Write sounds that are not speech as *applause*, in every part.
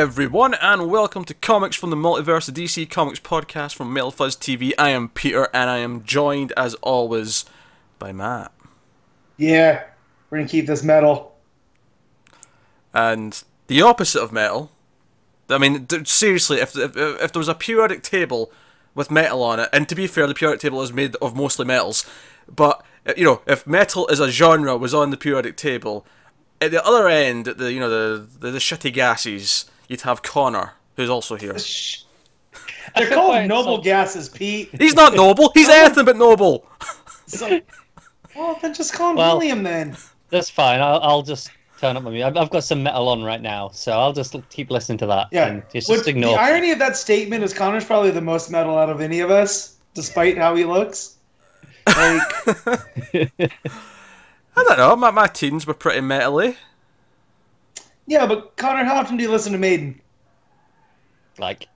everyone, and welcome to Comics from the Multiverse, the DC Comics podcast from Metal Fuzz TV. I am Peter, and I am joined, as always, by Matt. Yeah, we're gonna keep this metal. And the opposite of metal. I mean, seriously, if, if if there was a periodic table with metal on it, and to be fair, the periodic table is made of mostly metals, but uh, you know, if metal as a genre was on the periodic table, at the other end, the you know the the, the shitty gases, you'd have Connor, who's also here. They're called noble insult- gases, Pete. He's not noble. He's anything but noble. So, well, then just call him Well- William then. That's fine. I'll, I'll just turn up my music. I've, I've got some metal on right now, so I'll just keep listening to that. Yeah. and just, What- just ignore. The irony of that statement is Connor's probably the most metal out of any of us, despite how he looks. Like, *laughs* *laughs* I don't know. My my teens were pretty metally. Yeah, but Connor, how often do you listen to Maiden? like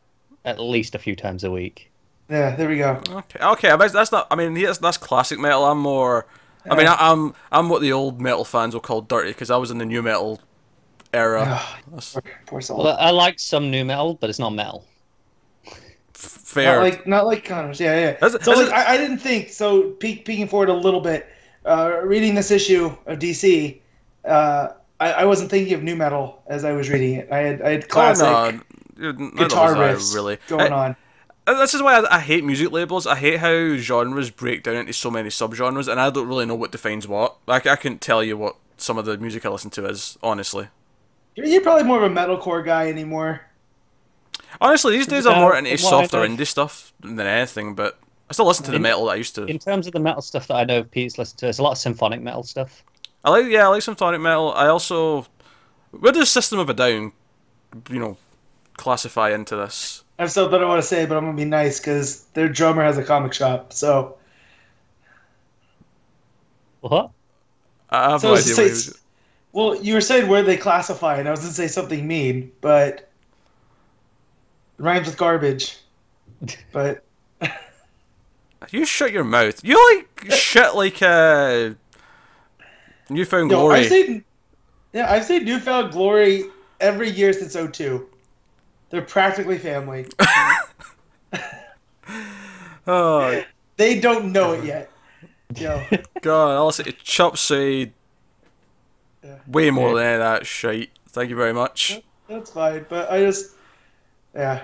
at least a few times a week. Yeah, there we go. Okay, okay. I mean, that's not. I mean, that's, that's classic metal. I'm more. I mean, I, I'm I'm what the old metal fans will call dirty because I was in the new metal era. Ugh, poor, poor soul. Well, I like some new metal, but it's not metal. fair. Not like not like Connor's. Yeah, yeah. That's- so that's- like, I, I didn't think so. Peek, peeking forward a little bit, uh, reading this issue of DC, uh, I, I wasn't thinking of new metal as I was reading it. I had I had Oh, classic no, guitar was I, riffs really. going I- on. Uh, This is why I, I hate music labels. I hate how genres break down into so many subgenres, and I don't really know what defines what. I, I couldn't tell you what some of the music I listen to is, honestly. You're, you're probably more of a metalcore guy anymore. Honestly, these days I'm Uh, more into from what softer indie stuff than anything, but I still listen to the In- metal that I used to. In terms of the metal stuff that I know Pete's listened to, it's a lot of symphonic metal stuff. I like, yeah, I like symphonic metal. I also, where does System of a Down, you know, classify into this? I have stuff that I want to say, but I'm gonna be nice because their drummer has a comic shop. So, What? I have so no it's- idea. What it's- he- well, you were saying where they classify, and I was gonna say something mean, but it rhymes with garbage. But *laughs* you shut your mouth. You like shit like uh, Newfound Yo, Glory. I've seen, yeah, I've seen Newfound Glory every year since 02. They're practically family. Oh *laughs* *laughs* They don't know it yet. Yo, god, I'll say Chop Suey. Yeah. Way more than that shite. Thank you very much. that's fine. But I just, yeah,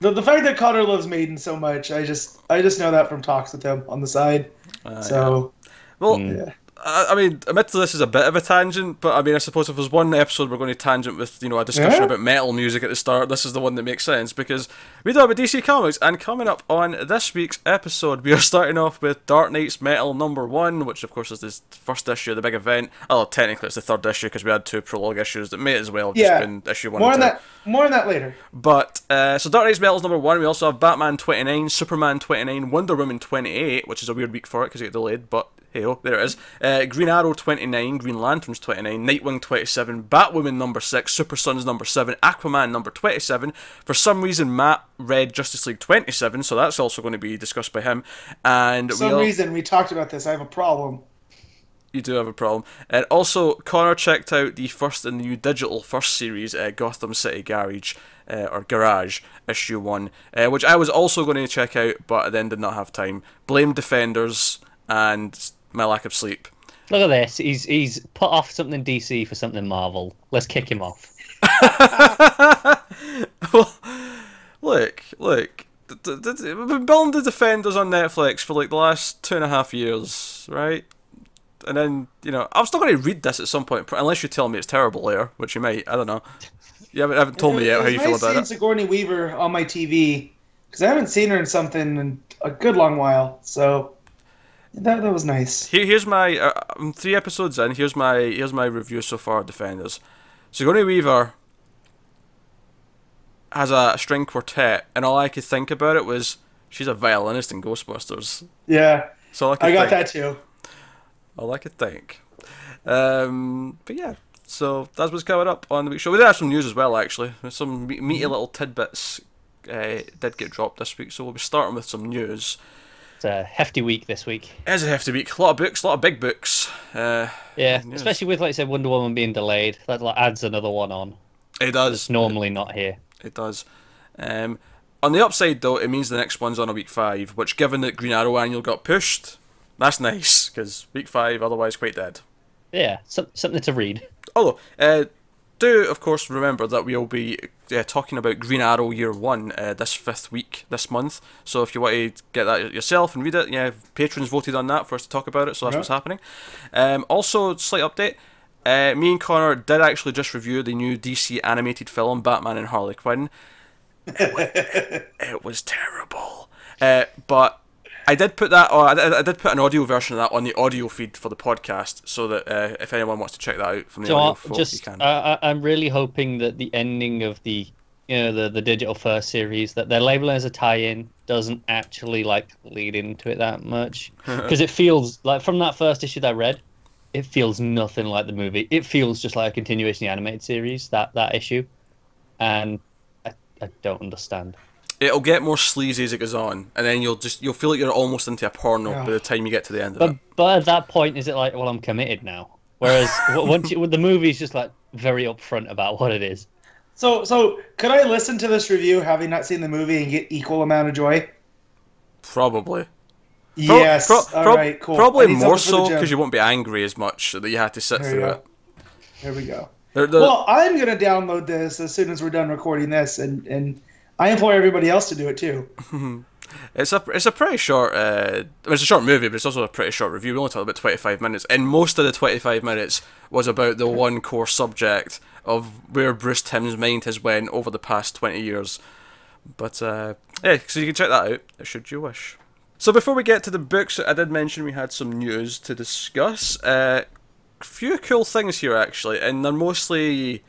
the the fact that Connor loves Maiden so much, I just I just know that from talks with him on the side. Uh, So Well, Mm. yeah, I, I mean, admittedly, this is a bit of a tangent, but I mean, I suppose if there's one episode we're going to tangent with, you know, a discussion Yeah. about metal music at the start, this is the one that makes sense because we talk about DC Comics, and coming up on this week's episode, we are starting off with Dark Nights Metal number one, which of course is this first issue, the big event. Oh, technically it's the third issue because we had two prologue issues that may as well have just been issue one more on that more on that later. But uh, so Dark Nights Metal's number one. We also have Batman 29, Superman 29, Wonder Woman 28, which is a weird week for it because it got delayed. But hey, oh, there it is. Uh, Green Arrow 29, Green Lanterns 29, Nightwing 27, Batwoman number six, Super Sons number seven, Aquaman number 27. For some reason, Matt read Justice League 27, so that's also going to be discussed by him. And For some all- reason we talked about this. I have a problem. you do have a problem. And also, Connor checked out the first in the new digital first series, uh, Gotham City Garage, uh, or Garage, issue one, uh, which I was also going to check out, but then did not have time. Blame Defenders and my lack of sleep. Look at this. He's he's put off something DC for something Marvel. Let's kick him off. *laughs* well, look, look. We've been building the Defenders on Netflix for like the last two and a half years, right? And then, you know, I'm still going to read this at some point, unless you tell me it's terrible later, which you might. I don't know. You haven't, haven't told me yet how was you feel nice about seeing it. Sigourney Weaver on my TV because I haven't seen her in something in a good long while. So that that was nice. Here, here's my uh, I'm three episodes in. Here's my here's my review so far. of Defenders. Sigourney Weaver has a string quartet, and all I could think about it was she's a violinist in Ghostbusters. Yeah, So I, I got think. that too. All I could think. Um, but yeah, so that's what's coming up on the week show. We did have some news as well, actually. Some meaty little tidbits uh, did get dropped this week, so we'll be starting with some news. It's a hefty week this week. It is a hefty week. A lot of books, a lot of big books. Uh, Yeah, Yes. especially with like I said Wonder Woman being delayed. That like, adds another one on. It does. It's normally not here. It does. Um, on the upside, though, it means the next one's on a week five, which, given that Green Arrow annual got pushed, that's nice because week five otherwise quite dead. Yeah, some, something to read. Although, uh, do of course remember that we'll be uh, talking about Green Arrow Year One uh, this fifth week this month. So if you want to get that yourself and read it, yeah, patrons voted on that for us to talk about it. So that's Yeah. what's happening. Um, also, slight update. Uh, me and Connor did actually just review the new DC animated film Batman and Harley Quinn. it *laughs* was terrible. Uh, but I did put that. Oh, I, did- I did put an audio version of that on the audio feed for the podcast, so that uh, if anyone wants to check that out from the So audio, you just, can. uh, I- I'm really hoping that the ending of the, you know, the the digital first series that they're labeling as a tie-in doesn't actually like lead into it that much *laughs* because it feels like from that first issue that I read, it feels nothing like the movie. It feels just like a continuation of the animated series that that issue, and I, I don't understand. It'll get more sleazy as it goes on, and then you'll just you'll feel like you're almost into a porno Yeah. by the time you get to the end of But it. but but at that point, is it like, well, I'm committed now? Whereas *laughs* once you, the movie's just like very upfront about what it is. So, so could I listen to this review having not seen the movie and get equal amount of joy? Probably. Pro- yes. pro- All pro- right. Cool. Probably more something for the so because you won't be angry as much that you had to sit There through it. go. There we go. They're- they're- Well, I'm gonna download this as soon as we're done recording this, and and I implore everybody else to do it too. *laughs* It's a it's a pretty short. Uh, it's a short movie, but it's also a pretty short review. We only talked about twenty five minutes, and most of the twenty five minutes was about the one core subject of where Bruce Timm's mind has went over the past twenty years. But uh, yeah, so you can check that out should you wish. So before we get to the books, I did mention we had some news to discuss. Uh, few cool things here actually, and they're mostly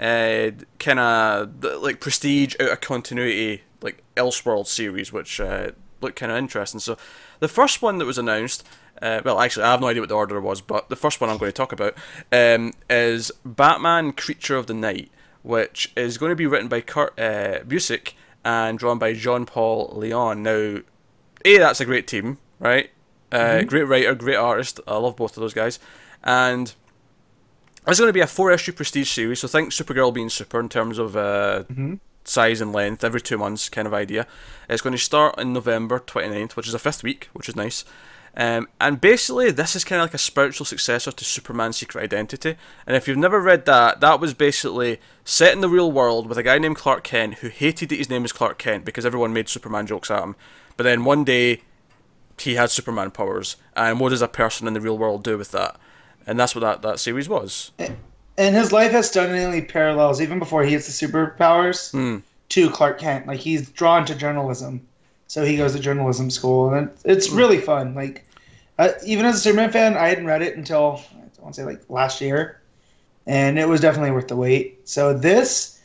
uh, kind of like prestige out of continuity, like Elseworld series, which uh, look kind of interesting. So, the first one that was announced, uh, well, actually, I have no idea what the order was, but the first one I'm going to talk about um, is Batman: Creature of the Night, which is going to be written by Kurt uh, Busiek and drawn by Jean Paul Leon. Now, a that's a great team, right? Uh, Great writer, great artist. I love both of those guys, and it's going to be a four issue prestige series. So think Supergirl being super in terms of uh, size and length, every two months kind of idea. It's going to start in November 29th, which is a fifth week, which is nice. Um, and basically, this is kind of like a spiritual successor to Superman's Secret Identity. And if you've never read that, that was basically set in the real world with a guy named Clark Kent who hated that his name is Clark Kent because everyone made Superman jokes at him. But then one day, he had Superman powers. And what does a person in the real world do with that? And that's what that, that series was. And his life has stunningly parallels, even before he gets the superpowers, Hmm. to Clark Kent. Like he's drawn to journalism, so he goes to journalism school, and it's really fun. Like uh, even as a Superman fan, I hadn't read it until I want to say like last year, and it was definitely worth the wait. So this,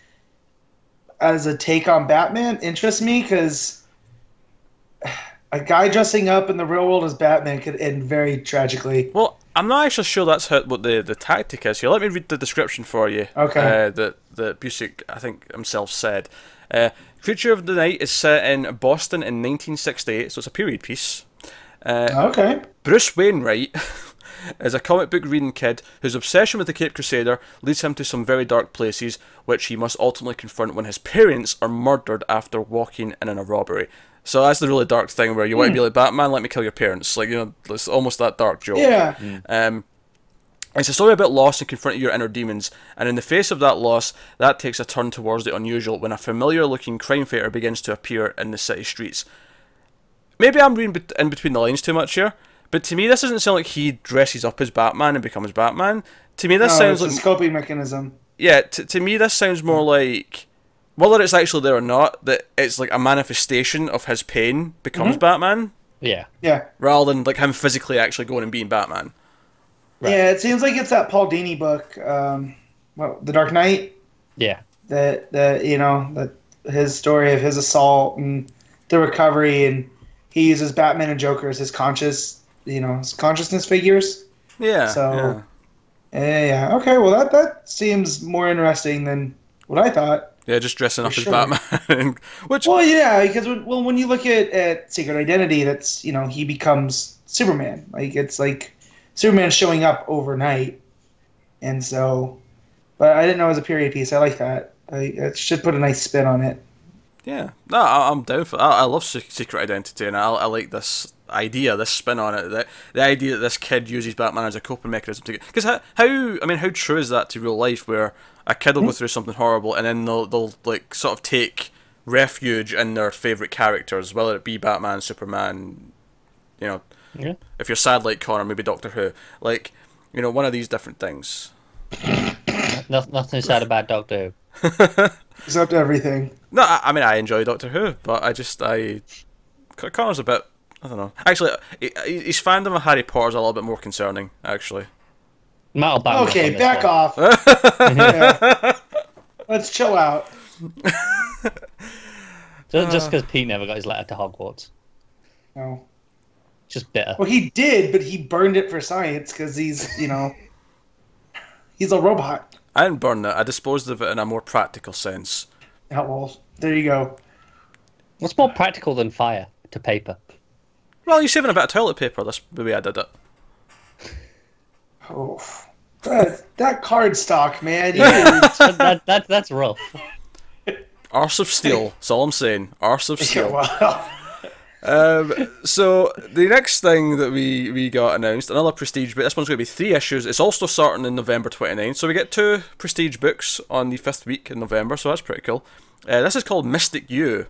as a take on Batman, interests me because a guy dressing up in the real world as Batman could end very tragically. Well, I'm not actually sure that's how, what the, the tactic is here. Let me read the description for you. Okay. Uh, that that Busiek, I think himself said. Uh, Creature of the Night is set in Boston in 1968, so it's a period piece. Uh, Okay. Bruce Wainwright *laughs* is a comic book reading kid whose obsession with the Cape Crusader leads him to some very dark places, which he must ultimately confront when his parents are murdered after walking in on a robbery. So that's the really dark thing where you want to be hmm. like Batman, let me kill your parents. Like you know, it's almost that dark joke. Yeah. Hmm. Um, it's a story about loss and confronting your inner demons, and in the face of that loss, that takes a turn towards the unusual when a familiar looking crime fighter begins to appear in the city streets. Maybe I'm reading in between the lines too much here, but to me, this doesn't sound like he dresses up as Batman and becomes Batman. To me, this No, sounds it's like. a scoping mechanism. Yeah, t- to me, this sounds more hmm. like. Whether it's actually there or not, that it's like a manifestation of his pain becomes Batman, Yeah. Yeah. rather than like him physically actually going and being Batman. Right. Yeah, it seems like it's that Paul Dini book, um, well, The Dark Knight. Yeah. That that you know that his story of his assault and the recovery, and he uses Batman and Joker as his conscious, you know, his consciousness figures. Yeah. So- yeah. Yeah, yeah. Okay, well that that seems more interesting than what I thought. Yeah, just dressing up For as. Batman. *laughs* Which, Well, yeah, because when, well, when you look at, at Secret Identity, that's you know he becomes Superman. Like it's like Superman showing up overnight, and so. but I didn't know it was a period piece. I like that. I, it should put a nice spin on it. Yeah, no, I, I'm down for. I, I love Secret Identity, and I, I like this idea, this spin on it. The, the idea that this kid uses Batman as a coping mechanism to get. because how, how I mean, how true is that to real life, where a kid will go through something horrible, and then they'll they'll like sort of take refuge in their favorite characters, whether it be Batman, Superman, you know, Yeah. if you're sad like Connor, maybe Doctor Who, like you know, one of these different things. No, nothing sad about Doctor Who. *laughs* Except everything. No, I, I mean I enjoy Doctor Who, but I just I Connor's a bit I don't know. Actually, he- he- his fandom of Harry Potter's a little bit more concerning. Actually, Metal Batman Okay, back one. off. *laughs* Yeah. Let's chill out. *laughs* Just just uh. because Pete never got his letter to Hogwarts. No. Just bitter. Well, he did, but he burned it for science because he's, you know, he's a robot. I didn't burn it. I disposed of it in a more practical sense. Oh, well, there you go. What's more practical than fire to paper? Well, you're saving a bit of toilet paper. That's the way I did it. Oh, that, that card stock, man. Yeah, that, *laughs* that, that, that's rough. Arse of steel. That's all I'm saying. Arse of Yeah, steel. well, Um, so the next thing that we, we got announced, another prestige book. This one's going to be three issues. It's also starting in November 29th. So we get two prestige books on the fifth week in November. So that's pretty cool. Uh, this is called Mystik U,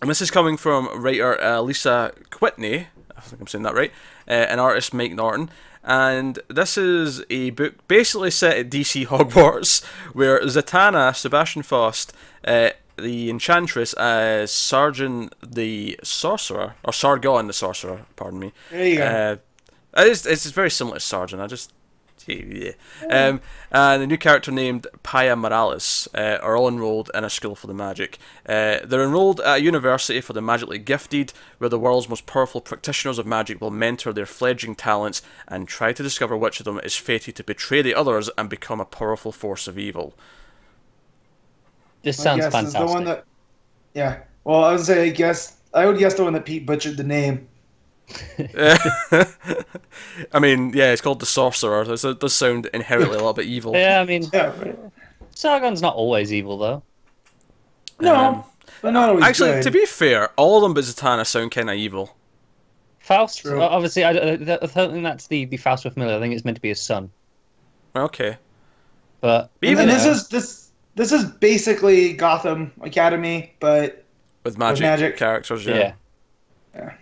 and this is coming from writer uh, Lisa Kwitney. I think I'm saying that right. Uh, and artist Mike Norton. And this is a book basically set at DC *laughs* Hogwarts, where Zatanna, Sebastian Faust, uh, the Enchantress, as Sergeant the Sorcerer, or Sargon the Sorcerer, pardon me. there you go. Uh, it's, it's very similar to Sergeant. I just. Yeah. Um, and a new character named Paya Morales uh, are all enrolled in a school for the magic. Uh, they're enrolled at a university for the magically gifted, where the world's most powerful practitioners of magic will mentor their fledgling talents and try to discover which of them is fated to betray the others and become a powerful force of evil. This sounds guess is fantastic. the one that, yeah. Well, I would say, I guess, I would guess the one that Pete butchered the name. *laughs* I mean, yeah, it's called the Sorcerer. so It does sound inherently a little bit evil. Yeah, I mean, Yeah, right. Sargon's not always evil though. No, Um, but not always Actually, good. to be fair, all of them but Zatanna sound kind of evil. Faust, True. uh, obviously, I, I, I don't think that's the, the Faust we're familiar. I think it's meant to be his son. Okay. But But and, even this then- is this this is basically Gotham Academy, but with magic, magic. characters. Yeah. yeah,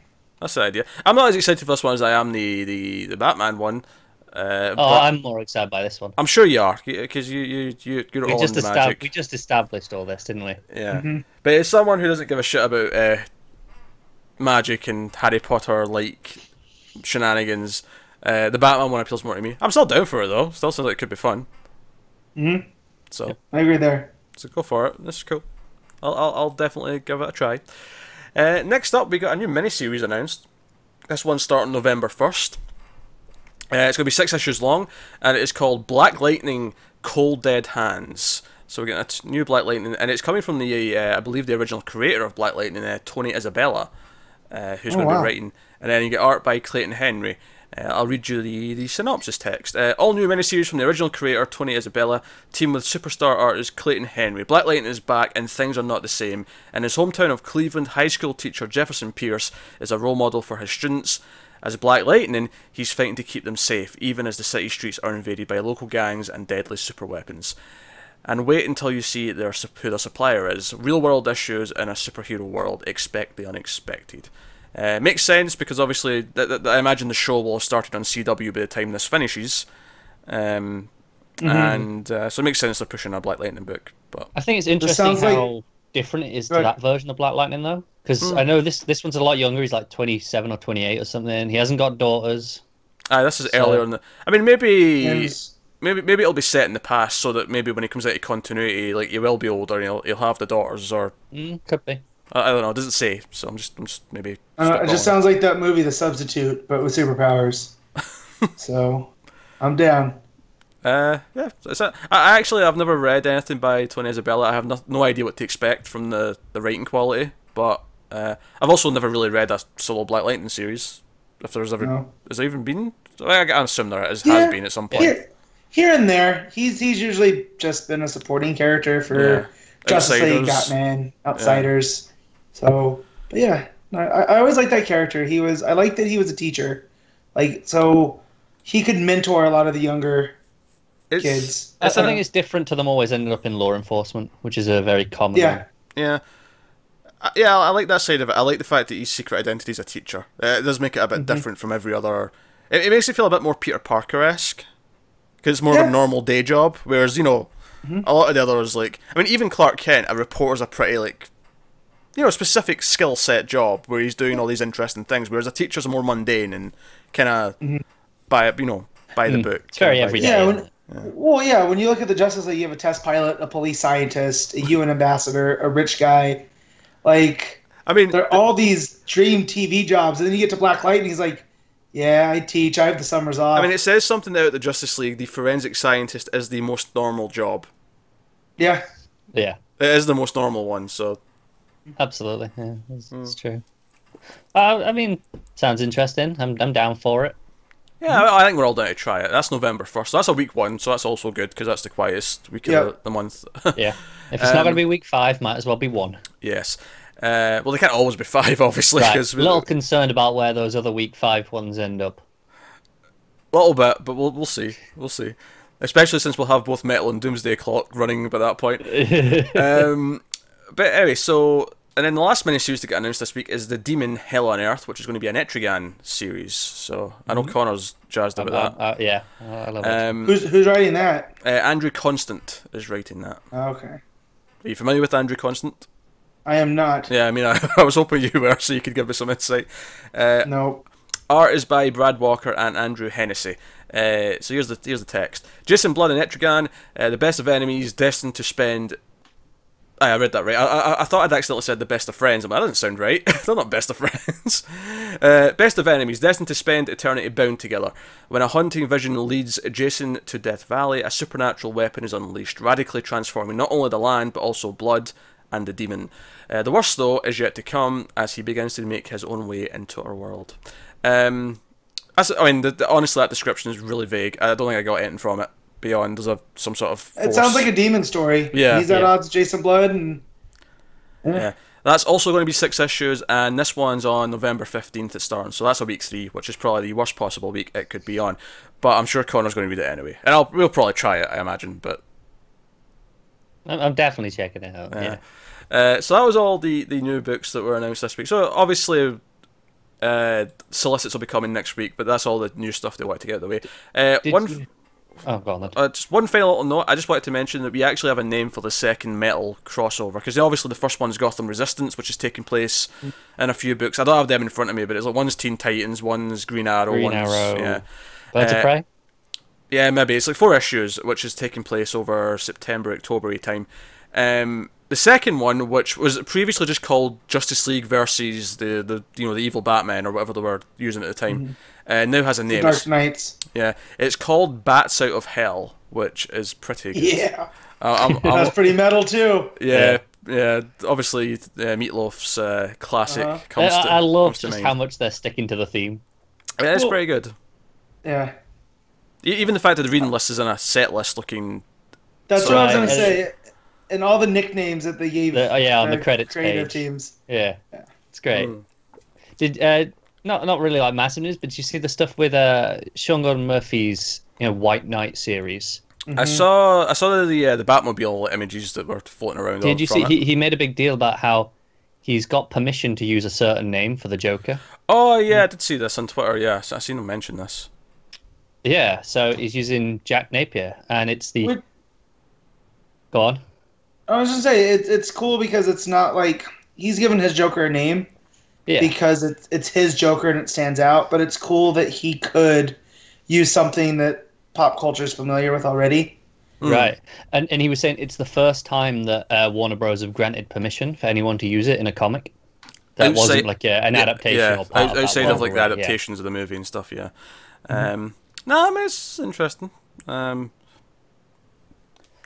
that's the idea. I'm not as excited for this one as I am the the, the Batman one. Uh, oh, I'm more excited by this one. I'm sure you are because you you you you're We all just, estab- magic. we just established all this, didn't we? Yeah, Mhm. but as someone who doesn't give a shit about uh, magic and Harry Potter like shenanigans. Uh, the Batman one appeals more to me. I'm still down for it though. Still sounds like it could be fun. mhm, So I agree there. So go for it. This is cool. I'll, I'll, I'll definitely give it a try. Uh, next up, we got a new miniseries announced. This one's starting November 1st. Uh, it's going to be six issues long, and it is called Black Lightning Cold Dead Hands. So we're getting a new Black Lightning, and it's coming from the, uh, I believe, the original creator of Black Lightning, uh, Tony Isabella, uh, who's Oh, going to wow. be writing. And then you get art by Clayton Henry. Uh, I'll read you the, the synopsis text. Uh, all new miniseries from the original creator, Tony Isabella, team with superstar artist Clayton Henry. Black Lightning is back and things are not the same. In his hometown of Cleveland, high school teacher Jefferson Pierce is a role model for his students. As Black Lightning, he's fighting to keep them safe, even as the city streets are invaded by local gangs and deadly superweapons. And wait until you see their, who their supplier is. Real world issues in a superhero world. Expect the unexpected. Uh, makes sense because obviously th- th- I imagine the show will have started on CW by the time this finishes, um, and uh, so it makes sense they're pushing a Black Lightning book. But I think it's interesting sounds like- how different it is to Right. that version of Black Lightning, though. Because Hmm. I know this this one's a lot younger. He's like 27 or 28 or something. He hasn't got daughters. uh, this is So- earlier in the. I mean, maybe And maybe maybe it'll be set in the past so that maybe when he comes out of continuity, like he will be older, and he'll he'll have the daughters, or Mm, could be. I, I don't know. It doesn't say, so I'm just I'm just maybe. I it just sounds like that movie, The Substitute, but with superpowers. *laughs* so, I'm down. Uh, yeah, it's a, I actually I've never read anything by Tony Isabella. I have no, no idea what to expect from the, the writing quality, but uh, I've also never really read a solo Black Lightning series. If there's ever No. has there even been? I, I assume there is, Yeah. has been at some point. Here, here and there. He's he's usually just been a supporting character for Yeah. Justice League, Batman, Outsiders. So, but yeah, I, I always liked that character. He was I liked that he was a teacher, like so he could mentor a lot of the younger It's, kids. I, I Uh, think it's different to them always ending up in law enforcement, which is a very common. Yeah. one. Yeah. Uh, Yeah, I like that side of it. I like the fact that his secret identity is a teacher. Uh, it does make it a bit different from every other. It, it makes it feel a bit more Peter Parker esque. Because it's more of a normal day job. Whereas, you know, a lot of the others, like. I mean, even Clark Kent, a reporter's a pretty, like. You know, a specific skill set job where he's doing all these interesting things. Whereas a teacher's more mundane and kind of. By, you know, by the Mm. book. It's very everyday. Yeah, when- it? Well, yeah, when you look at the Justice League, you have a test pilot, a police scientist, a UN ambassador, a rich guy. Like, I mean, they're all these dream TV jobs. And then you get to Black Light, and he's like, Yeah, I teach. I have the summers off. I mean, it says something out of the Justice League. The forensic scientist is the most normal job. yeah. Yeah, It is the most normal one. So absolutely. Yeah, it's, it's true. Uh, I mean, sounds interesting. I'm I'm down for it. yeah, I I think we're all down to try it. That's November first. So that's a week one. So that's also good because that's the quietest week Yeah. of the, the month. *laughs* Yeah. If it's not Um, going to be week five, might as well be one. yes. Uh, well, they can't always be five, *laughs* obviously, Right. because A little concerned about where those other week five ones end up. A little bit, but we'll we'll see. We'll see. Especially since we'll have both Metal and Doomsday Clock running by that point. *laughs* um, but anyway, so and then the last miniseries to get announced this week is the Demon Hell on Earth, which is going to be an Etrigan series. So I know Connor's jazzed Uh, about uh, yeah, I love it. Um, Who's who's writing that? uh, Andrew Constant is writing that. Oh, okay. Are you familiar with Andrew Constant? I am not. Yeah, I mean, *laughs* I, I was hoping you were, so you could give me some insight. Uh, No. Art is by Brad Walker and Andrew Hennessy. Uh, so here's the here's the text: Jason Blood and Etrigan, uh, the best of enemies, destined to spend. I read that right. I, I, I thought I'd accidentally said the best of friends. I'm like, that doesn't sound right. *laughs* They're not best of friends. *laughs* Uh, best of enemies, destined to spend eternity bound together. When a haunting vision leads Jason to Death Valley, a supernatural weapon is unleashed, radically transforming not only the land but also blood and the demon. Uh, the worst, though, is yet to come as he begins to make his own way into our world. Um, I mean, the, the, honestly, that description is really vague. I don't think I got anything from it beyond there's a some sort of. It sounds like a demon story. Yeah. He's at Yeah. odds with Jason Blood and Yeah. That's also going to be six issues, and this one's on November 15th at starting, so that's a week three, which is probably the worst possible week it could be on. But I'm sure Connor's going to read it anyway. And I'll, we'll probably try it, I imagine, but I'm, I'm definitely checking it out. Yeah. Uh, so that was all the, the new books that were announced this week. So obviously, uh, solicits will be coming next week, but that's all the new stuff they want to get out of the way. Uh, Did one, you- Oh, go on then. uh, just one final little note. I just wanted to mention that we actually have a name for the second metal crossover because obviously the first one's Gotham Resistance, which is taking place in a few books. I don't have them in front of me, but it's like one's Teen Titans, one's Green Arrow, Green one's Arrow. yeah, Birds uh, of Prey? yeah, maybe it's like four issues, which is taking place over September, October time. Um, the second one, which was previously just called Justice League versus the, the you know the evil Batman or whatever they were using at the time, uh, now has a name. Dark Knights. yeah, it's called Bats Out of Hell, which is pretty good. Yeah. Uh, I'm, *laughs* I'm, That's pretty metal too. yeah, yeah. Obviously, uh, Meatloaf's uh, classic Uh-huh. comes I, to. I love comes to just mind. how much they're sticking to the theme. Yeah, it's Well- pretty good. Yeah. E- Even the fact that the reading list is in a set list looking. That's So- what I was gonna say. And all the nicknames that they gave. The- oh, yeah, on the credits creative page. teams. Yeah, Yeah. it's great. Mm. Did uh, not not really like massive news, but did you see the stuff with uh, Sean Gordon Murphy's you know White Knight series? I saw I saw the uh, the Batmobile images that were floating around. Did you see? He, he made a big deal about how he's got permission to use a certain name for the Joker. Oh yeah, I did see this on Twitter. Yeah, I seen him mention this. Yeah, so he's using Jack Napier, and it's the. Would- Go on. I was gonna say it's it's cool because it's not like he's given his Joker a name Yeah, because it's it's his Joker and it stands out. But it's cool that he could use something that pop culture is familiar with already. Mm. right. And and he was saying it's the first time that uh, Warner Bros. have granted permission for anyone to use it in a comic. That Outside- wasn't like a, an Yeah, adaptation yeah, or part out- of that outside of like the right, yeah. adaptations of the movie and stuff. Yeah. Um, no, I mean it's interesting. Um,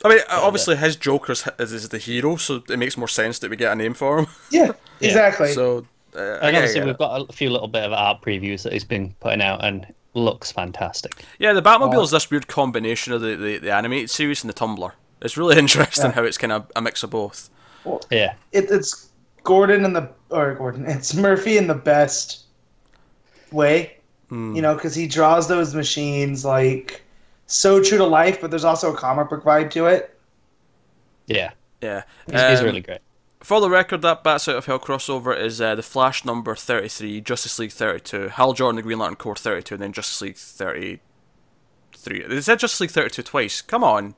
I mean, obviously his Joker is, is the hero, so it makes more sense that we get a name for him. Yeah, *laughs* exactly. so uh, I And get obviously, it. we've got a few little bit of art previews that he's been putting out, and looks fantastic. Yeah, the Batmobile is this weird combination of the, the, the animated series and the Tumbler. It's really *laughs* interesting Yeah. how it's kind of a mix of both. Well, Yeah, it, it's Gordon in the or Gordon. *laughs* It's Murphy in the best way, Hmm. you know, because he draws those machines like so true to life, but there's also a comic book vibe to it. yeah, Yeah. he's, he's Um, really great. For the record, that Bats Out of Hell crossover is uh, the Flash number 33, Justice League 32, Hal Jordan, the Green Lantern Corps 32, and then Justice League 33. They said Justice League 32 twice. Come on.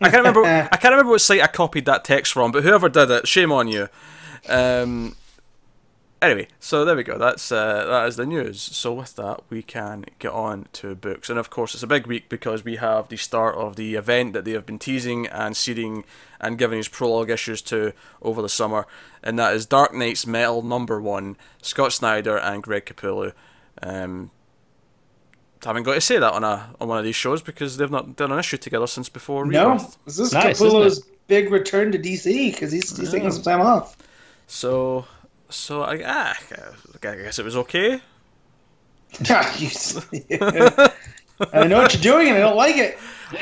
I can't remember. *laughs* I can't remember what site I copied that text from, but whoever did it, shame on you. Um, anyway, so there we go. That's uh, that is the news. So with that, we can get on to books, and of course, it's a big week because we have the start of the event that they have been teasing and seeding and giving us prologue issues to over the summer, and that is Dark Nights Metal Number One, Scott Snyder and Greg Capullo. Um, haven't got to say that on a on one of these shows because they've not done an issue together since before No, Rebirth. this is Nice, Capullo's big return to DC because he's, he's taking some time off. So, so I, ah, I guess it was okay. You- *laughs* I know what you're doing and I don't like it.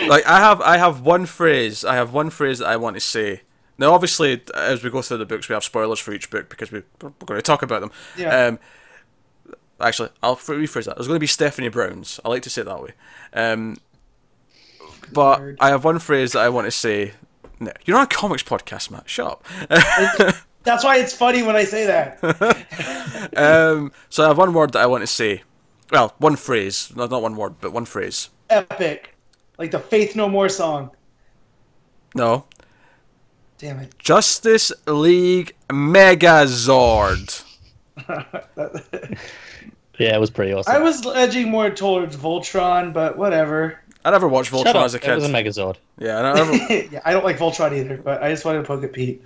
Like I have, I have one phrase. I have one phrase that I want to say. Now, obviously, as we go through the books, we have spoilers for each book because we, we're going to talk about them. Yeah. Um, actually, I'll rephrase that. There's going to be Stephanie Browns. I like to say it that way. Um, but Lord. I have one phrase that I want to say. No, you're not a comics podcast, Matt. Shut up. That's why it's funny when I say that. *laughs* um, so I have one word that I want to say. Well, one phrase. Not not one word, but one phrase. Epic. Like the Faith No More song. No. Damn it. Justice League Megazord. *laughs* Yeah, it was pretty awesome. I was edging more towards Voltron, but whatever. I never watched Shut Voltron up, as a It was a Megazord. yeah, I never. *laughs* yeah, I don't like Voltron either, but I just wanted to poke at Pete.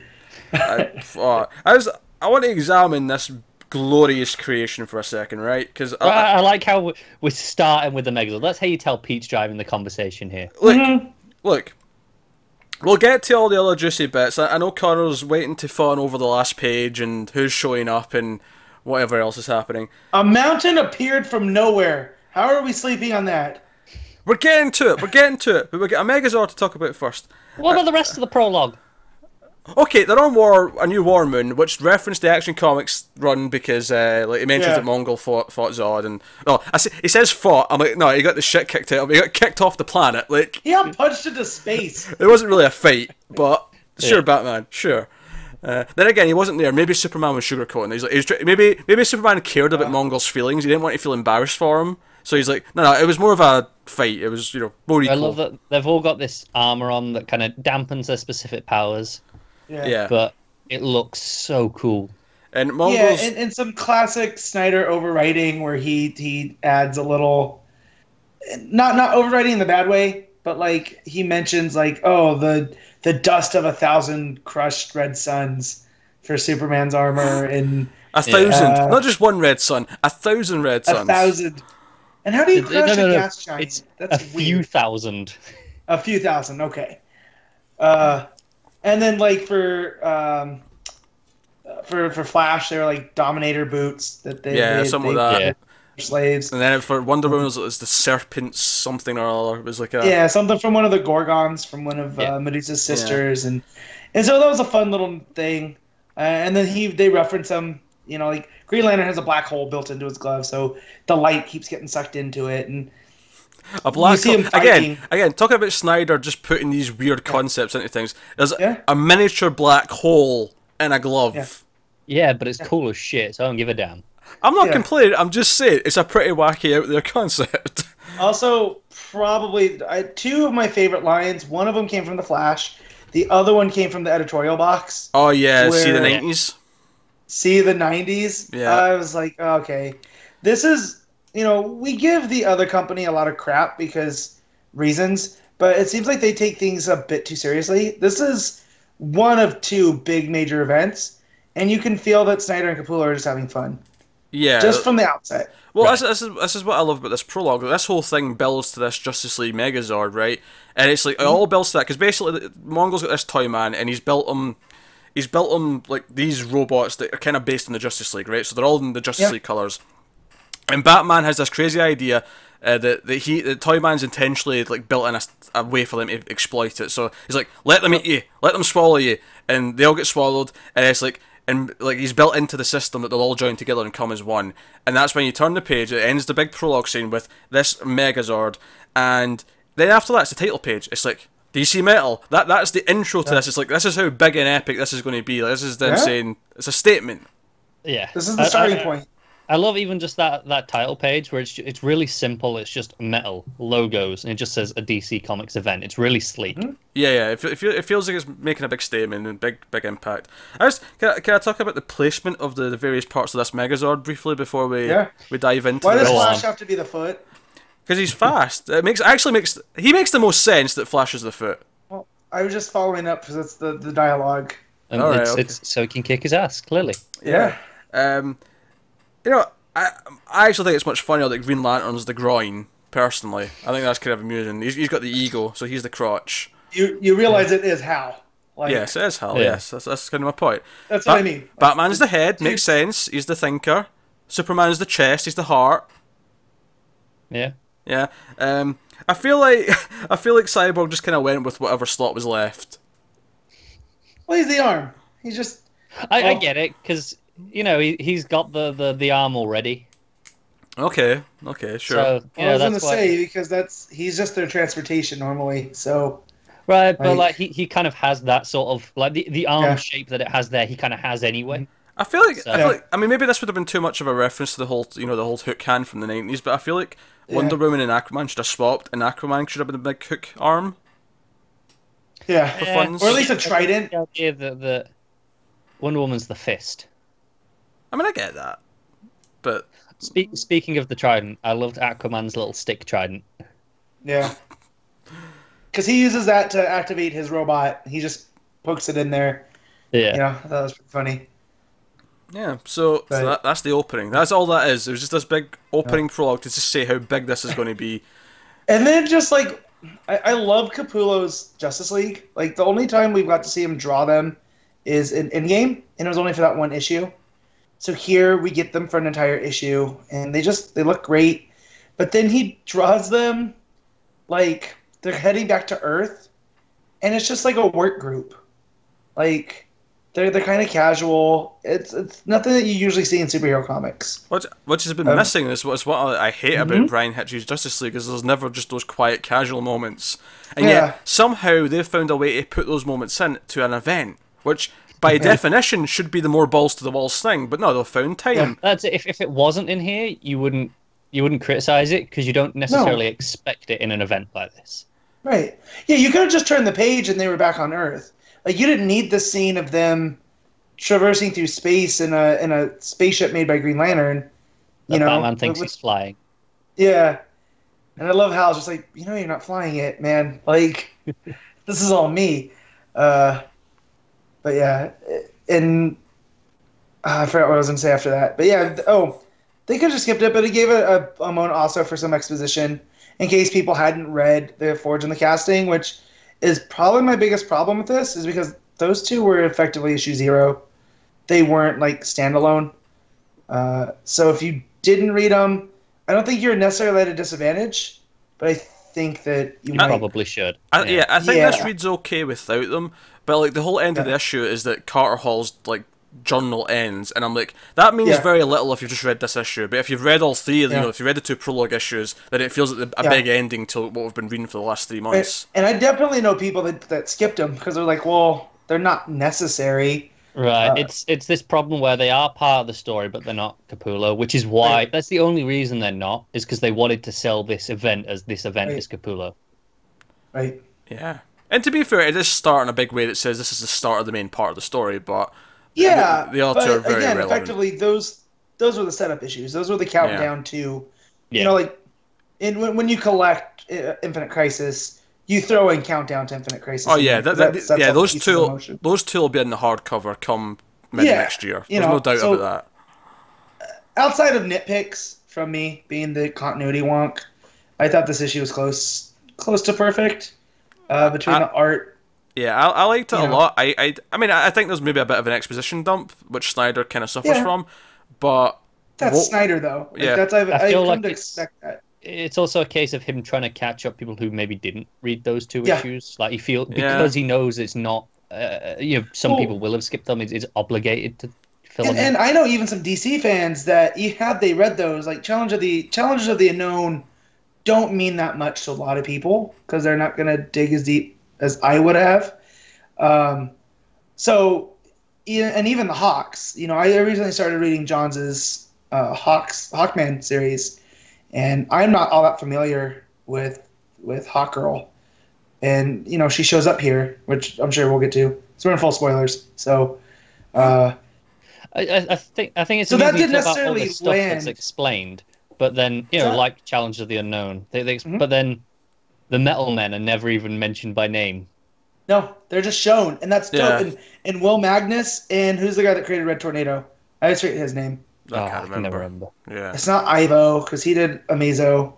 I, uh, I was. I want to examine this glorious creation for a second, right? Because I, I like how we- we're starting with the Megazord. That's how you tell Pete's driving the conversation here. look, Mhm. look. We'll get to all the other juicy bits. I, I know Connor's waiting to fawn over the last page and who's showing up and whatever else is happening. A mountain appeared from nowhere. How are we sleeping on that? We're getting to it. We're getting to it. But we get a Megazord to talk about first. What about the rest of the prologue? Okay, they're on War, a new War Moon, which referenced the Action Comics run because, uh, like, he mentions Yeah. that Mongul fought, fought Zod, and oh, I say, he says fought. I'm like, no, he got the shit kicked out. of him. He got kicked off the planet. Like, He got punched into space. *laughs* it wasn't really a fight, but sure, Batman, sure. Uh, then again, he wasn't there. Maybe Superman was sugarcoating. He's like, he was try- maybe maybe Superman cared about Mongul's feelings. He didn't want to feel embarrassed for him, so he's like, no, no, it was more of a fight. It was, you know, more I equal. love that they've all got this armor on that kind of dampens their specific powers, Yeah. Yeah, but it looks so cool. and Yeah, and, and some classic Snyder overwriting where he he adds a little, not not overwriting in the bad way, but like he mentions like oh the the dust of a thousand crushed red suns for Superman's armor *laughs* and a thousand, Uh, not just one red sun, a thousand red suns. a thousand. And how do you crush no, no, a gas giant? It's That's a few thousand. A few thousand, okay. Uh, and then like for um, uh, for for Flash, they were like Dominator boots that they Yeah, they, something they like that. Yeah. slaves. And then for Wonder Woman, it was, it was the serpent something or other. It was like a Yeah, something from one of the Gorgons from one of Yeah. uh, Medusa's sisters, and and so that was a fun little thing. Uh, and then he they reference him, you know, like Green Lantern has a black hole built into his glove, so the light keeps getting sucked into it, and a black hole. Again, again, talking about Snyder just putting these weird concepts into things. There's Yeah. a miniature black hole in a glove. Yeah. Yeah, but it's cool as shit, so I don't give a damn. I'm not Yeah. complaining. I'm just saying it's a pretty wacky out there *laughs* concept. Also, probably I, two of my favorite lines. One of them came from the Flash. The other one came from the editorial box. oh yeah, see the nineties. See the '90s. Yeah. I was like, okay, this is you know we give the other company a lot of crap because reasons, but it seems like they take things a bit too seriously. This is one of two big major events, and you can feel that Snyder and Capullo are just having fun Yeah. just from the outset. well, Right. this, this is this is what I love about this prologue. This whole thing builds to this Justice League Megazord, right? And it's like it all builds to that because basically the- Mongul's got this toy man, and he's built them. He's built them like these robots that are kind of based in the Justice League, right? So they're all in the Justice Yeah. League colors. And Batman has this crazy idea uh, that, that he that Toyman's intentionally like built in a, a way for them to exploit it. So he's like, let them eat you, let them swallow you, and they all get swallowed, and it's like. And like he's built into the system that they'll all join together and come as one, and that's when you turn the page. It ends the big prologue scene with this Megazord, and then after that, it's the title page. It's like DC Metal. That that's the intro to this. It's like this is how big and epic this is going to be. Like, this is them Yeah. saying it's a statement. Yeah, This is the I- starting I- point. I love even just that that title page where it's it's really simple. It's just metal logos and it just says a DC Comics event. It's really sleek. Mm-hmm. Yeah, yeah. It, fe- it, feel- it feels like it's making a big statement and big, big impact. I just can I, can I talk about the placement of the, the various parts of this Megazord briefly before we Yeah. we dive into Why does Flash have to be the foot? Because he's fast. It makes actually makes he makes the most sense that Flash is the foot. Well, I was just following up because it's the, the dialogue. And Alright, it's okay. it's so he can kick his ass. Clearly, Yeah. Um, you know, I I actually think it's much funnier that Green Lantern's the groin. Personally, I think that's kind of amusing. He's, he's got the ego, so he's the crotch. You you realize it is Hal. Like, Yes, it is Hal. Yeah. Yes, that's, that's kind of my point. That's what I Bat- mean. Batman's the head, makes sense. He's the thinker. Superman's the chest. He's the heart. yeah. Yeah. Um, I feel like *laughs* I feel like Cyborg just kind of went with whatever slot was left. Well, he's the arm. He's just I, I get it because you know he he's got the, the, the arm already. Okay. Okay. Sure. So you I know was gonna why. say because that's he's just their transportation normally. So Right, but Like- like he, he kind of has that sort of like the, the arm Yeah. shape that it has there. He kind of has anyway. I feel like I feel like I mean maybe this would have been too much of a reference to the whole you know the whole hook hand from the nineties, but I feel like Wonder Woman and Aquaman should have swapped, and Aquaman should have been the big hook arm. yeah, For Yeah. funds. or at least a trident. The idea that the Wonder Woman's the fist. I mean I get that, but Spe- speaking of the trident, I loved Aquaman's little stick trident. Yeah, *laughs* because he uses that to activate his robot. He just pokes it in there. Yeah, You know, that was pretty funny. yeah. So, so that, that's the opening. That's all that is. It was just this big opening prologue to just say how big this is going to be. And then just like I, I love Capullo's Justice League. Like the only time we've got to see him draw them is in Endgame, and it was only for that one issue. So here we get them for an entire issue, and they just they look great. But then he draws them like they're heading back to Earth, and it's just like a work group. Like they're they're kind of casual. It's it's nothing that you usually see in superhero comics. Which, which has been Um, missing is what's what I hate Mhm. about Bryan Hitch's Justice League is there's never just those quiet, casual moments, and Yeah. yet somehow they've found a way to put those moments in to an event, which by definition should be the more balls to the walls thing. But no, they've found time. Yeah. that's it. If if it wasn't in here, you wouldn't you wouldn't criticize it because you don't necessarily expect it in an event like this. Right. Yeah, you could have just turned the page and they were back on Earth. Like you didn't need the scene of them traversing through space in a in a spaceship made by Green Lantern. That You know, Batman thinks with- he's flying. yeah. And I love how it's just like, you know, you're not flying it, man. Like *laughs* this is all me. Uh, but yeah, and uh, I forgot what I was gonna say after that. But yeah, oh, they could have just skipped it, but it gave it a, a moment also for some exposition in case people hadn't read the Forge and the casting, which is probably my biggest problem with this, is because those two were effectively issue zero. They weren't like standalone. Uh, so if you didn't read them, I don't think you're necessarily at a disadvantage, but I think that you might. Probably should. I, yeah. I think this reads okay without them, but like the whole end of the issue is that Carter Hall's like journal ends, and I'm like, that means Yeah. very little if you've just read this issue. But if you've read all three, of them, Yeah. you know, if you read the two prologue issues, then it feels like the, a Yeah. big ending to what we've been reading for the last three And, months. and I definitely know people that, that skipped them because they're like, well, they're not necessary. Right. Uh, it's it's this problem where they are part of the story, but they're not Capullo, which is why Right. that's the only reason they're not is because they wanted to sell this event as this event Right. is Capullo. Right. Yeah. And to be fair, it is start in a big way that says this is the start of the main part of the story, but Yeah, the, the other but two are very again, relevant. effectively, those those were the setup issues. Those were the countdown to, Yeah. you know, like, in when, when you collect uh, Infinite Crisis, you throw in countdown to Infinite Crisis. Oh yeah, there, that, 'cause that, that's- that's yeah. Those two, those two will be in the hardcover come mid Yeah, next year. you There's no doubt so- about that. outside of nitpicks from me being the continuity wonk, I thought this issue was close close to perfect. Uh, between I- the art. Yeah, I, I liked it a Yeah. lot. I, I, I mean, I I think there's maybe a bit of an exposition dump, which Snyder kind of suffers Yeah. from, but That's Well, Snyder though. Like, yeah. that's I've, I I've feel come like to it's- expect that. it's also a case of him trying to catch up people who maybe didn't read those two Yeah. issues. Like he feel Yeah. because he knows it's not. Uh, you know, some Well- people will have skipped them. He's, he's obligated to fill And, them. and. I know even some DC fans that you had they read those like Challenge of the Challengers of the Unknown don't mean that much to a lot of people because they're not gonna dig as deep as I would have. Um, so, and even the Hawks, you know, I recently started reading Johns's uh, Hawks Hawkman series, and I'm not all that familiar with with Hawkgirl, and you know she shows up here, which I'm sure we'll get to. So we're in full spoilers. So. Uh, I, I, think I think it's So that didn't to talk about all necessarily the stuff that's land. explained, but then you know, So- like Challengers of the Unknown, they, they Mhm. but then the Metal Men are never even mentioned by name. No, they're just shown, and that's dope. Yeah. And, and Will Magnus, and who's the guy that created Red Tornado? I just forget his name. I Oh, can't can never remember. remember. Yeah, It's not Ivo because he did Amazo.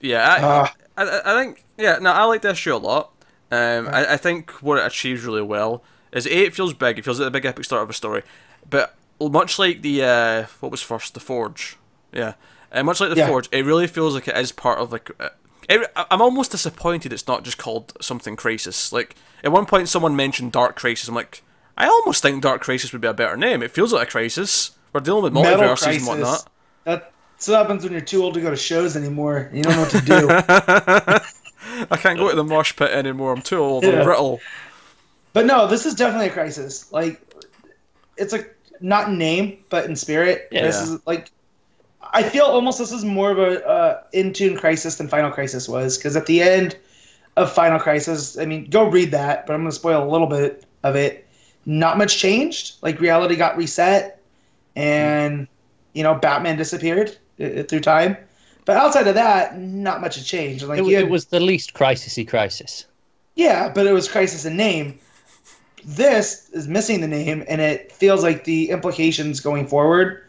yeah. I, Uh, I, I- I think yeah. No, I like this show a lot. Um, I, I think what it achieves really well is a it feels big. It feels like the big epic start of a story, but much like the uh, what was first, the Forge. Yeah, uh, much like the Yeah. Forge, it really feels like it is part of like. Uh, it, I- I'm almost disappointed it's not just called something Crisis. Like at one point, someone mentioned Dark Crisis. I'm like, I almost think Dark Crisis would be a better name. It feels like a crisis. We're dealing with Metal multiverses Crisis. and whatnot. That's what happens when you're too old to go to shows anymore. You don't know what to do. *laughs* I can't go to the mosh pit anymore. I'm too old. I'm brittle. but no, this is definitely a crisis. Like, it's a not in name, but in spirit. Yeah. This is like, I feel almost this is more of a uh, in tune crisis than Final Crisis was because at the end of Final Crisis, I mean, go read that, but I'm going to spoil a little bit of it. Not much changed. Like reality got reset, and you know Batman disappeared uh, through time. But outside of that, not much had changed. Like It, had- it was the least crisisy crisis. yeah, but it was Crisis in name. This is missing the name, and it feels like the implications going forward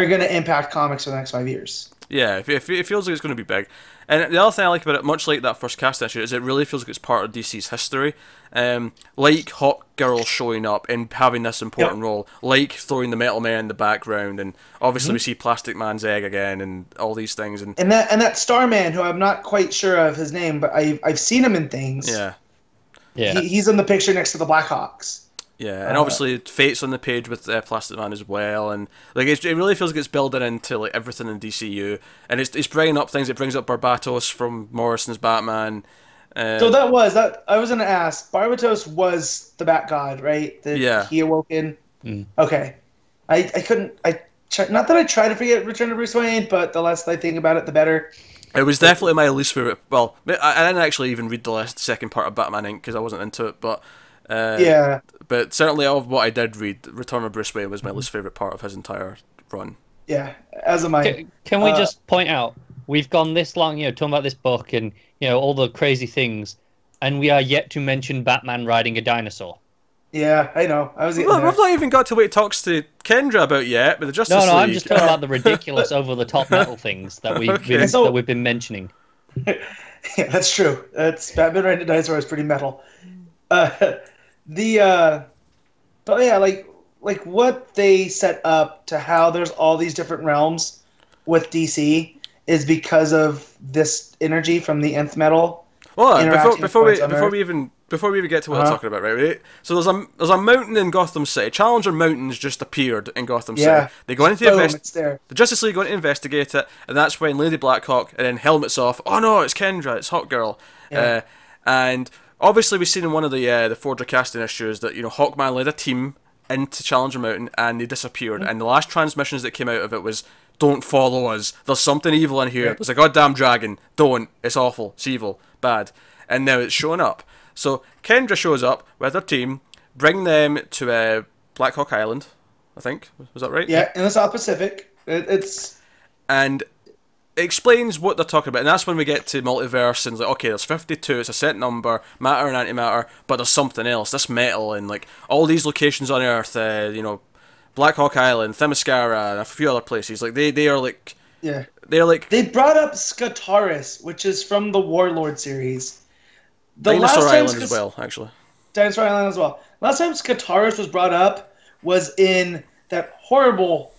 are going to impact comics for the next five years. Yeah, it, it, it feels like it's going to be big. And the other thing I like about it, much like that first cast issue, is it really feels like it's part of DC's history. Um, like Hawkgirl showing up and having this important role, like throwing the Metal Man in the background, and obviously we see Plastic Man's egg again, and all these things. And And that and that Starman, who I'm not quite sure of his name, but I've I've seen him in things. yeah, Yeah. He, he's in the picture next to the Blackhawks. Yeah, and Uh, obviously Fate's on the page with uh, Plastic Man as well, and like it's, it really feels like it's building into like everything in DCU, and it's it's bringing up things. It brings up Barbatos from Morrison's Batman. Uh, So that was that. I was going to ask. Barbatos was the Bat God, right? That Yeah. He awoken. Mm. Okay. I I couldn't. I try, not that I try to forget Return to Bruce Wayne, but the less I think about it, the better. It was definitely my least favorite. Well, I, I didn't actually even read the last, second part of Batman Inc. because I wasn't into it. But uh, yeah. But certainly of what I did read, Return of Bruce Wayne was my least favorite part of his entire run. Yeah. As am I. Can, can we Uh, just point out we've gone this long, you know, talking about this book and you know all the crazy things, and we are yet to mention Batman riding a dinosaur. Yeah, I know. I was Well, there. we've not even got to what he talks to Kendra about yet, but the Justice League. No, no, League. I'm just talking about the ridiculous, *laughs* over-the-top metal things that we've Okay. been, So- that we've been mentioning. *laughs* Yeah, that's true. That's Batman riding a dinosaur is pretty metal. Uh, the uh, but yeah, like like what they set up to how there's all these different realms with DC is because of this energy from the nth metal. Well, before, before we before Earth. we even before we even get to what I'm Uh-huh. talking about, right, right? So there's a there's a mountain in Gotham City. Challenger Mountains just appeared in Gotham Yeah. City. They go into Boom, invest- The Justice League go to investigate it, and that's when Lady Blackhawk and then helmets off. Oh no, it's Kendra, it's Hawkgirl. Yeah. Uh, and obviously, we've seen in one of the uh, the Forger casting issues that you know Hawkman led a team into Challenger Mountain and they disappeared. And the last transmissions that came out of it was, "Don't follow us. There's something evil in here. Yeah. There's a goddamn dragon. Don't. It's awful. It's evil. Bad." And now it's showing up. So Kendra shows up with her team, bring them to uh, Blackhawk Island. I think was that right? Yeah, in the South Pacific. It, it's and it explains what they're talking about, and that's when we get to multiverse and like, okay, there's 52, it's a set number, matter and antimatter, but there's something else, this metal and like all these locations on Earth, uh, you know, Blackhawk Island, Themyscira, and a few other places, like they they are like yeah. they're like They brought up Skartaris, which is from the Warlord series. The Dinosaur last Island as well, actually. Dinosaur Island as well. Last time Skartaris was brought up was in that horrible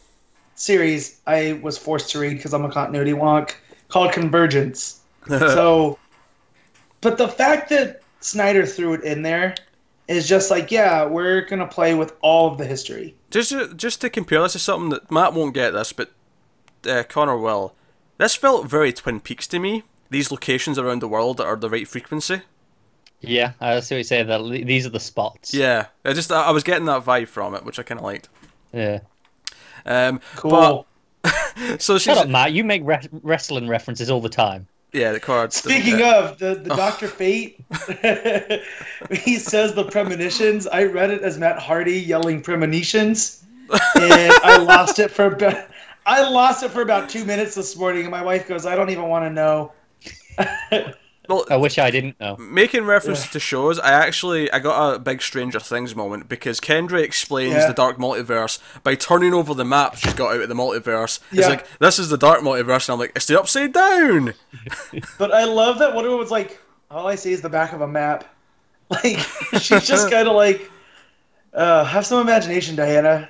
series I was forced to read because I'm a continuity wonk called Convergence. *laughs* so, but the fact that Snyder threw it in there is just like, yeah, we're gonna play with all of the history. Just just to compare this to something that Matt won't get this, but uh, Connor will. This felt very Twin Peaks to me. These locations around the world that are the right frequency. Yeah, I see what you say. That these are the spots. Yeah, I just I was getting that vibe from it, which I kind of liked. Yeah. Um, Cool. But, *laughs* so she's Shut up, Matt. You make re- wrestling references all the time. yeah, the cards. Speaking of the, the Doctor *laughs* Fate, *laughs* he says the premonitions. I read it as Matt Hardy yelling premonitions, and I lost it for about, I lost it for about two minutes this morning. And my wife goes, "I don't even want to know." Well, I wish I didn't know. making references Yeah. to shows, I actually I got a big Stranger Things moment because Kendra explains Yeah. the dark multiverse by turning over the map she's got out of the multiverse. It's like this is the dark multiverse, and I'm like, it's the upside down. *laughs* But I love that Wonder Woman's like, all I see is the back of a map. *laughs* Like she's just *laughs* kind of like, uh, have some imagination, Diana.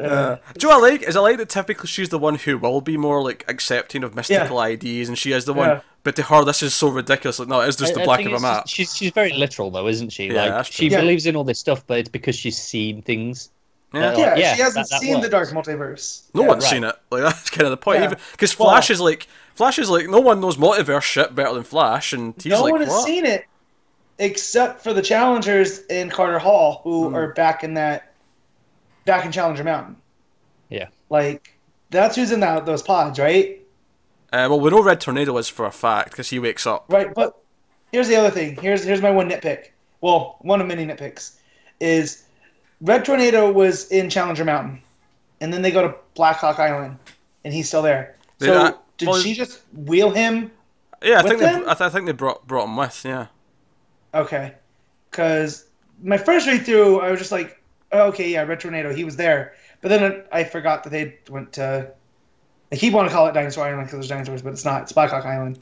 Uh, Do you I like? Is I like that typically she's the one who will be more like accepting of mystical ideas, and she is the one. Yeah. But to her, this is so ridiculous. Like, no, it's just I- the I black think of a map. just- She's she's very literal though, isn't she? Yeah, like she true. Yeah. believes in all this stuff, but it's because she's seen things. Yeah. that are yeah, yeah, she hasn't that- that seen the. Dark Multiverse. No Yeah. one's right. seen it. Like that's *laughs* kind of the point. Yeah. Even because Well- Flash is like Flash is like no one knows multiverse shit better than Flash, and he's no like one has what? seen it except for the challengers in Carter Hall who Hmm. are back in that back in Challenger Mountain. Yeah. Like that's who's in that, those pods, right? Uh, well, we know Red Tornado is for a fact because he wakes up. Right, but here's the other thing. Here's here's my one nitpick. Well, one of many nitpicks is Red Tornado was in Challenger Mountain, and then they go to Blackhawk Island, and he's still there. So Yeah, did well- she just wheel him? Yeah, I think they. I, th- I think they brought brought him with. Yeah. Okay, because my first read through, I was just like, oh, okay, yeah, Red Tornado, he was there. But then I forgot that they went to. I keep wanting to call it Dinosaur Island because there's dinosaurs, but it's not. It's Blackhawk Island.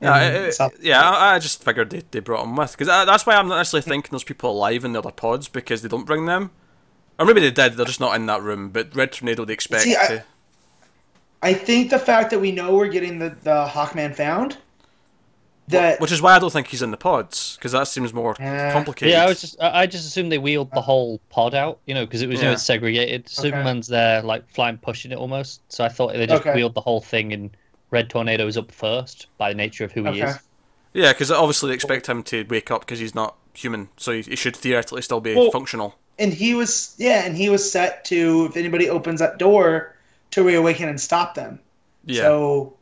Yeah, um, it- it- yeah. I, I just figured they, they brought him with because that's why I'm not necessarily thinking there's people alive in the other pods because they don't bring them, or maybe they did. They're just not in that room. But Red Tornado they expect See, I- to. I think the fact that we know we're getting the, the Hawkman found, that Which is why I don't think he's in the pods because that seems more Yeah. complicated. Yeah, I was just I I just assumed they wheeled the whole pod out, you know, because it was you know Yeah. it's segregated. Superman's there, like flying, pushing it almost. So I thought they just Okay. wheeled the whole thing, and Red Tornado's up first by the nature of who he is. Yeah, because obviously they expect him to wake up because he's not human, so he, he should theoretically still be Well- functional. and he was yeah, and he was set to if anybody opens that door to reawaken and stop them. Yeah. So,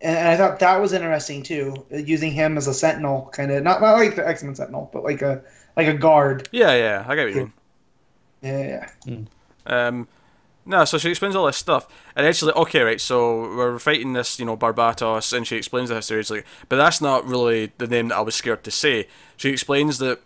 and, and I thought that was interesting too, uh, using him as a sentinel, kind of not not like the X Men Sentinel, but like a like a guard. yeah, yeah, I get what you mean. Yeah, yeah. Um, no, so she explains all this stuff, and actually, okay, right, so we're fighting this, you know, Barbatos, and she explains the history. It's like, but that's not really the name that I was scared to say. She explains that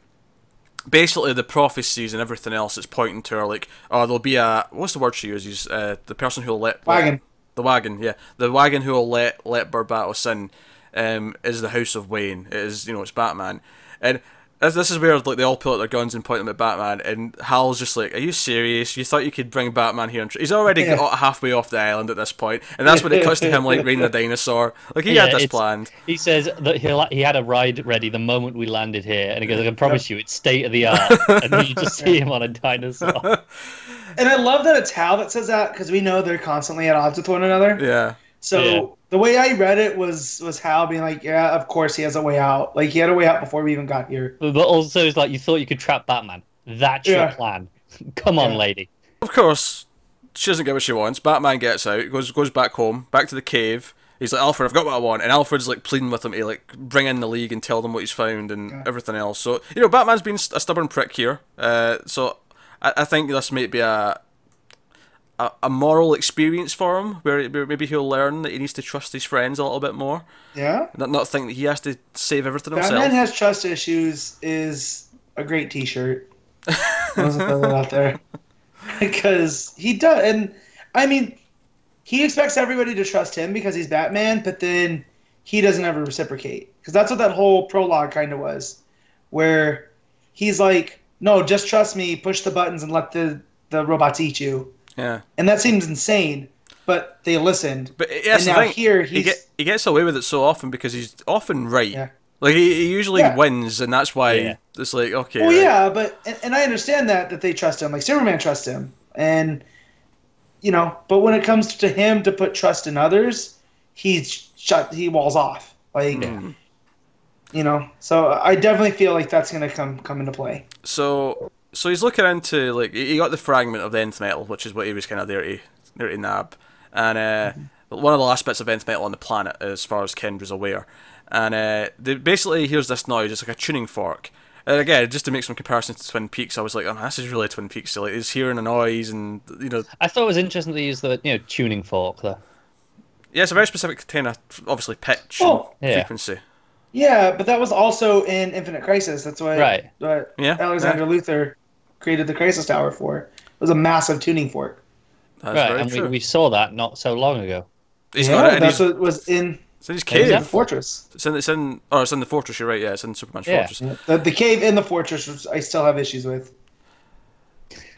basically the prophecies and everything else is pointing to her, like, oh, there'll be a what's the word she uses? Uh, the person who'll let Wagon. The wagon, yeah, the wagon who will let let Barbatos in, um, is the House of Wayne. It is, you know, it's Batman, and this, this is where like they all pull out their guns and point them at Batman, and Hal's just like, "Are you serious? You thought you could bring Batman here?" And tr-? He's already Yeah. got halfway off the island at this point, and that's when it cuts to him like raiding a *laughs* dinosaur. Like he Yeah, had this planned. He says that he he had a ride ready the moment we landed here, and he goes, "I can promise you, it's state of the art." and then you just see *laughs* him on a dinosaur. *laughs* *laughs* And I love that it's Hal that says that because we know they're constantly at odds with one another. Yeah, So Yeah. the way I read it was was Hal being like, yeah, of course he has a way out. Like he had a way out before we even got here. but also, it's like you thought you could trap Batman. That's your plan. *laughs* Come on, Yeah. lady. of course. She doesn't get what she wants. Batman gets out, goes goes back home, back to the cave. He's like, Alfred, I've got what I want, and Alfred's like pleading with him to like bring in the league and tell them what he's found and Yeah. everything else. So you know, Batman's been a stubborn prick here. Uh, so I, I think this might be a, a a moral experience for him, where, where maybe he'll learn that he needs to trust his friends a little bit more, Yeah. not not think that he has to save everything himself. Batman has trust issues is a great T-shirt. I was throw out there *laughs* because he does, and I mean, he expects everybody to trust him because he's Batman, but then he doesn't ever reciprocate because that's what that whole prologue kind of was, where he's like, "No, just trust me, push the buttons and let the the robots eat you." Yeah. and that seems insane. But they listened. But yes, and now thing, here he, he's get, he gets away with it so often because he's often right. Yeah. Like he, he usually Yeah. wins, and that's why Yeah. it's like okay. Well, right. yeah, but and, and I understand that that they trust him. Like Superman trusts him, and you know, but when it comes to him to put trust in others, he's shut. He walls off. Like Mm. You know, so I definitely feel like that's gonna come come into play. So so he's looking into like he he got the fragment of the nth metal, which is what he was kind of there to there to nab, and uh, one of the last bits of nth metal on the planet, as far as Kendra's aware, and uh, they basically hears this noise. It's like a tuning fork. And again, just to make some comparisons to Twin Peaks, I was like, oh, this is really Twin Peaks. So, like, he's hearing a noise, and you know, I thought it was interesting to use the you know tuning fork though. yeah, it's a very specific kind of obviously pitch Oh. and Yeah. frequency. Yeah, but that was also in Infinite Crisis. That's what Right. what Yeah, Alexander Luthor created the Crisis Tower for. It was a massive tuning fork. That's right, and we, we saw that not so long ago. He's yeah, got it, that's what was in it's in his Is that- cave. the fortress. It's in, it's in, oh, it's in the fortress. You're right. Yeah, it's in Superman's Yeah. fortress. The, the cave in the fortress, which I still have issues with.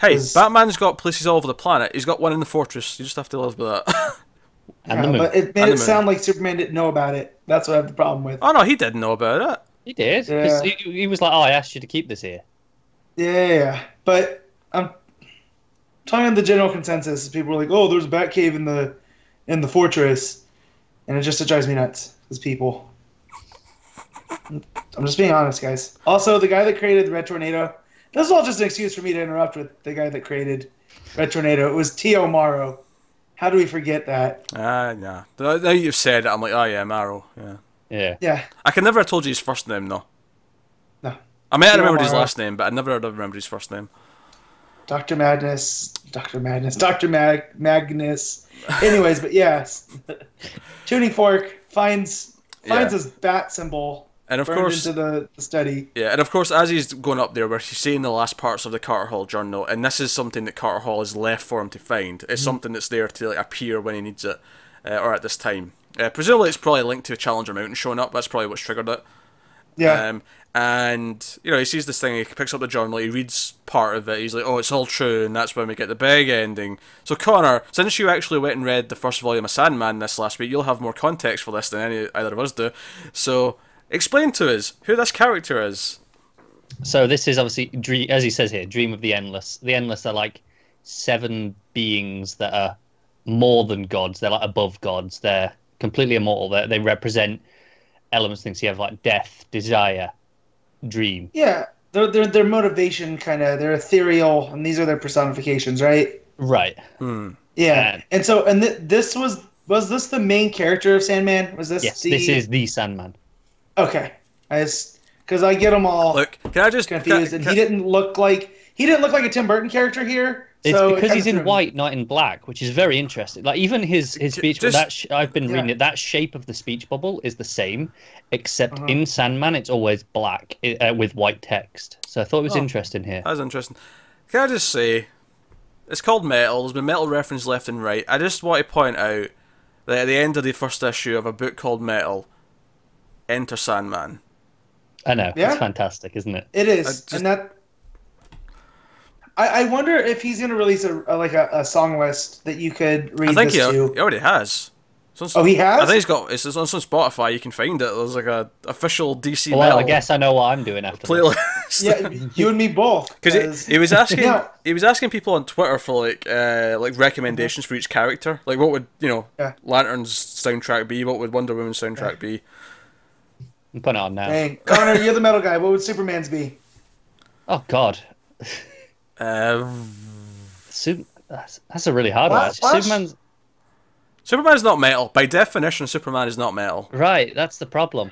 Hey, Batman's got places all over the planet. He's got one in the fortress. You just have to live with that. *laughs* Uh, and Yeah, the moon. But it made it sound like Superman didn't know about it. That's what I have the problem with. oh no, he didn't know about it. He did. Yeah. he, he was like, "Oh, I asked you to keep this here." Yeah, yeah, yeah. But I'm talking the general consensus. People are like, "Oh, there's a bat cave in the in the fortress," and it just it drives me nuts. These people. I'm just being honest, guys. Also, the guy that created the Red Tornado. This is all just an excuse for me to interrupt with the guy that created Red Tornado. It was T.O. Morrow. How do we forget that? Ah, nah. Now now you've said it, I'm like, oh yeah, Morrow. Yeah. Yeah. Yeah, I can never have told you his first name though. No. I may have T.O. remembered his last name, but I never have remembered his first name. Doctor Madness, Doctor Madness, Doctor Mag Magnus. Anyways, but yes, *laughs* tuning fork finds finds Yeah. his bat symbol And of burned course, into the, the study. yeah, and of course, as he's going up there, where he's seeing the last parts of the Carter Hall journal, and this is something that Carter Hall has left for him to find. It's something that's there to like appear when he needs it, uh, or at this time. Uh, presumably, it's probably linked to Challenger Mountain showing up. That's probably what's triggered it. Yeah, Um, and you know, he sees this thing. He picks up the journal. He reads part of it. He's like, "Oh, it's all true," and that's when we get the big ending. So, Connor, since you actually went and read the first volume of Sandman this last week, you'll have more context for this than any either of us do. So, explain to us who this character is. So this is obviously dream, as he says here, dream of the endless. The endless are like seven beings that are more than gods. They're like above gods. They're completely immortal. They they represent elements. Things you have like death, desire, dream. yeah. Their their their motivation kind of they're ethereal, and these are their personifications, right? Right. Hmm. Yeah, Yeah. and so and th- this was was this the main character of Sandman? Was this Yes. the This is the Sandman. Okay? I because I get them all Look, can I just confused, can- and he didn't look like he didn't look like a Tim Burton character here. It's so because kinda he's in threw me. white, not in black, which is very interesting. Like even his his speech, just- that sh- I've been reading it. That shape of the speech bubble is the same, except Uh-huh. in Sandman it's always black uh, with white text. So I thought it was Oh. interesting here. That's interesting. Can I just say, it's called Metal. There's been metal reference left and right. I just want to point out that at the end of the first issue of a book called Metal, enter Sandman. I know Yeah. it's fantastic, isn't it? It is, just- and that. I, I wonder if he's going to release a, a like a, a song list that you could read I think he, to. he already has. It's on- Oh, he has? I think he's got. It's, it's on some Spotify. You can find it. There's like a official DC Well, metal I guess I know what I'm doing after this. playlist. yeah, you and me both. *laughs* Because he, he was *laughs* asking Now- he was asking people on Twitter for like uh, like recommendations for each character. Like what would you know Yeah. Lantern's soundtrack be? What would Wonder Woman's soundtrack be? I'm putting it on now. Dang, Connor, you're the metal guy. What would Superman's be? Oh God, Uh, Sup- that's, that's a really hard one. Flash- Superman's Superman's not metal by definition. Superman is not metal. right. That's the problem.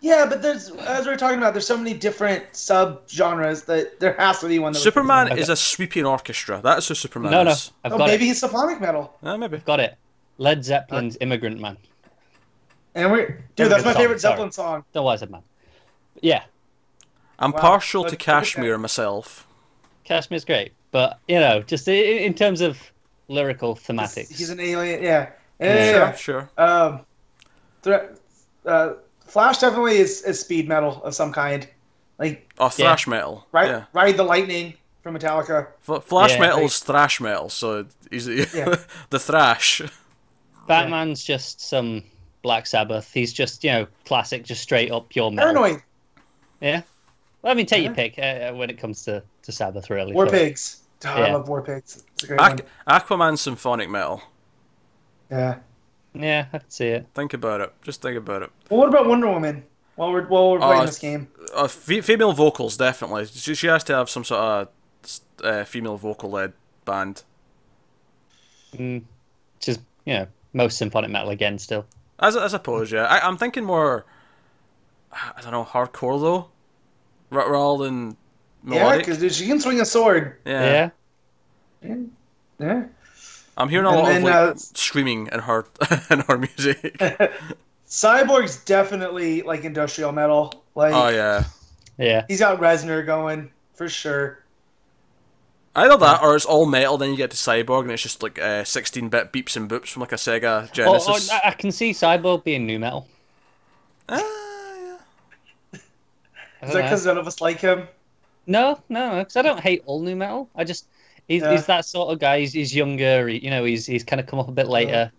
Yeah, but there's as we are talking about, there's so many different sub genres that there has to be one that. would fit Superman Okay. is a sweeping orchestra. That's who Superman No, no, is. I've Oh, got maybe it. he's symphonic metal. Uh, maybe. Got it. Led Zeppelin's "Immigrant Man." And we're dude, Very that's my song, favorite sorry. Zeppelin song. The Wiser Man. Yeah, I'm Wow, partial let's to look. Kashmir myself. Kashmir's great, but you know, just i- in terms of lyrical thematics, He's an alien. Yeah. Yeah. Yeah. yeah, Sure, sure. Um, thre- uh, Flash definitely is, is speed metal of some kind. Like Oh, thrash metal. Right, Yeah. ride the lightning, from Metallica. F- Flash Yeah, metal like- is thrash metal, so he's Yeah. *laughs* the thrash. Batman's just some Black Sabbath. He's just you know classic, just straight up pure metal. Paranoid. Yeah. Well, I mean, take your pick uh, when it comes to, to Sabbath, really. War so- Pigs. Oh, I love War Pigs. It's a great one. Aquaman symphonic metal. Yeah. Yeah, I can see it. Think about it. Just think about it. Well, what about Wonder Woman? While we're while we're Oh, playing I- this game, Uh, fe- female vocals definitely. She, she has to have some sort of uh, female vocal led band. Mm, which is, you know, most symphonic metal again still. As I suppose, yeah. I, I'm thinking more. I don't know, hardcore though, ra- rather than yeah, because she can swing a sword. yeah. Yeah. Yeah. I'm hearing a And lot then, of like uh, screaming in her in her music. *laughs* Cyborg's definitely like industrial metal. Like oh yeah. Yeah. he's got Reznor going for sure. Either that or it's all metal, then you get to Cyborg and it's just like uh, 16-bit beeps and boops from like a Sega Oh, Genesis. oh, I I can see Cyborg being nu metal. Ah, yeah. Is that because none of us like him? No, no, because I don't hate all nu metal. I just he's, Yeah. he's that sort of guy. He's, he's younger. He, you know, he's he's kind of come up a bit later.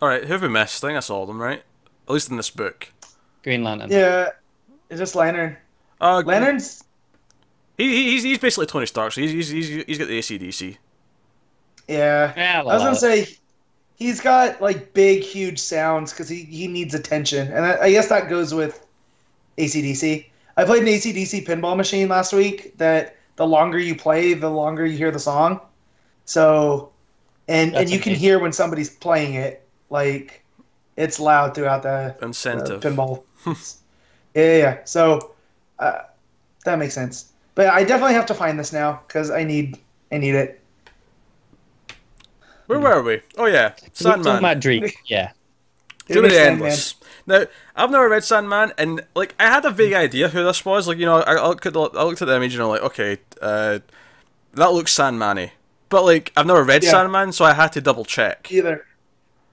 All right, who have we missed? I think I saw them, right? At least in this book. Green Lantern. Yeah, it's just Lantern. Uh, Lantern's He, he- he's, he's basically Tony Stark, so he's, he's, he's, he's got the ACDC. yeah. Yeah, I was gonna say he's got like big, huge sounds because he, he needs attention, and I, I guess that goes with ACDC. I played an ACDC pinball machine last week. That the longer you play, the longer you hear the song. So, and and That's you can hear when somebody's playing it. Like, it's loud throughout the, the Incentive. pinball. *laughs* yeah, yeah, yeah. So, uh, that makes sense. But I definitely have to find this now because I need I need it. Where were we? Oh yeah, Talking Sandman. about Drake. *laughs* Yeah. Too many Sandman. endless. Now I've never read Sandman, and like I had a vague idea who this was. Like you know, I, I looked at the, I looked at the image and I'm like, okay, uh, that looks Sandman-y. But like I've never read Yeah. Sandman, so I had to double check. either.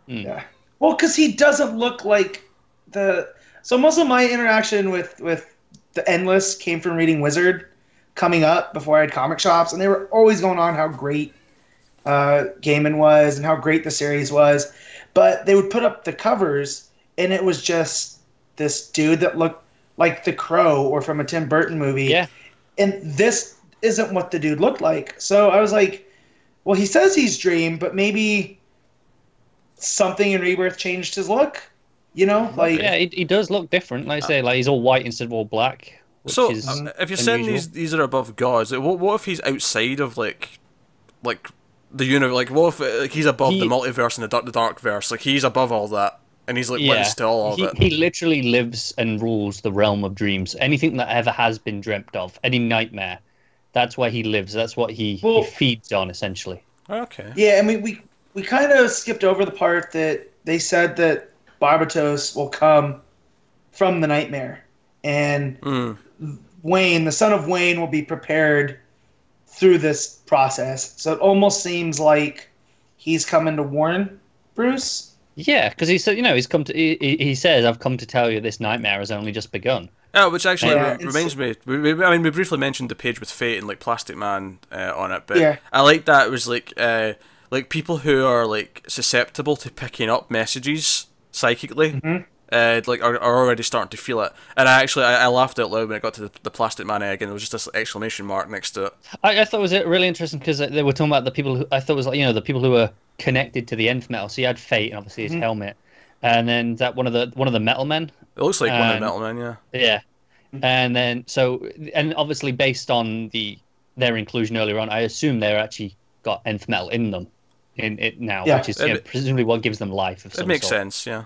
Hmm. Yeah. Well, because he doesn't look like the. So most of my interaction with with the Endless came from reading Wizard, coming up before I had comic shops, and they were always going on how great uh, Gaiman was and how great the series was, but they would put up the covers, and it was just this dude that looked like the Crow or from a Tim Burton movie Yeah. and this isn't what the dude looked like. So I was like, well, he says he's Dream, but maybe something in Rebirth changed his look. You know, like Yeah, he, he does look different. Like I say, like he's all white instead of all black. Which So is uh, if you're saying these these are above gods, like, what what if he's outside of like like the universe? Like what if uh, like he's above He- the multiverse and the dark the dark verse? Like he's above all that, and he's like Yeah. witness to all of he, it. he literally lives and rules the realm of dreams. Anything that ever has been dreamt of, any nightmare, that's where he lives. That's what he, Well- he feeds on, essentially. Okay. yeah, and we we, we kind of skipped over the part that they said that Barbatos will come from the nightmare, and Mm. Wayne, the son of Wayne, will be prepared through this process. So it almost seems like he's coming to warn Bruce. Yeah, because he said, you know, he's come to. He, he- he says, "I've come to tell you this nightmare has only just begun." Oh, which actually Yeah, re- reminds me. We, we, I mean, we briefly mentioned the page with Fate and like Plastic Man uh, on it, but Yeah. I like that it was like uh, like people who are like susceptible to picking up messages psychically. Mhm. Uh, like are, are already starting to feel it, and I actually I, I laughed out loud when it got to the, the plastic man egg, and there was just this exclamation mark next to it. I, I thought it was uh, really interesting because they were talking about the people who I thought it was like you know the people who were connected to the nth metal. So you had Fate and obviously his Mhm. helmet, and then that one of the one of the metal men. It looks like one of the metal men, yeah. Yeah, and then so and obviously based on the their inclusion earlier on, I assume they're actually got nth metal in them in it now, Yeah. which is you know, presumably what gives them life. Of It some makes sort. sense, yeah.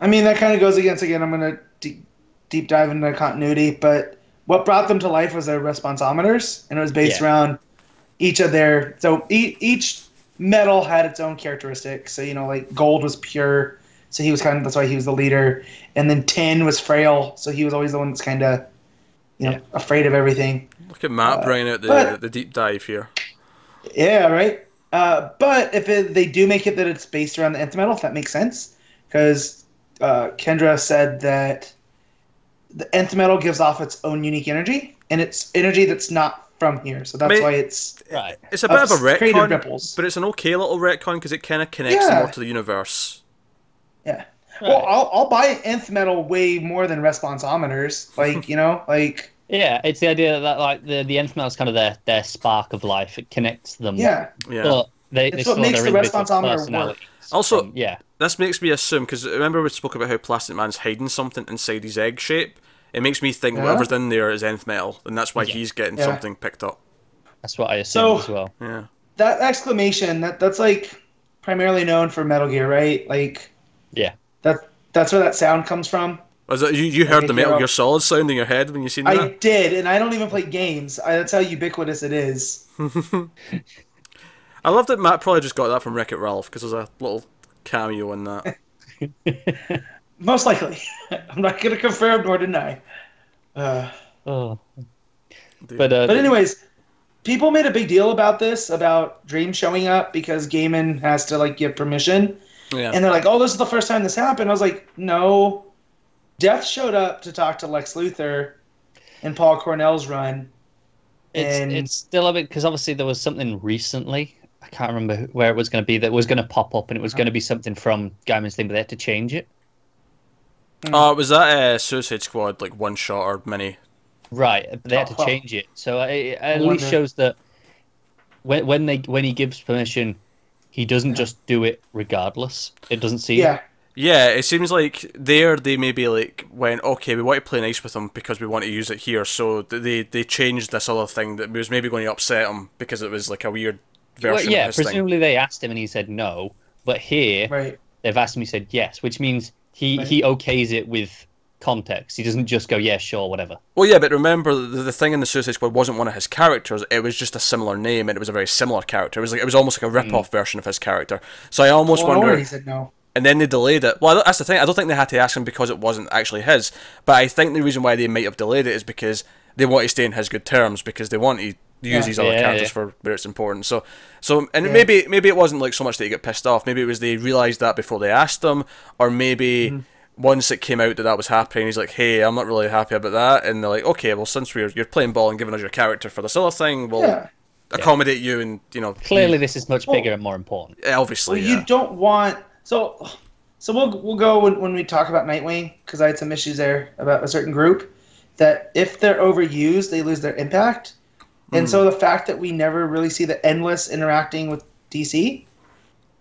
I mean, that kind of goes against again. I'm gonna deep, deep dive into continuity, but what brought them to life was their responsometers, and it was based Yeah. around each of their. So e- each metal had its own characteristic. So you know, like gold was pure, so he was kind of that's why he was the leader, and then tin was frail, so he was always the one that's kind of, you know, Yeah. afraid of everything. Look at Matt Uh, bringing out the, but- the deep dive here. Yeah, right. Uh, but if it, they do make it that it's based around the nth metal, if that makes sense, because uh, Kendra said that the nth metal gives off its own unique energy, and it's energy that's not from here, so that's Mate- why it's Right. It's a bit of a Ups- retcon, ripples. but it's an okay little retcon because it kind of connects Yeah. more to the universe. yeah. Right. Well, I'll I'll buy nth metal way more than responsometers. *laughs* Like you know, like Yeah, it's the idea that like the the nth metal is kind of their their spark of life. It connects them. yeah, Yeah. But they, they It's what makes their the individual responsometer work. personalities. Also- from- yeah, This makes me assume because remember we spoke about how Plastic Man's hiding something inside his egg shape. It makes me think Yeah. whatever's in there is nth metal, and that's why Yeah. he's getting Yeah. something picked up. that's what I assume So- as well. Yeah. that exclamation that that's like primarily known for Metal Gear, right? Like Yeah. that that's where that sound comes from. Was it you? You heard the Metal you're- Gear Solid sound in your head when you seen I that? I did, and I don't even play games. I, that's how ubiquitous it is. *laughs* I love that Matt probably just got that from Wreck It Ralph because there's a little cameo in that. *laughs* Most likely, *laughs* I'm not going to confirm nor deny. Uh, Oh. But uh, but anyways, people made a big deal about this about Dream showing up because Gaiman has to like give permission, yeah. and they're like, "Oh, this is the first time this happened." I was like, "No, Death showed up to talk to Lex Luthor in Paul Cornell's run." it's and- it's still a bit because obviously there was something recently. I can't remember where it was going to be that was going to pop up, and it was going to be something from Gaiman's thing, but they had to change it. Oh, was that uh, Suicide Squad like one shot or mini? Right, but they had to Oh, change it. So it, it at least shows that when when they when he gives permission, he doesn't just do it regardless. It doesn't seem. Yeah, Yeah, it seems like there they maybe like went okay, we want to play nice with them because we want to use it here, so they they changed this other thing that was maybe going to upset them because it was like a weird Well, yeah. of his thing. Presumably they asked him and he said no, but here right. they've asked him. He said yes, which means he Right. he okays it with context. He doesn't just go yeah, sure, whatever. Well, yeah, but remember the, the thing in the Suicide Squad wasn't one of his characters; it was just a similar name and it was a very similar character. It was like it was almost like a rip-off mm. version of his character. So I almost Well, wonder. wonder he said no. and then they delayed it. Well, that's the thing. I don't think they had to ask him because it wasn't actually his. But I think the reason why they might have delayed it is because they want to stay in his good terms because they want to use Yeah. these other Yeah, characters yeah. for where it's important. So, so and Yeah. maybe maybe it wasn't like so much that he got pissed off. Maybe it was they realized that before they asked him, or maybe. Mm-hmm. Once it came out that that was happening, he's like, "Hey, I'm not really happy about that," and they're like, "Okay, well, since we're you're playing ball and giving us your character for this other thing, we'll Yeah. accommodate you." And you know, Clearly, this is much Well- bigger and more important. obviously, Well, yeah. you don't want so. So we'll we'll go when, when we talk about Nightwing because I had some issues there about a certain group that if they're overused they lose their impact, and so the fact that we never really see the endless interacting with DC,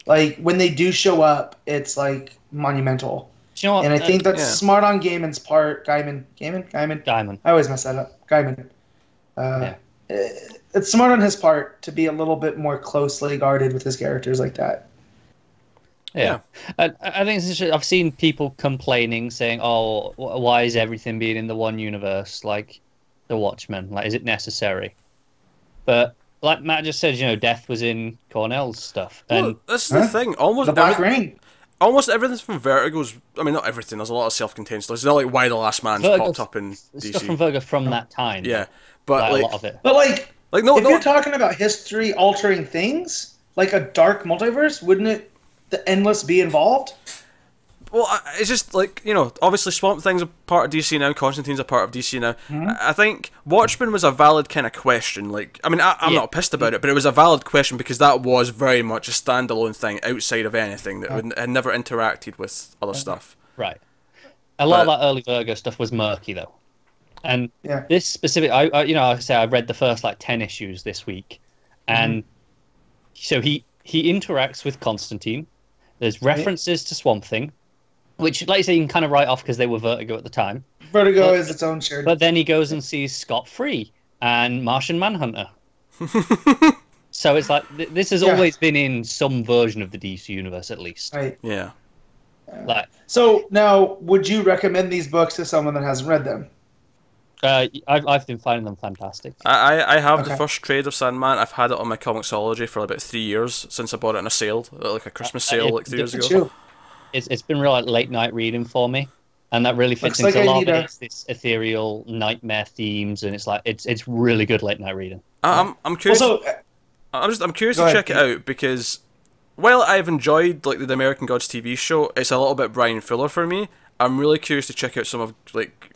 like when they do show up, it's like monumental, you know what? and I Uh, think that's yeah. smart on Gaiman's part. Gaiman, Gaiman, Gaiman. Diamond. I always mess that up. Gaiman. Uh, eh, It's smart on his part to be a little bit more closely guarded with his characters like that. Yeah, I, I think it's I've seen people complaining, saying, "Oh, why is everything being in the one universe? Like the Watchmen? Like, is it necessary?" But like Matt just said, you know, Death was in Cornell's stuff, and Well, this is Huh? the thing. Almost The Black every- Rain. almost everything from Vertigo's. I mean, not everything. There's a lot of self-contained stuff. It's not like Y the Last Man's Vertigo's- popped up in stuff from DC. Verga from that time. Yeah, but like, like, a lot of it. But like, like no, if no. you're talking about history altering things, like a dark multiverse, wouldn't it the endless be involved? Well, it's just like you know, obviously Swamp Thing's a part of DC now. Constantine's a part of DC now. Mm-hmm. I I think Watchmen was a valid kind of question. Like, I mean, I, I'm Yeah. not pissed about it, but it was a valid question because that was very much a standalone thing outside of anything that would, had never interacted with other stuff. Right. A lot But- of that early Virgo stuff was murky though, and Yeah. this specific, I, I you know, I say I read the first like ten issues this week, and so he he interacts with Constantine. There's references to Swamp Thing, which, like you say, you can kind of write off because they were Vertigo at the time. Vertigo But- is its own shared. But then he goes and sees Scott Free and Martian Manhunter. *laughs* so it's like th- this has Yeah. always been in some version of the DC universe, at least. right. Yeah. Like, So now, would you recommend these books to someone that hasn't read them? uh, I've I've been finding them fantastic. I, I I have the first trade of Sandman. I've had it on my Comixology for about three years since I bought it in a sale, like a Christmas Uh, sale, it- like three years ago. you. It's it's been real like late night reading for me, and that really fits Looks like into a I lot of it. a- It's this ethereal nightmare themes, and it's like it's it's really good late night reading. I- I'm I'm curious. Also, uh, I'm just I'm curious to ahead, check it out because while I've enjoyed like the American Gods TV show, it's a little bit Bryan Fuller for me. I'm really curious to check out some of like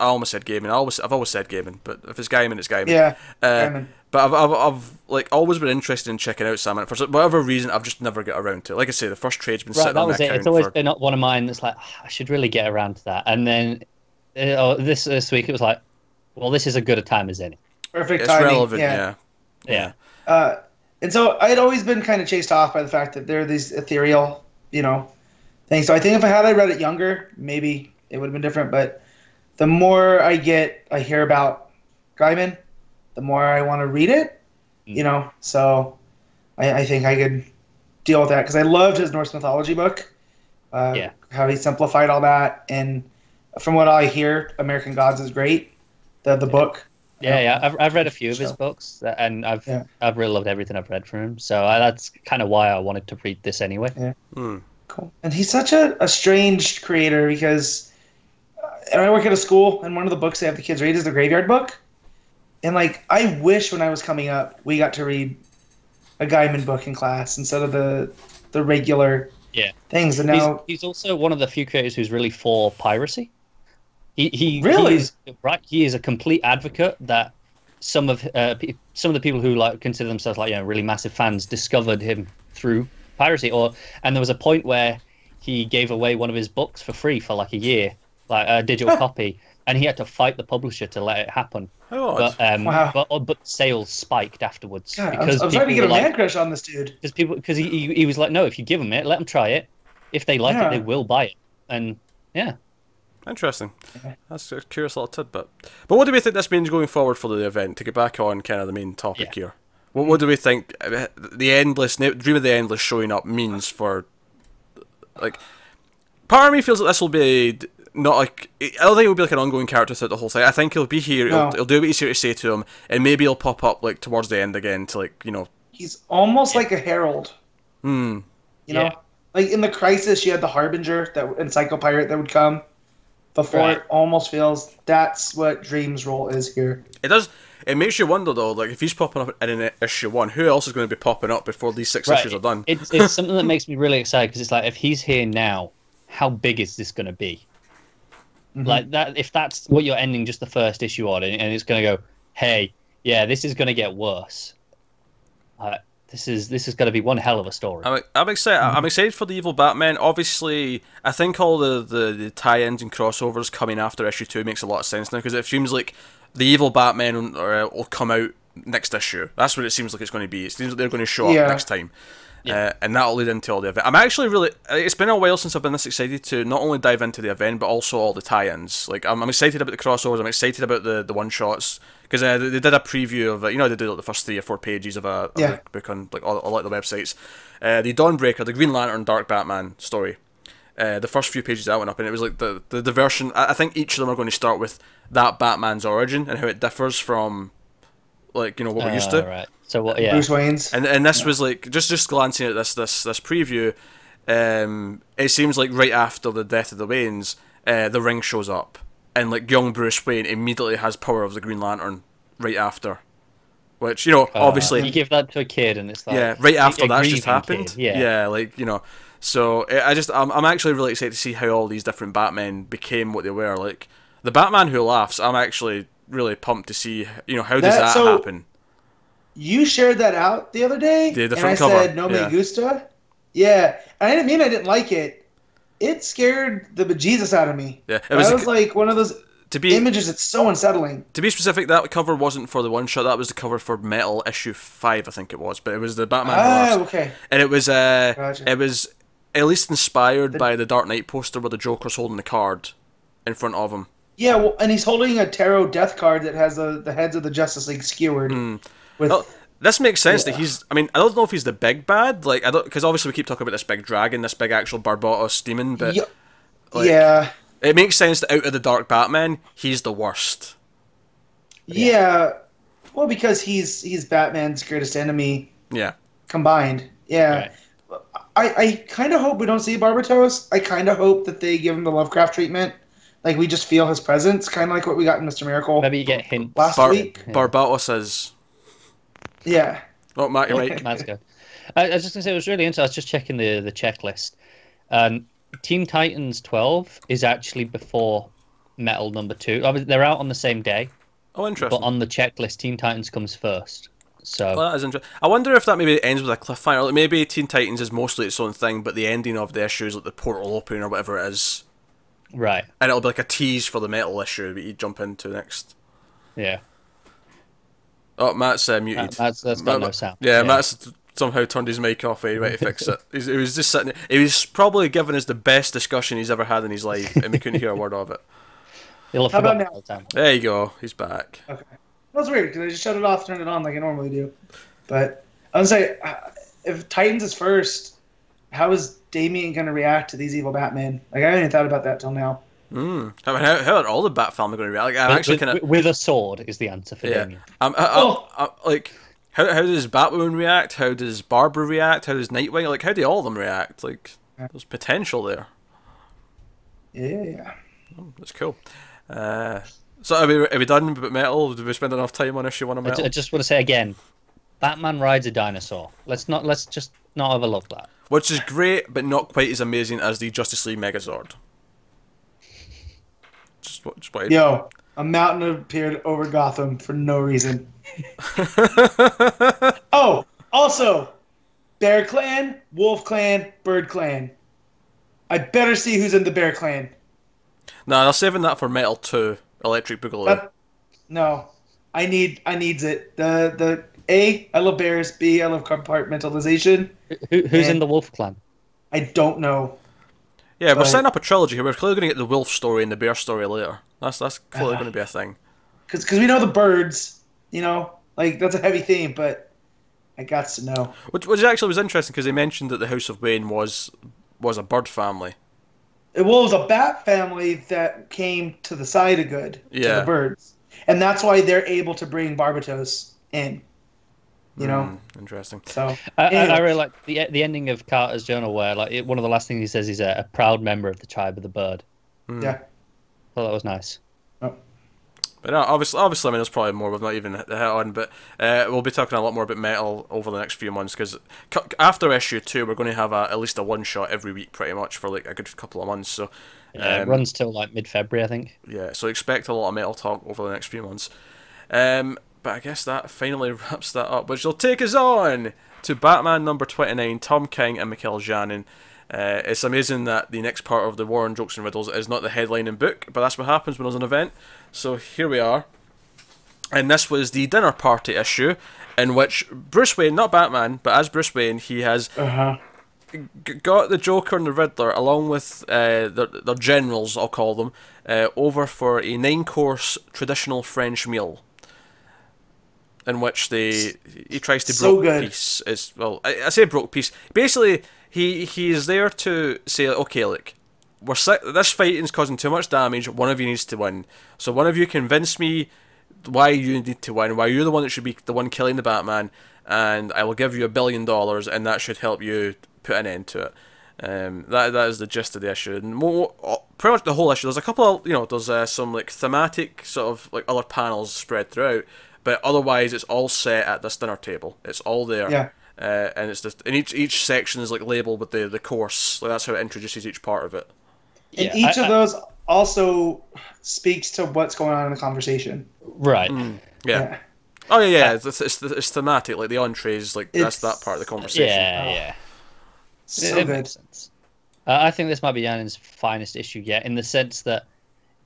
I almost said gaming. I always I've always said gaming, but if it's gaming, it's gaming. Yeah, Uh, Gaiman. But I've, I've, I've like always been interested in checking out Sandman. For whatever reason, I've just never got around to it. Like I say, the first trade's been Right, sitting that on was the it. It's always for been one of mine that's like, "Ah, I should really get around to that. And then uh, oh, this this week it was like, well, this is as good a time as any. perfect it's timing. relevant. yeah. Yeah. Yeah. Uh, and so I had always been kind of chased off by the fact that there are these ethereal, you know, things. So I think if I had I read it younger, maybe it would have been different. But the more I get, I hear about Gaiman, the more I want to read it. Mm. You know, so I, I think I could deal with that because I loved his Norse mythology book. Uh, Yeah. How he simplified all that, and from what I hear, American Gods is great. The the book. Yeah, yeah. I've, I've read a few of his So- books, uh, and I've Yeah. I've really loved everything I've read from him. So I, that's kind of why I wanted to read this anyway. Hmm. Cool. And he's such a, a strange creator because uh, and I work at a school, and one of the books they have the kids read is the Graveyard Book. And like, I wish when I was coming up, we got to read a Gaiman book in class instead of the the regular Yeah. things. And now, he's also one of the few creators who's really for piracy. He he Really? he's, right. He is a complete advocate that some of uh, some of the people who like consider themselves like you know really massive fans discovered him through piracy. Or and there was a point where he gave away one of his books for free for like a year, like a digital *laughs* copy, and he had to fight the publisher to let it happen. How odd. But um, Wow. but but sales spiked afterwards God, I'm, because I'm starting to people get a were man crush on this dude. because people because he, he he was like, no, if you give them it, let them try it. If they like Yeah. it, they will buy it. And yeah, Interesting. That's a curious little tidbit. But what do we think this means going forward for the event? To get back on kind of the main topic Yeah. here. What, what do we think uh, the endless Dream of the Endless showing up means for like? Part of me feels that this will be not like I don't think it will be like an ongoing character throughout the whole thing. I think he'll be here. He'll, he'll do what he's here to say to him, and maybe he'll pop up like towards the end again to like you know. He's almost like a herald. Hmm. You know, Yeah. like in the crisis, you had the harbinger that and psycho pirate that would come before. Right. It almost feels that's what Dream's role is here. It does. It makes you wonder though, like if he's popping up in an issue one, who else is going to be popping up before these six right. issues are done? It's it's something that makes me really excited because it's like if he's here now, how big is this going to be? Mhm. Like that, if that's what you're ending just the first issue on, and, and it's going to go, hey, yeah, this is going to get worse. Uh, this is this is going to be one hell of a story. I'm, I'm excited. I'm excited for the evil Batman. Obviously, I think all the, the, the tie-ins and crossovers coming after issue two makes a lot of sense now because it seems like the evil Batman will, uh, will come out next issue. That's what it seems like it's going to be. It seems like they're going to show Yeah. up next time. Yeah. Uh, and that'll lead into all the event. I'm actually really. It's been a while since I've been this excited to not only dive into the event but also all the tie-ins. Like I'm, I'm excited about the crossovers. I'm excited about the, the one shots because uh, they, they did a preview of uh, you know they did like the first three or four pages of a, Yeah. a book on like all, all the websites. Uh, the Dawnbreaker, the Green Lantern, Dark Batman story. Uh, the first few pages that went up, and it was like the the, the version. I, I think each of them are going to start with that Batman's origin and how it differs from like you know what we're used to. Uh, right. So what? Yeah. Bruce Wayne's. And and this was like just just glancing at this this this preview, um, it seems like right after the death of the Waynes, uh, the ring shows up, and like young Bruce Wayne immediately has power of the Green Lantern right after, which you know Uh, obviously you give that to a kid, and it's like yeah right after a that's just happened kid, Yeah. yeah like you know so I I just I'm I'm actually really excited to see how all these different Batmen became what they were like the Batman who laughs I'm actually really pumped to see you know how does That- that so- happen You shared that out the other day, The- the and I cover, said no yeah. me gusta. Yeah, and I didn't mean I didn't like it. It scared the bejesus out of me. yeah it That was, was, like one of those to be images. It's so unsettling. To be specific, that cover wasn't for the one shot. That was the cover for Metal issue five, I think it was. But it was the Batman, Ah, okay. and it was uh, Gotcha. it was at least inspired The- by the Dark Knight poster where the Joker's holding the card in front of him. Yeah, well, and he's holding a tarot death card that has the, the heads of the Justice League skewered. Hmm. With Oh, this makes sense that he's. I mean, I don't know if he's the big bad, like I don't, because obviously we keep talking about this big dragon, this big actual Barbatos demon, but yeah, like- yeah, it makes sense that out of the Dark Batman, he's the worst. yeah. Well, because he's he's Batman's greatest enemy Yeah, combined. Yeah. Right. I, I kind of hope we don't see Barbatos. I kind of hope that they give him the Lovecraft treatment. Like we just feel his presence, kind of like what we got in Mr. Miracle Maybe you get hints. last Bar- week. Yeah. Barbatos is. Yeah. Oh, Matt, you're right. *laughs* That's good. I, I was just gonna say it was really interesting. I was just checking the the checklist. Um, Teen Titans 12 is actually before Metal number two. Obviously, they're out on the same day, Oh, interesting. but on the checklist, Teen Titans comes first. So Well, that is interesting. I wonder if that maybe ends with a cliffhanger. Like maybe Teen Titans is mostly its own thing, but the ending of the issue is like the portal opening or whatever it is, right, and it'll be like a tease for the metal issue that you jump into next. yeah, Oh, Matt's uh, muted. That- that's that's got Matt- no sound. Yeah, Matt's somehow turned his mic off. Anyway, to fix it. He's, he was just sitting. He was probably giving us the best discussion he's ever had in his life, and we couldn't hear a word of it. You'll have How about now? the time. There you go. He's back. Okay. That's weird because I just shut it off, turned it on like I normally do. But I would say, uh, if Titans is first, how is Damian going to react to these evil Batman? Like I haven't even thought about that till now. Mm. I mean, how, how are all the Bat family going to react? Like, I'm With- actually kind of with a sword is the answer for yeah. Damian. I'm, um, I, uh, I, uh, Oh. I, like, how how does Batwoman react? How does Barbara react? How does Nightwing? Like, how do all of them react? Like, there's potential there. Yeah, yeah. Hmm, that's cool. Uh, so are we, are we done with metal? Did we spend enough time on issue one of I, ju- metal? I just want to say again, Batman rides a dinosaur. Let's not let's just not overlook that. Which is great, but not quite as amazing as the Justice League Megazord. Just what? Just what Yo, a mountain appeared over Gotham for no reason. *laughs* oh, also, Bear Clan, Wolf Clan, Bird Clan. I better see who's in the Bear Clan. nah, they're saving that for Metal Two, Electric Boogaloo. That- no, I need I needs it. The the A, I love bears. B, I love compartmentalization. Who, who's Yeah. in the Wolf Clan? I don't know. yeah, we're but- setting up a trilogy here. We're clearly going to get the wolf story and the bear story later. That's that's clearly Uh-huh. going to be a thing. Because we know the birds, you know, like that's a heavy theme, but I got to know. Which, which actually was interesting because they mentioned that the House of Wayne was was a bird family. It was a bat family that came to the side of good to the birds, and that's why they're able to bring Barbatos in. You know, Hmm, interesting. so I, I, I really like the the ending of Carter's journal where like it, one of the last things he says he's a, a proud member of the tribe of the bird. yeah. I thought that was nice. But no, obviously, obviously, I mean, there's probably more we've not even hit the hit on. But uh, we'll be talking a lot more about metal over the next few months because after issue two, we're going to have a, at least a one shot every week, pretty much for like a good couple of months. So Yeah, it Um, runs till like mid February, I think. yeah, so expect a lot of metal talk over the next few months. Um, but I guess that finally *laughs* wraps that up, which will take us on to Batman number 29, Tom King and Mikel Janin. Uh, it's amazing that the next part of the War on Jokes and Riddles is not the headlining book, but that's what happens when there's an event. So here we are. And this was the dinner party issue, in which Bruce Wayne, not Batman, but as Bruce Wayne, he has Uh huh. g- got the Joker and the Riddler, along with uh, their, their generals, I'll call them, uh, over for a nine course traditional French meal. In which they he tries to So broke good. peace. Is well, I, I say broke peace. Basically, he he is there to say, okay, look, we're si- this fighting's causing too much damage. One of you needs to win. So one of you convince me why you need to win, why you're the one that should be the one killing the Batman, and I will give you a billion dollars, and that should help you put an end to it. Um, that that is the gist of the issue, and more, pretty much the whole issue. There's a couple of you know, there's uh, some like thematic sort of like other panels spread throughout, but otherwise it's all set at this dinner table. It's all there. Yeah. Uh, and it's just and each each section is like labeled with the the course. Like that's how it introduces each part of it. And Yeah, each I- of I- those also speaks to what's going on in the conversation. Right. Mm. Yeah. Yeah. Oh yeah, yeah. It's, it's, it's thematic. Like the entrees, like that's that part of the conversation. Yeah, Oh. yeah. So it, it good. makes sense. Uh, I think this might be Janin's finest issue yet, in the sense that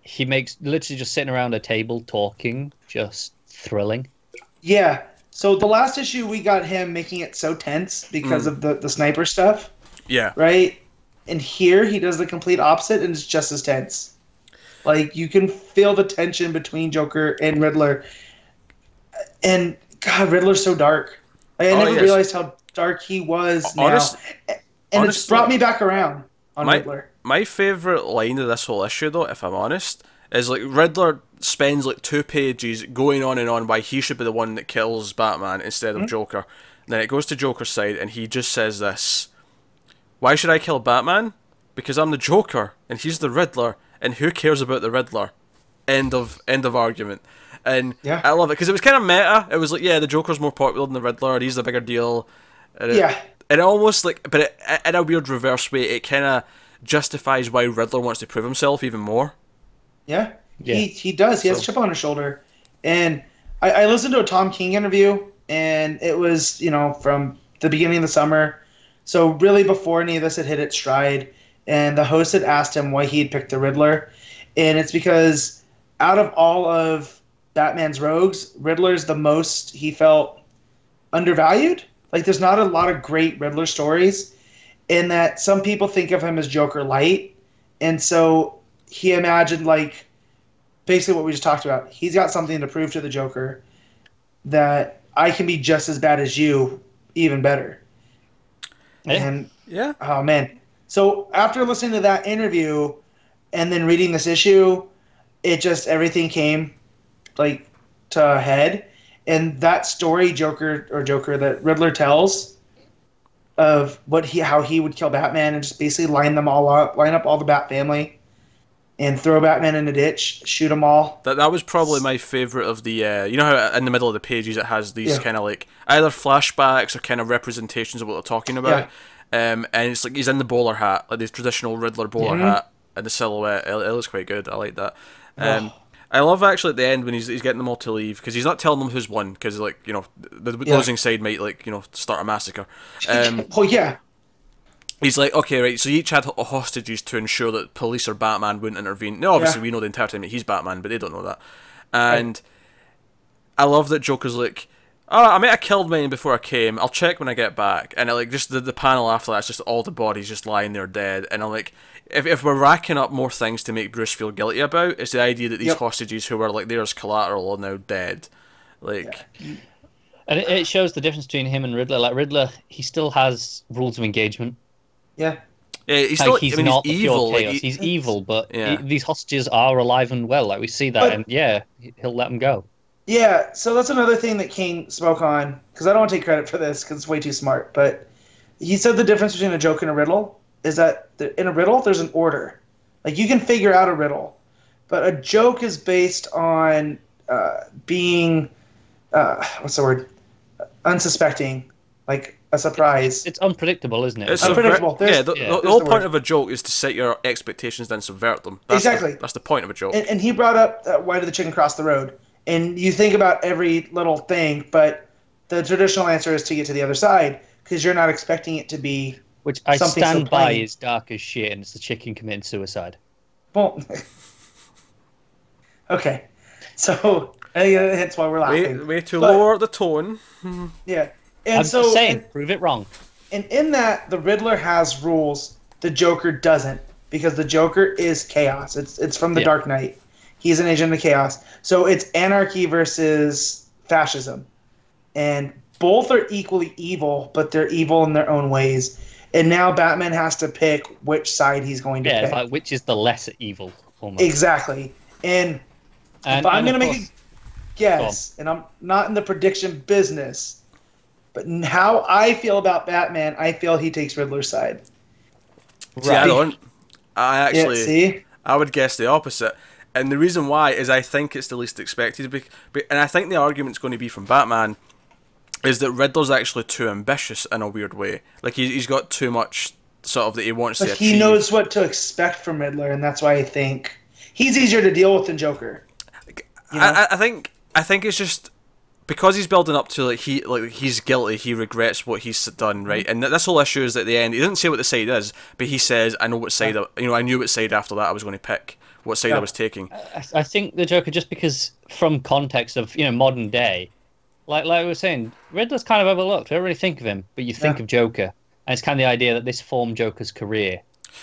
he makes literally just sitting around a table talking, just thrilling. Yeah. So the last issue we got him making it so tense because Mm. of the, the sniper stuff, Yeah. right? And here he does the complete opposite and it's just as tense. Like you can feel the tension between Joker and Riddler. And God, Riddler's so dark. Like, I Oh, never yes. realized how dark he was now. Honest- and it's honestly- brought me back around on My- Riddler. My favorite line of this whole issue, though, if I'm honest, is like Riddler spends like two pages going on and on why he should be the one that kills Batman instead of hmm? Joker. Then it goes to Joker's side, and he just says this: "Why should I kill Batman? Because I'm the Joker, and he's the Riddler, and who cares about the Riddler?" End of end of argument. And Yeah. I love it because it was kind of meta. It was like, yeah, the Joker's more popular than the Riddler, and he's the bigger deal. And it, Yeah. and it almost like, but it, in a weird reverse way, it kind of justifies why Riddler wants to prove himself even more. Yeah, Yeah. he he does. He has a chip on his shoulder, and I, I listened to a Tom King interview, and it was you know from the beginning of the summer, so really before any of this had hit its stride, and the host had asked him why he had picked the Riddler, and it's because out of all of Batman's rogues, Riddler's the most he felt undervalued. Like there's not a lot of great Riddler stories, in that some people think of him as Joker light, and so he imagined like basically what we just talked about. He's got something to prove to the Joker that I can be just as bad as you, even better. Yeah. And Yeah. oh man, so after listening to that interview and then reading this issue, it just everything came like to a head. And that story Joker or Joker that Riddler tells of what he how he would kill Batman and just basically line them all up, line up all the Bat family, and throw Batman in a ditch, shoot them all. That that was probably my favorite of the. Uh, you know how in the middle of the pages it has these Yeah. kind of like either flashbacks or kind of representations of what they're talking about. Yeah. Um, and it's like he's in the bowler hat, like the traditional Riddler bowler Yeah. hat, and the silhouette. It, it looks quite good. I like that. Um, Oh. I love actually at the end when he's, he's getting them all to leave because he's not telling them who's won because like you know the, the Yeah. losing side might like you know start a massacre. *laughs* Um, oh yeah, he's like, okay, right. So you each had hostages to ensure that police or Batman wouldn't intervene. No, obviously Yeah. we know the entire time that he's Batman, but they don't know that. And I love that Joker's like, oh, I mean, I killed mine before I came. I'll check when I get back. And I like just the, the panel after that, it's just all the bodies just lying there dead. And I'm like, if, if we're racking up more things to make Bruce feel guilty about, it's the idea that these Yep. hostages who were like there as collateral are now dead. Like, And it, it shows the difference between him and Riddler. Like Riddler, he still has rules of engagement. Yeah. yeah, he's Like, still, he's I mean, not he's the pure evil. Like, chaos. he- he's evil, but Yeah. he- these hostages are alive and well. Like we see that, But- and yeah, he'll let them go. Yeah, so that's another thing that King spoke on because I don't want to take credit for this because it's way too smart. But he said the difference between a joke and a riddle is that the, in a riddle there's an order, like you can figure out a riddle, but a joke is based on uh, being uh, what's the word, unsuspecting, like a surprise. It's unpredictable, isn't it? It's Like, subver- Unpredictable. Yeah, the, yeah, the- the whole the point word. of a joke is to set your expectations then subvert them. That's the- Exactly. that's the point of a joke. and, and he brought up uh, why did the chicken cross the road? And you think about every little thing, but the traditional answer is to get to the other side because you're not expecting it to be which I something so stand by is dark as shit, and it's the chicken committing suicide. Well, *laughs* okay. So I think that's why we're way, laughing. way to But- lower the tone. Yeah. And I'm so, just saying, and, prove it wrong. and in that, the Riddler has rules. The Joker doesn't because the Joker is chaos. It's it's from the Yeah. Dark Knight. He's an agent of chaos. So it's anarchy versus fascism, and both are equally evil, but they're evil in their own ways. And now Batman has to pick which side he's going to Yeah, pick. like which is the lesser evil, almost. exactly. And And, if I'm and gonna make a guess, and I'm not in the prediction business, but n- how I feel about Batman, I feel he takes Riddler's side. See, I don't. I actually, yeah, see, I would guess the opposite. And the reason why is I think it's the least expected. And I think the argument's going to be from Batman is that Riddler's actually too ambitious in a weird way. Like he, he's got too much sort of that he wants but to he achieve. knows what to expect from Riddler, and that's why I think he's easier to deal with than Joker. You know? I, I- I think I think it's just because he's building up to like he like he's guilty, he regrets what he's done, right? Mm-hmm. And th- this whole issue is at the end. He doesn't say what the side is, but he says, "I know what side. I, you know, I knew what side after that I was going to pick, what side I was taking." I, I think the Joker, just because from context of you know modern day, like like we were saying, Riddler's kind of overlooked. We don't really think of him, but you think Yeah. of Joker, and it's kind of the idea that this formed Joker's career.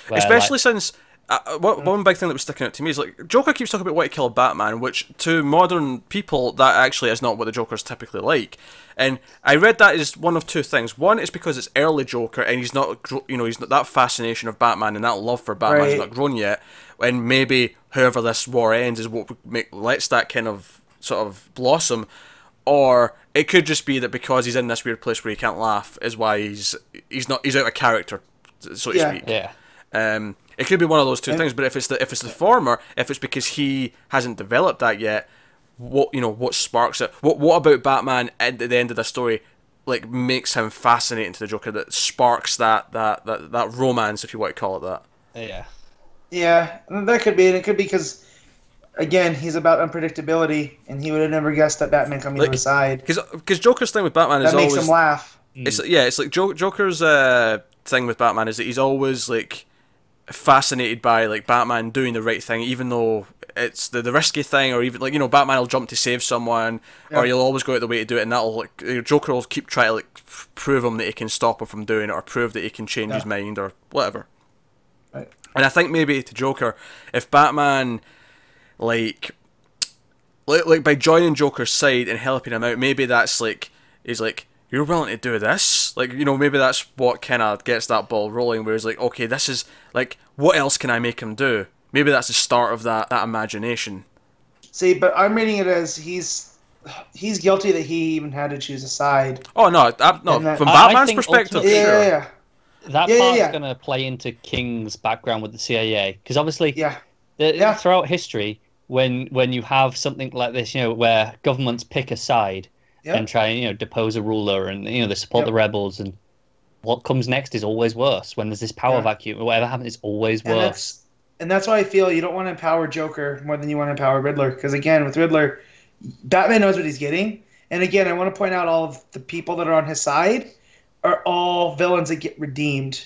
where, Especially like, since uh, one, one big thing that was sticking out to me is like Joker keeps talking about why to kill Batman, which to modern people that actually is not what the Joker's typically like. And I read that as one of two things. One is because it's early Joker, and he's not, you know, he's not that fascination of Batman and that love for Batman's Right. not grown yet. And maybe, however this war ends, is what make, lets that kind of sort of blossom. Or it could just be that because he's in this weird place where he can't laugh, is why he's he's not he's out of character, so to Yeah. speak. yeah, Um, it could be one of those two And- things, but if it's the if it's the former, if it's because he hasn't developed that yet, what you know, what sparks it? What what about Batman at the end of the story, like makes him fascinating to the Joker? That sparks that that that, that romance, if you want to call it that. yeah. Yeah, that could be, and it could be because again, he's about unpredictability, and he would have never guessed that Batman coming Like, to his side. Because because Joker's thing with Batman is That makes always him laugh. It's yeah, it's like Joker's uh, thing with Batman is that he's always like fascinated by like Batman doing the right thing, even though it's the, the risky thing, or even like you know Batman will jump to save someone, or he'll always go out the way to do it, and that'll like Joker will keep trying to like prove him that he can stop him from doing it, or prove that he can change his mind, or whatever. Right. And I think maybe to Joker, if Batman like like, like by joining Joker's side and helping him out, maybe that's like he's like you're willing to do this, like you know maybe that's what kind of gets that ball rolling. Where he's like, okay, this is like what else can I make him do? Maybe that's the start of that that imagination. See, but I'm reading it as he's he's guilty that he even had to choose a side. Oh no, I, no, that- from I- I Batman's think perspective, ultimately- Yeah, yeah, yeah, That Yeah, yeah, part's yeah. going to play into King's background with the CIA because obviously, yeah. the, Yeah. throughout history, when when you have something like this, you know, where governments pick a side Yeah. and try and you know depose a ruler, and you know they support Yep. the rebels, and what comes next is always worse. When there's this power Yeah. vacuum, whatever happens is always And worse. that's and that's why I feel you don't want to empower Joker more than you want to empower Riddler. Because again, with Riddler, Batman knows what he's getting. And again, I want to point out all of the people that are on his side are all villains that get redeemed.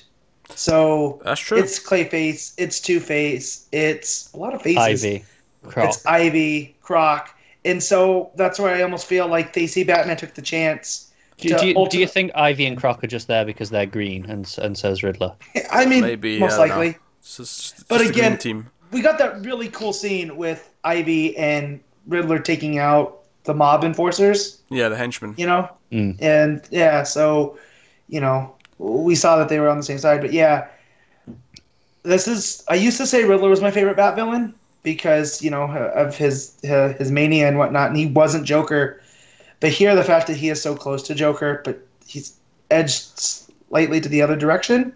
So That's true. it's Clayface, it's Two Face, it's a lot of faces. Ivy, Croc. It's Ivy, Croc. And so that's where I almost feel like they see Batman took the chance. Do, do, you, do you think Ivy and Croc are just there because they're green, and s- and so's Riddler? I mean, Maybe, most I don't likely. It's just- it's But just the green again- team. we got that really cool scene with Ivy and Riddler taking out the mob enforcers, Yeah, the henchmen. you know? Mm. And yeah, so, you know, we saw that they were on the same side. But yeah, this is, I used to say Riddler was my favorite Bat villain because, you know, of his, his mania and whatnot, and he wasn't Joker. But here, the fact that he is so close to Joker, but he's edged slightly to the other direction,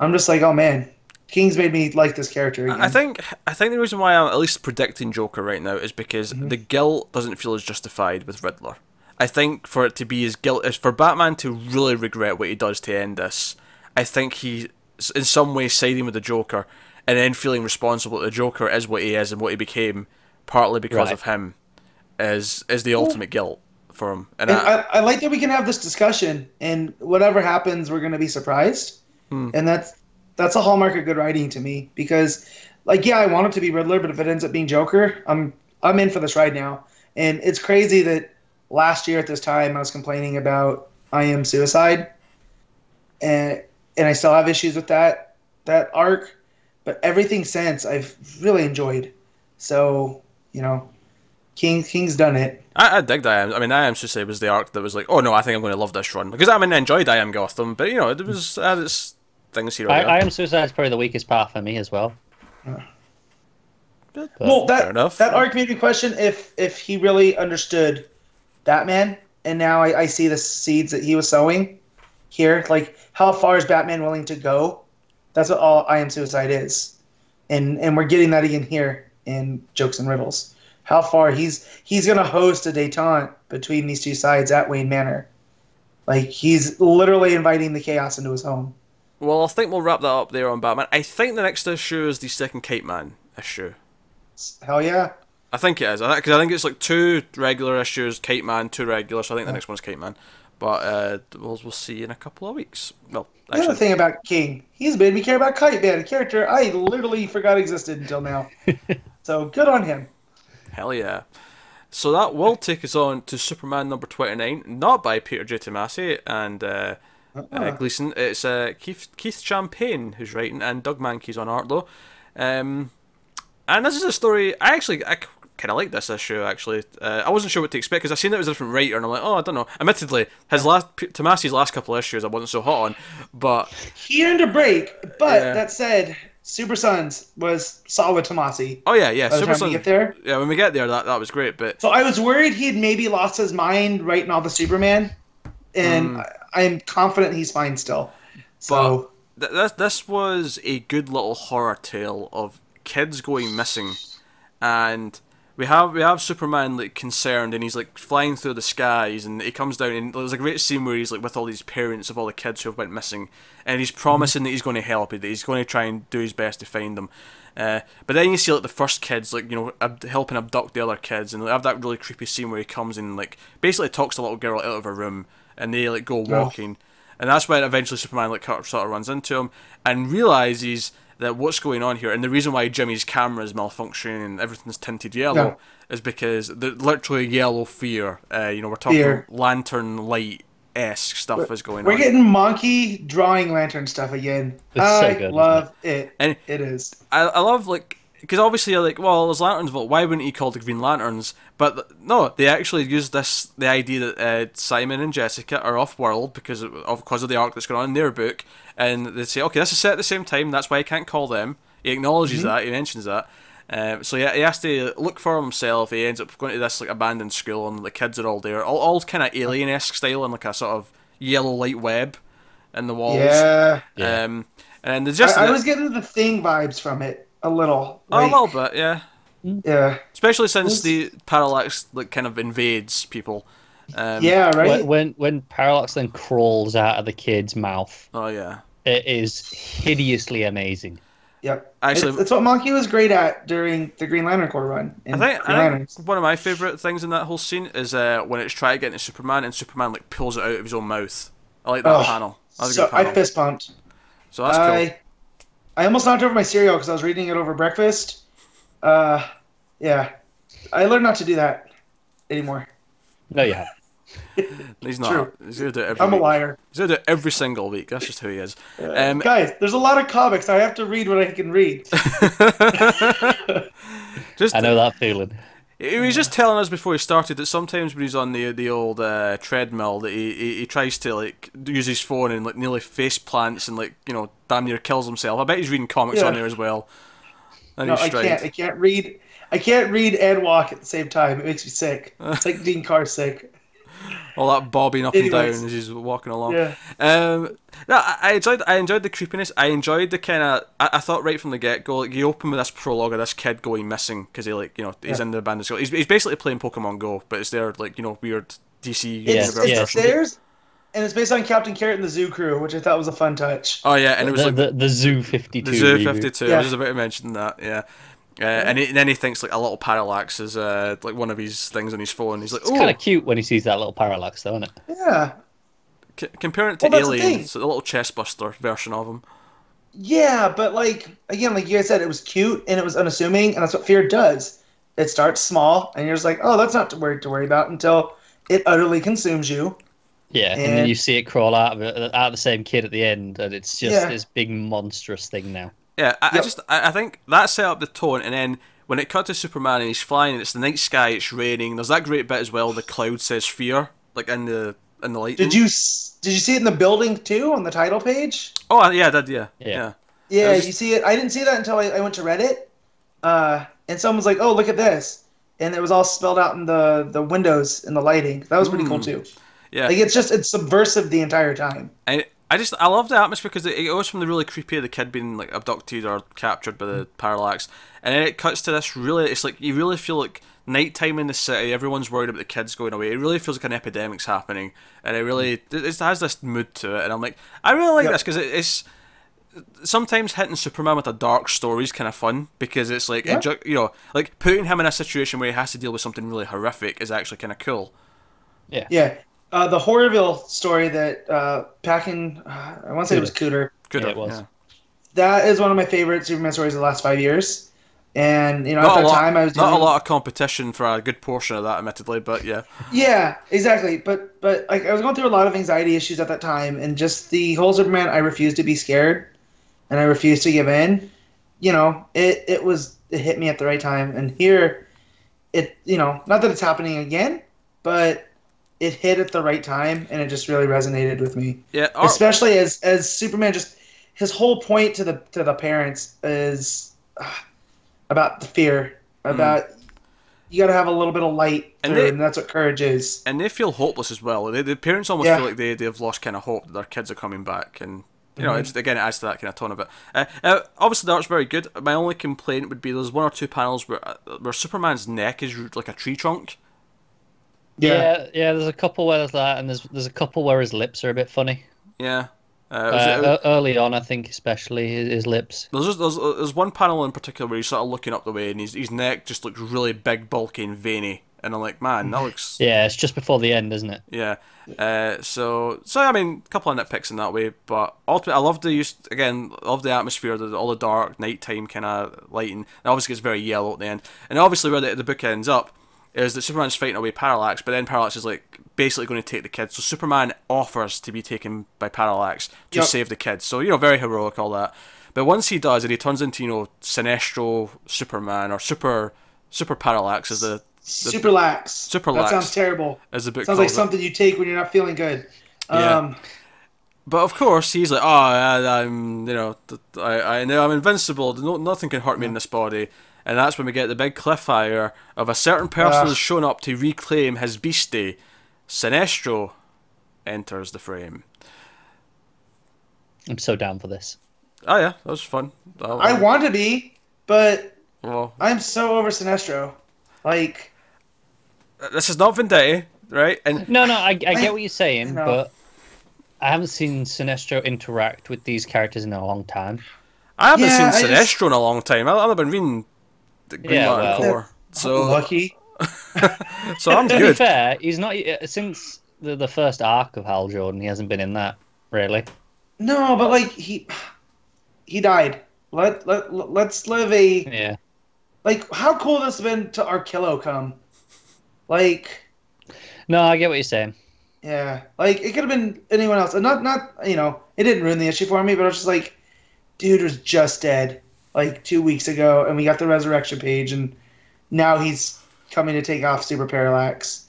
I'm just like, oh man, King's made me like this character again. I think I think the reason why I'm at least predicting Joker right now is because Mm-hmm. the guilt doesn't feel as justified with Riddler. I think for it to be as guilt as for Batman to really regret what he does to end this, I think he s- in some way siding with the Joker and then feeling responsible that the Joker is what he is and what he became partly because Right. of him is is the ultimate guilt for him. And, And I, I, I like that we can have this discussion, and whatever happens, we're going to be surprised. Hmm. And that's that's a hallmark of good writing to me because, like, yeah, I want it to be Riddler, but if it ends up being Joker, I'm I'm in for this ride now. And it's crazy that last year at this time I was complaining about I Am Suicide, and and I still have issues with that that arc, but everything since I've really enjoyed. So you know, King King's done it. I, I digged I am. I mean, I am Suicide was the arc that was like, oh no, I think I'm going to love this run because I mean, I enjoyed I am Gotham, but you know, it was uh, its things here. or I. I am Suicide is probably the weakest part for me as well. But- well, fair that enough. that arc made me question if if he really understood Batman, and now I, I see the seeds that he was sowing here. Like, how far is Batman willing to go? That's what all I Am Suicide is, and and we're getting that again here in Jokes and Riddles. How far he's he's gonna host a détente between these two sides at Wayne Manor. Like he's literally inviting the chaos into his home. Well, I think we'll wrap that up there on Batman. I think the next issue is the second Kite Man issue. Hell yeah! I think it is. I because I think it's like two regular issues, Kite Man, two regular. So I think the next one's Kite Man. But uh, we'll we'll see in a couple of weeks. Well, The other thing about King, he's made me care about Kite Man, a character I literally forgot existed until now. *laughs* so good on him. hell yeah. So that will take us on to Superman number twenty nine, not by Peter J. Tomasi and uh, uh, Gleason. It's uh, Keith Keith Champagne who's writing, and Doug Mahnke's on art though. Um, and this is a story. I actually I kind of like this issue. Actually, uh, I wasn't sure what to expect because I seen it was a different writer, and I'm like, oh, I don't know. Admittedly, his last P- Tomasi's last couple of issues I wasn't so hot on, but He earned a break, but Yeah. that said, Super Sons was solid Tomasi. oh yeah, yeah, By Super time Sons. get there, Yeah, when we get there, that that was great. But so I was worried he'd maybe lost his mind writing all the Superman, and I, I'm confident he's fine still. So th- this this was a good little horror tale of kids going missing, and we have we have Superman like concerned, and he's like flying through the skies, and he comes down, and there's a great scene where he's like with all these parents of all the kids who have went missing, and he's promising that he's going to help, it that he's going to try and do his best to find them, Uh, but then you see like the first kids like you know ab- helping abduct the other kids, and they have that really creepy scene where he comes in like basically talks the little girl out of her room, and they like go walking, and that's when eventually Superman like sort of runs into him and realizes that what's going on here, and the reason why Jimmy's camera is malfunctioning and everything's tinted yellow Yeah. is because the literally yellow fear. Uh, you know, we're talking Fear. lantern light esque stuff is going on. We're getting Mahnke drawing lantern stuff again. It's so I good, isn't love it. And- it is. I, I love like because obviously you're like well there's lanterns but why wouldn't he call the green lanterns but th- no they actually use this the idea that uh, simon and jessica are off world because of, of because of the arc that's going on in their book and they say okay this is set at the same time that's why i can't call them he acknowledges that he mentions that um, so yeah, he has to look for himself. He ends up going to this like abandoned school, and the kids are all there, all, all kind of alien-esque style, and like a sort of yellow light web in the walls. Yeah. Yeah. Um, and there's just I, I was getting the thing vibes from it a little. oh, a Like, little bit, yeah. Yeah. Especially since the parallax like kind of invades people. Um, Yeah. Right. When, when when Parallax then crawls out of the kid's mouth, Oh yeah. it is hideously amazing. Yep. Actually- it's, it's what Mahnke was great at during the Green Lantern Corps run. in I think, I think one of my favorite things in that whole scene is uh, when it's trying to get into Superman and Superman like pulls it out of his own mouth. I like that Oh, panel. That was a so good panel. I fist pumped. so that's cool. I I almost knocked over my cereal because I was reading it over breakfast. Uh, yeah, I learned not to do that anymore. No, you have. *laughs* He's not. true. He's gonna do it every I'm a liar. He's gonna do it every single week. That's just who he is. Um, Guys, there's a lot of comics. I have to read what I can read. *laughs* *laughs* just I know that feeling. He was just telling us before he started that sometimes when he's on the the old uh, treadmill that he, he he tries to like use his phone and like nearly face plants and like you know damn near kills himself. I bet he's reading comics Yeah. on there as well. And No, I can't. I can't read. I can't read and walk at the same time. It makes me sick. It's like *laughs* Dean Carr sick. All that bobbing up and down as he's walking along. Yeah. Um, no, I, I enjoyed. I enjoyed the creepiness. I enjoyed the kind of. I, I thought right from the get go, like you open with this prologue of this kid going missing because he like you know he's Yeah. in the abandoned school. He's, he's basically playing Pokemon Go, but it's their like you know weird DC Yeah, It's, universe yeah. it's theirs, and it's based on Captain Carrot and the Zoo Crew, which I thought was a fun touch. Oh yeah, and it was the, like the, the Zoo 52. The Zoo reboot. 52. I Yeah. was about to mention that. Yeah. Uh, and, he, and then he thinks like a little parallax is uh, like one of his things on his phone. He's like, It's oh, kind of cute when he sees that little parallax, though, isn't it? Yeah, c- comparing it to Well, that's the Alien, it's a little chest buster version of him. yeah, but like again, like you guys said, it was cute and it was unassuming, and that's what fear does. It starts small, and you're just like, oh, that's not to worry to worry about until it utterly consumes you. Yeah, and, then you see it crawl out of it, out of the same kid at the end, and it's just Yeah. this big monstrous thing now. Yeah, I, I just I, I think that set up the tone, and then when it cut to Superman and he's flying, and it's the night sky, it's raining. There's that great bit as well. The cloud says fear, like in the in the light. Did you s- did you see it in the building too on the title page? Oh yeah, I did. Yeah, Yeah. yeah. Yeah, was- you see it. I didn't see that until I, I went to Reddit, uh, and someone was like, "Oh, look at this," and it was all spelled out in the the windows and the lighting. That was pretty cool too. Yeah. Like it's just it's subversive the entire time. And I just I love the atmosphere because it, it goes from the really creepy of the kid being like abducted or captured by the mm. parallax, and then it cuts to this really. It's like you really feel like nighttime in the city. Everyone's worried about the kids going away. It really feels like an epidemic's happening, and it really mm. it, it has this mood to it. And I'm like, I really like Yep. this because it, it's sometimes hitting Superman with a dark story is kind of fun because it's like Yeah. enjo- you know like putting him in a situation where he has to deal with something really horrific is actually kind of cool. Yeah, yeah, uh, the Horrorville story that uh, Packin, uh, I want to say it was Kuder. Good, Yeah, it was. That is one of my favorite Superman stories of the last five years. And you know, Not at a that lot. time, I was not doing, a lot of competition for a good portion of that, admittedly, but yeah. Yeah, exactly. But but like I was going through a lot of anxiety issues at that time, and just the whole Superman, I refused to be scared, and I refused to give in. You know, it it was it hit me at the right time, and here, it you know not that it's happening again, but it hit at the right time, and it just really resonated with me. Yeah, or- Especially as as Superman just his whole point to the to the parents is uh, about the fear about. You got to have a little bit of light, And they- and that's what courage is. and they feel hopeless as well. They, the parents almost Yeah. feel like they they've lost kind of hope that their kids are coming back, and you Mm-hmm. know, it's, again, it adds to that kind of tone of it. Uh, uh, obviously, the art's very good. My only complaint would be there's one or two panels where uh, where Superman's neck is like a tree trunk. Yeah. yeah, There's a couple where there's that, and there's there's a couple where his lips are a bit funny. Yeah, Uh, was- Uh, it- uh, early on, I think, especially his, his lips. There's, just, there's there's one panel in particular where he's sort of looking up the way and his his neck just looks really big, bulky, and veiny, and I'm like, man, that looks *laughs* Yeah, it's just before the end, isn't it? yeah. Uh, so so I mean, a couple of nitpicks in that way, but ultimately, I love the use again, I love the atmosphere, the, all the dark nighttime kind of lighting. It obviously gets very yellow at the end, and obviously where the, the book ends up is that Superman's fighting away Parallax, but then Parallax is like basically going to take the kids. So Superman offers to be taken by Parallax to Yep. save the kids. So you know, very heroic, all that. But once he does, and he turns into you know Sinestro Superman or Super Super Parallax as the Super lax. Super That sounds terrible. as the book Sounds like it. something you take when you're not feeling good. Yeah. Um, But of course, he's like, oh, I, I'm, you know, I, I know I'm invincible. No, nothing can hurt me in this body. And that's when we get the big cliffhanger of a certain person ah. Ugh. has shown up to reclaim his beastie. Sinestro enters the frame. I'm so down for this. Oh yeah, that was fun. Oh, I want to be, but well, I'm so over Sinestro. Like, this is not Venditti, right? And No, no, I, I get what you're saying, No. but I haven't seen Sinestro interact with these characters in a long time. I haven't Yeah, seen I just- Sinestro in a long time. I, I've been reading the Green Yeah, Lantern well. Corps, so lucky. *laughs* so I'm good. to be fair, he's not uh, since the the first arc of Hal Jordan. He hasn't been in that really. No, but like he he died. Let let let's live a Yeah. like. How cool this have been to Arkillo come. Like, No, I get what you're saying. yeah, like it could have been anyone else, and not not you know it didn't ruin the issue for me, but I was just like, dude was just dead like two weeks ago, and we got the resurrection page, and now he's coming to take off Super Parallax,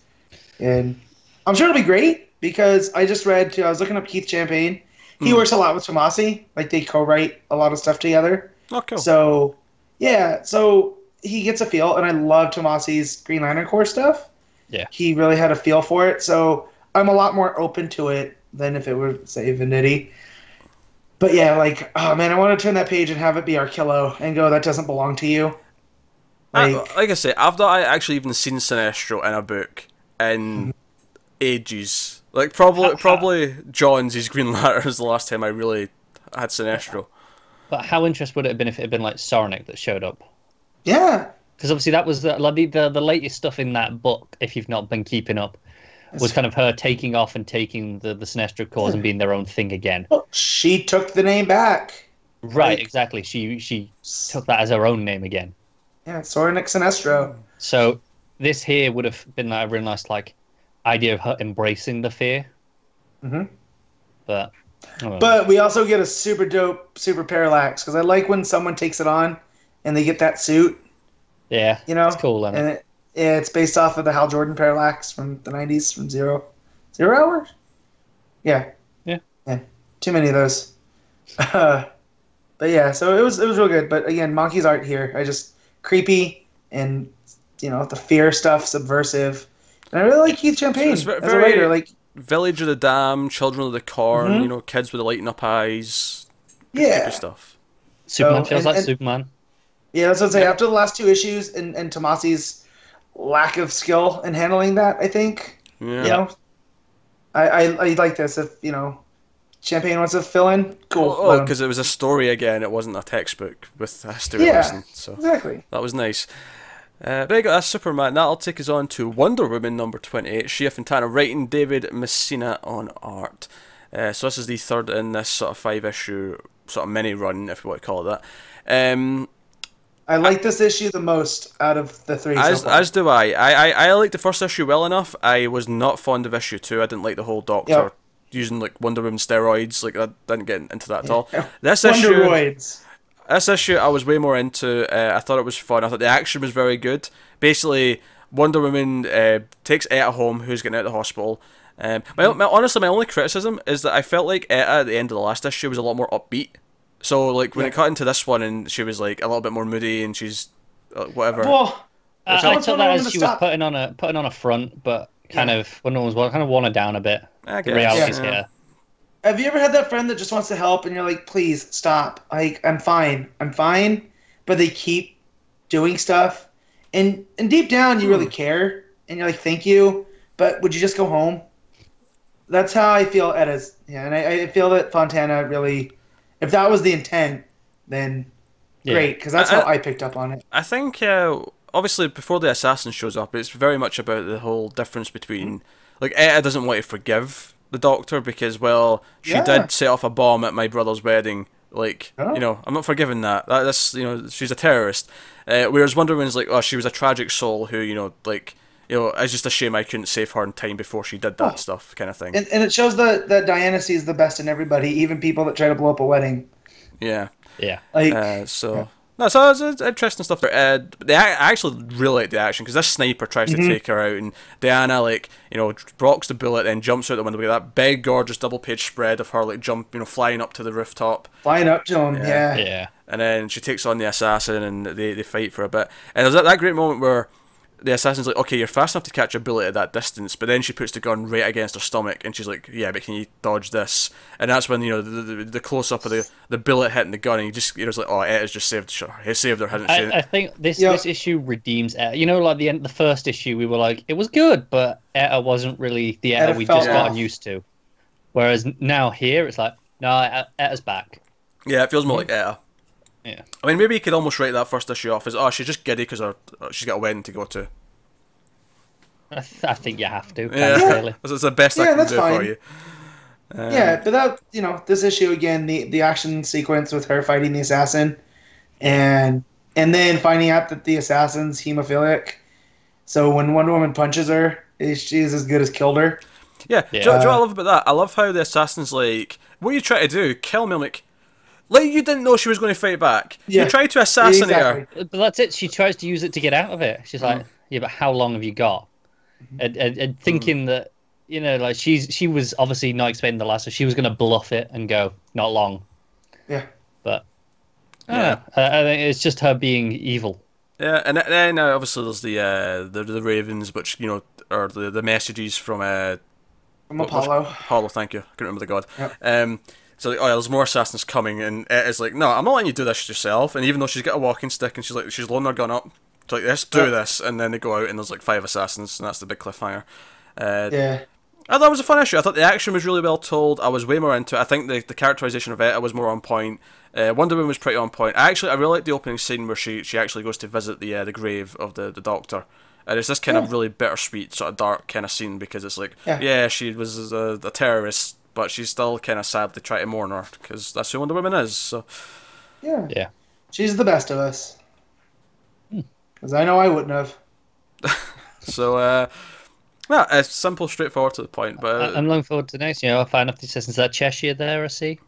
and I'm sure it'll be great because I just read. too. I was looking up Keith Champagne. He Hmm. works a lot with Tomasi, like they co-write a lot of stuff together. Oh, cool. So, yeah, so he gets a feel, and I love Tomasi's Green Lantern Corps stuff. Yeah. He really had a feel for it, so I'm a lot more open to it than if it were, say, Venditti. But yeah, like, oh man, I want to turn that page and have it be Arkillo and go, that doesn't belong to you. I- Like, like I say, I've not actually even seen Sinestro in a book in ages. Like probably probably John's his Green Lantern is the last time I really had Sinestro. But how interesting would it have been if it had been like Soranik that showed up? yeah, Because obviously that was the, like the, the the latest stuff in that book. If you've not been keeping up, was kind of her taking off and taking the the Sinestro cause and being their own thing again. Well, *laughs* she took the name back. Right, Like- exactly. She she took that as her own name again. Yeah, Soranik Sinestro. So this here would have been like a really nice like idea of her embracing the fear. Mhm. But I don't know. But we also get a super dope Super Parallax because I like when someone takes it on and they get that suit. yeah, You know, it's cool. Isn't it? And it, yeah, it's based off of the Hal Jordan Parallax from the '90s, from Zero, Zero Hour. Yeah. Yeah. Yeah. Too many of those. *laughs* Uh, but yeah, so it was it was real good. But again, Mahnke's art here, I just creepy and you know the fear stuff, subversive. And I really like Keith Champagne it's ve- as a writer. Like, Village of the Damned, Children of the Corn, Mhm. you know, kids with the lighting up eyes, yeah, creepy stuff. Superman so- feels and- like and- Superman. Yeah, that's what I'm saying. After the last two issues and, and Tomasi's lack of skill in handling that, I think, Yeah. you know, I, I, I like this. If, you know, Champagne wants to fill in, cool. Oh, because it was a story again. It wasn't a textbook with a history Yeah. lesson. So Exactly. that was nice. Uh, there you go, that's Superman. That'll take us on to Wonder Woman number 28. Shea Fontana writing, David Messina on art. Uh, so this is the third in this sort of five issue sort of mini run, if you want to call it that. Um, I like this issue the most out of the three. as, so as do I. I, I. I liked the first issue well enough. I was not fond of issue two. I didn't like the whole Doctor Yep. using like Wonder Woman steroids. Like I didn't get into that at all. *laughs* This issue, Wonderoids. This issue I was way more into. Uh, I thought it was fun. I thought the action was very good. Basically, Wonder Woman uh, takes Etta home, who's getting out of the hospital. Um, my, my honestly, my only criticism is that I felt like Etta at the end of the last issue was a lot more upbeat. So like when it Yeah. cut into this one and she was like a little bit more moody and she's uh, whatever. Well, I, So I took that as to she was putting on a putting on a front, but kind Yeah. of Wonder Woman's well, kind of worn her down a bit. I The guess, reality's yeah. here. have you ever had that friend that just wants to help and you're like, please stop. Like, I'm fine. I'm fine. But they keep doing stuff. And and deep down you really care. And you're like, thank you. But would you just go home? that's how I feel Etta's. Yeah, and I, I feel that Fontana really, if that was the intent, then Yeah. great, because that's I- how I- I picked up on it. I think uh, obviously before the assassin shows up, it's very much about the whole difference between like Etta doesn't want to forgive the doctor because well she Yeah. did set off a bomb at my brother's wedding. Like Oh. you know, I'm not forgiving that. that. That's you know, she's a terrorist. Uh, whereas Wonder Woman's like, oh, she was a tragic soul who you know, like you know, it's just a shame I couldn't save her in time before she did that Oh. stuff, kind of thing. And, and it shows that, that Diana sees the best in everybody, even people that try to blow up a wedding. yeah. Yeah. Like, Uh, so no, so it's, it's interesting stuff. There. Uh, they, I actually really like the action because this sniper tries Mm-hmm. to take her out, and Diana like you know blocks the bullet, and jumps out the window with that big, gorgeous double page spread of her like jump, you know, flying up to the rooftop, flying up to him, Yeah. yeah. Yeah. and then she takes on the assassin, and they, they fight for a bit. And there's that, that great moment where the assassin's like, okay, you're fast enough to catch a bullet at that distance, but then she puts the gun right against her stomach, and she's like, yeah, but can you dodge this? And that's when you know the, the, the close up of the, the bullet hitting the gun, and you just you're just like, oh, it has just saved, her, he saved her, hasn't she? I, I think this Yeah. this issue redeems Etta. You know, like the end, the first issue, we were like, it was good, but Etta wasn't really the Etta Etta we just gotten off. used to. Whereas now here, it's like, no, Etta- Etta's back. Yeah, it feels more like Etta. Yeah. I mean, maybe you could almost write that first issue off as, oh, she's just giddy because she's got a wedding to go to. I, th- I think you have to. Yeah, Yeah. Really. *laughs* that's the best I Yeah, can that's do for fine. you. Um, yeah, but that you know, this issue again, the the action sequence with her fighting the assassin, and and then finding out that the assassin's hemophilic. So when Wonder Woman punches her, eh, she's as good as killed her. Yeah, Yeah. Do, you know what I love about that? I love how the assassin's like, what are you trying to do? Kill me? I'm like, like you didn't know she was going to fight back. Yeah, You tried to assassinate her. exactly. But that's it. She tries to use it to get out of it. She's like, yeah, but how long have you got? And, and, and thinking that, you know, like she's she was obviously not expecting the last, so she was going to bluff it and go, not long. Yeah. But I don't Yeah. know. I, I think it's just her being evil. Yeah, and then uh, obviously there's the uh, the the ravens, which you know are the the messages from uh, From Apollo. Apollo, thank you. I couldn't remember the god. Yep. Um, so like, oh, there's more assassins coming, and it's like, no, I'm not letting you do this yourself. And even though she's got a walking stick, and she's like, she's loading her gun up, she's like, let's do this, and then they go out, and there's like five assassins, and that's the big cliffhanger. Uh, Yeah. I thought it was a fun issue. I thought the action was really well told. I was way more into it. I think the, the characterization of Etta was more on point. Uh, Wonder Woman was pretty on point. I actually I really like the opening scene where she, she actually goes to visit the uh, the grave of the, the Doctor. And it's this kind of Yeah. really bittersweet, sort of dark kind of scene because it's like, Yeah. yeah, she was a, a terrorist, but she's still kind of sadly trying to mourn her because that's who Wonder Woman is. So Yeah. Yeah. She's the best of us. Hmm. Because I know I wouldn't have. *laughs* so uh, yeah, it's simple, straightforward to the point. But I- I'm looking forward to next. You know, I'll find off the assistants that Cheshire there. I see.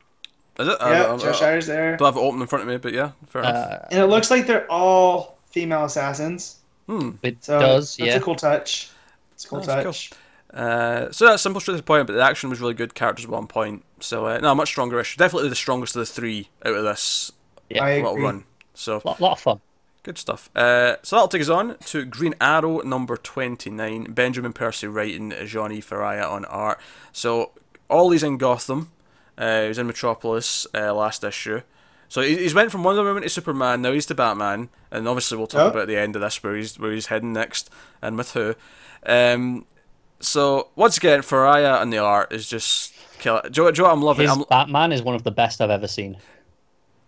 is it? I yeah, don't- I- I Cheshire's there. don't have it open in front of me, but yeah, fair enough. Uh, And it looks like they're all female assassins. Hmm. it So does. that's Yeah. a cool touch. It's a cool That's cool. Touch. Uh, so that's simple, straight to the point. But the action was really good. Characters were on point. So uh, no, much stronger issue. Definitely the strongest of the three out of this Yeah. I little run. So lot, lot of fun. good stuff. Uh, so that'll take us on to Green Arrow number twenty nine. Benjamin Percy writing, Johnny Ferreyra on art. So all Ollie's in Gotham. Uh, he was in Metropolis uh, last issue. So he- he's went from Wonder Woman to Superman. Now he's to Batman, and obviously we'll talk Oh. about the end of this where he's where he's heading next and with who. Um, so once again, Ferreyra and the art is just kill. Do, you- do you know what I'm loving? His I'm, Batman is one of the best I've ever seen.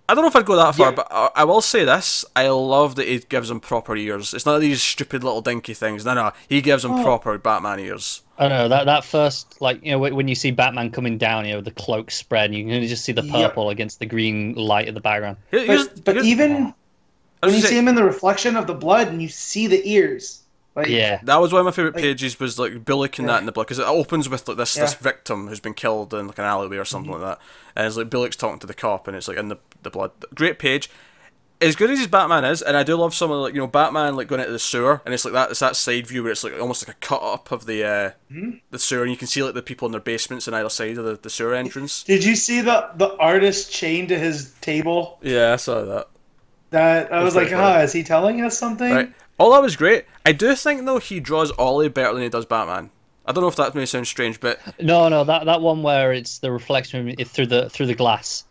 I don't know if I'd go that far, Yeah. but I, I will say this: I love that he gives him proper ears. It's not these stupid little dinky things. No, no, he gives him Oh. proper Batman ears. I don't know that that first like you know when when you see Batman coming down, you know the cloak spread, and you can just see the Yep. purple against the green light of the background. Here- But, but even when you gonna see him in the reflection of the blood and you see the ears, like Yeah, that was one of my favorite Like- pages. Was like Bullock and that in the blood because it opens with like this this victim who's been killed in like an alleyway or something Mm-hmm. like that, and it's like Bullock's talking to the cop, and it's like in the the blood. Great page. As good as his Batman is, and I do love some of like you know Batman like going into the sewer, and it's like that. It's that side view where it's like almost like a cut up of the uh, Mm-hmm. the sewer, and you can see like the people in their basements on either side of the, the sewer entrance. Did you see the the artist chained to his table? Yeah, I saw that. That I That's was like, pretty funny. ah, is he telling us something? Right. All that was great. I do think though he draws Ollie better than he does Batman. I don't know if that may sound strange, but no, no, that that one where it's the reflection through the through the glass.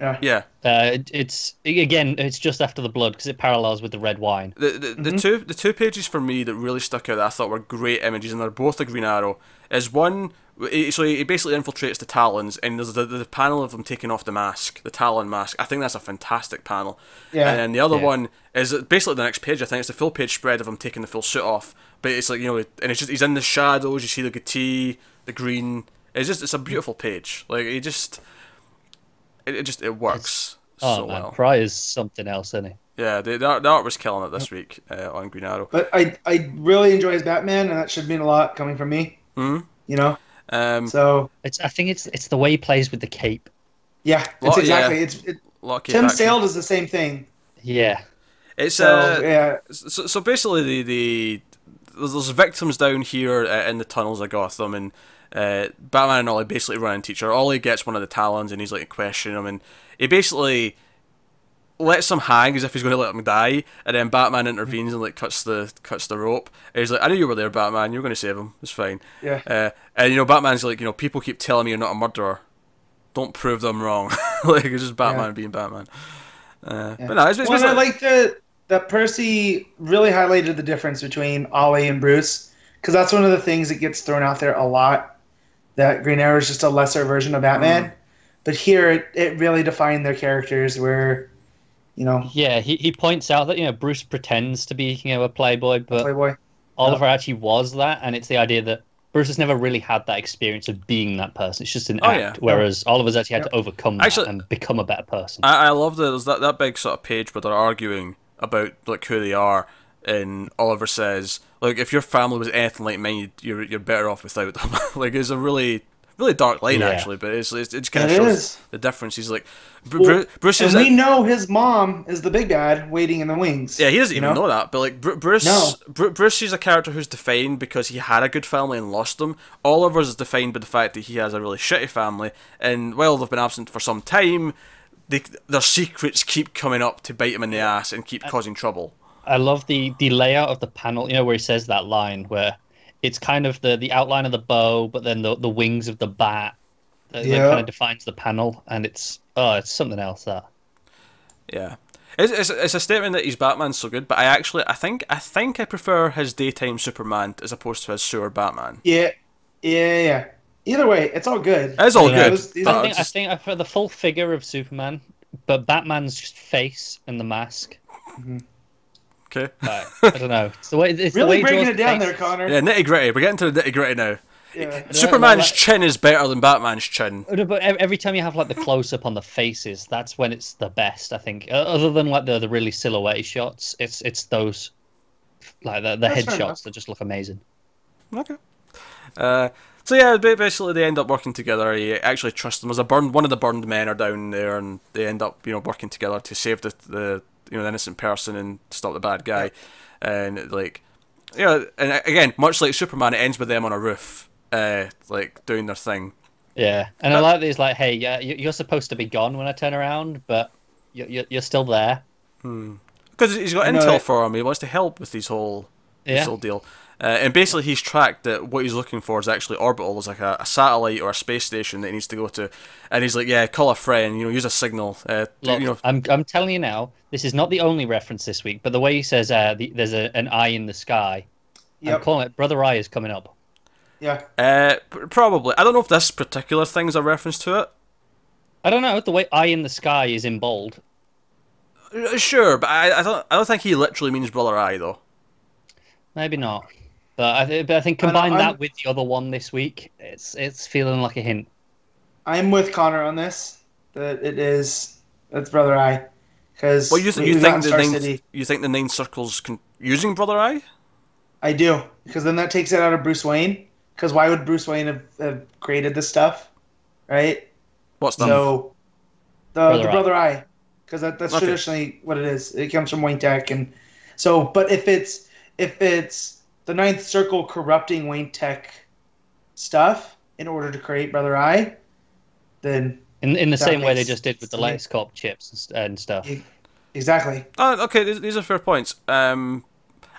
Yeah. Yeah, Uh, it, it's again, it's just after the blood because it parallels with the red wine. the the, the two the two pages for me that really stuck out that I thought were great images, and they're both a Green Arrow. Is one he- so he basically infiltrates the Talons, and there's the, the panel of them taking off the mask, the Talon mask. I think that's a fantastic panel. Yeah. And then the other Yeah. one is basically the next page. I think it's the full page spread of him taking the full suit off, but it's like you know, and it's just he's in the shadows. You see the goatee, the green. It's just it's a beautiful page. Like it just, it, it just it works Oh so man, well. Fry is something else, isn't he? Yeah, the, the, art, the art was killing it this week uh, on Green Arrow. But I I really enjoy his Batman, and that should mean a lot coming from me. Mhm. You know. Um, So It's I think it's it's the way he plays with the cape. yeah, Well, it's exactly. yeah. It's it, lot Tim action. Sale does the same thing. Yeah, It's So uh, yeah, so, so basically the the there's, there's victims down here uh, in the tunnels of Gotham, and uh, Batman and Ollie basically run into each other. Ollie gets one of the Talons, and he's like questioning him, and he basically lets him hang as if he's going to let him die, and then Batman intervenes and like cuts the cuts the rope. And he's like, "I knew you were there, Batman. You were going to save him. It's fine." yeah. Uh, and you know, Batman's like, you know, people keep telling me you're not a murderer. Don't prove them wrong. *laughs* like it's just Batman Yeah. being Batman. Uh, Yeah. But no, it's, it's Well, and I like that that Percy really highlighted the difference between Ollie and Bruce because that's one of the things that gets thrown out there a lot. That Green Arrow is just a lesser version of Batman, Mm. but here it, it really defined their characters. Where, you know, yeah. He he points out that you know Bruce pretends to be you know a playboy, but Playboy. Oliver actually was that, and it's the idea that Bruce has never really had that experience of being that person. It's just an Oh, act, yeah. whereas Oliver's actually had to overcome that Actually- and become a better person. I, I love that there's that, that big sort of page where they're arguing about like who they are, and Oliver says, like, if your family was anything like mine, you're you're better off without them. *laughs* like, it's a really really dark line Yeah. actually, but it's, it's it just kind of It shows is. the difference. He's like, Br- Well, Bru- Bruce And is. we know his mom is the big bad waiting in the wings. yeah, he doesn't even know? that, but like Bru- Bruce, No. Bru- Bruce is a character who's defined because he had a good family and lost them. Oliver's is defined by the fact that he has a really shitty family, and while they've been absent for some time, they, their secrets keep coming up to bite him in the ass and keep causing trouble. I love the the layout of the panel. You know where he says that line where it's kind of the the outline of the bow, but then the the wings of the bat. That, that kind of defines the panel, and it's oh, it's something else. That Yeah. It's, it's, it's a statement that he's Batman's so good, but I actually I think I think I prefer his daytime Superman as opposed to his sewer Batman. Yeah, yeah, yeah. Either way, it's all good. It's all Yeah. good. Those- these I think, just- I think I prefer the full figure of Superman, but Batman's face and the mask. Mm-hmm. Okay. Like, *laughs* I don't know. It's the way. It's the way Really he breaking it down the there. Connor. Yeah, nitty gritty. We're getting to the nitty gritty now. Yeah. Superman's like- chin is better than Batman's chin. But every time you have like the close up on the faces, that's when it's the best. I think. Uh, Other than like the the really silhouette shots, it's it's those like the the That's fair headshots that just look amazing. Okay. Uh, so yeah, basically they end up working together. He actually trusts them. As a burned, one of the burned men are down there, and they end up, you know, working together to save the, the you know, the innocent person and stop the bad guy. And like, you know, and again, much like Superman, it ends with them on a roof, uh, like doing their thing. Yeah, and I Uh, like these like, hey, yeah, you- you're supposed to be gone when I turn around, but you're you're, you're still there. Because he's got I know intel it. for him. He wants to help with these whole this Yeah. whole deal. Uh, and basically, he's tracked that what he's looking for is actually orbital. There's like a, a satellite or a space station that he needs to go to, and he's like, "Yeah, call a friend. You know, use a signal. Uh, Look, you know, I'm I'm telling you now, this is not the only reference this week, but the way he says uh, the, there's a, an eye in the sky, I'm calling it Brother Eye is coming up. Yeah. uh, probably. I don't know if this particular thing's a reference to it. I don't know the way eye in the sky is in bold. Uh, Sure, but I, I don't. I don't think he literally means brother eye though. Maybe not, but I, th- but I think I combine that with the other one this week, it's it's feeling like a hint. I'm with Connor on this. That it is. That's Brother Eye. Because Well, you, th- you think the Star nine, City. you think the nine circles con- using brother eye? I do because then that takes it out of Bruce Wayne. Because why would Bruce Wayne have, have created this stuff, right? What's that? So the Brother the Eye. Brother Eye, because that, that's Okay. traditionally what it is. It comes from Wayne Tech, and so. But if it's if it's the Ninth Circle corrupting Wayne Tech stuff in order to create Brother Eye, then In in the same way they just did with the sense. latest cop chips and, stuff. exactly. Oh, okay, these, these are fair points. Um,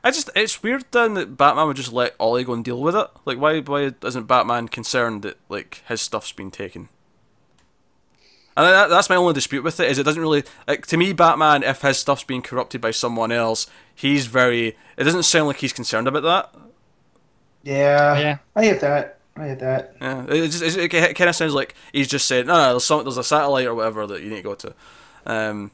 I just it's weird then that Batman would just let Ollie go and deal with it. Like, why why isn't Batman concerned that like his stuff's been taken? And that, that's my only dispute with it is it doesn't really like to me Batman if his stuff's being corrupted by someone else he's very it doesn't sound like he's concerned about that Yeah, Yeah. I get that. I get that. yeah it, just, it, it kind of sounds like he's just saying no no there's, some, there's a satellite or whatever that you need to go to um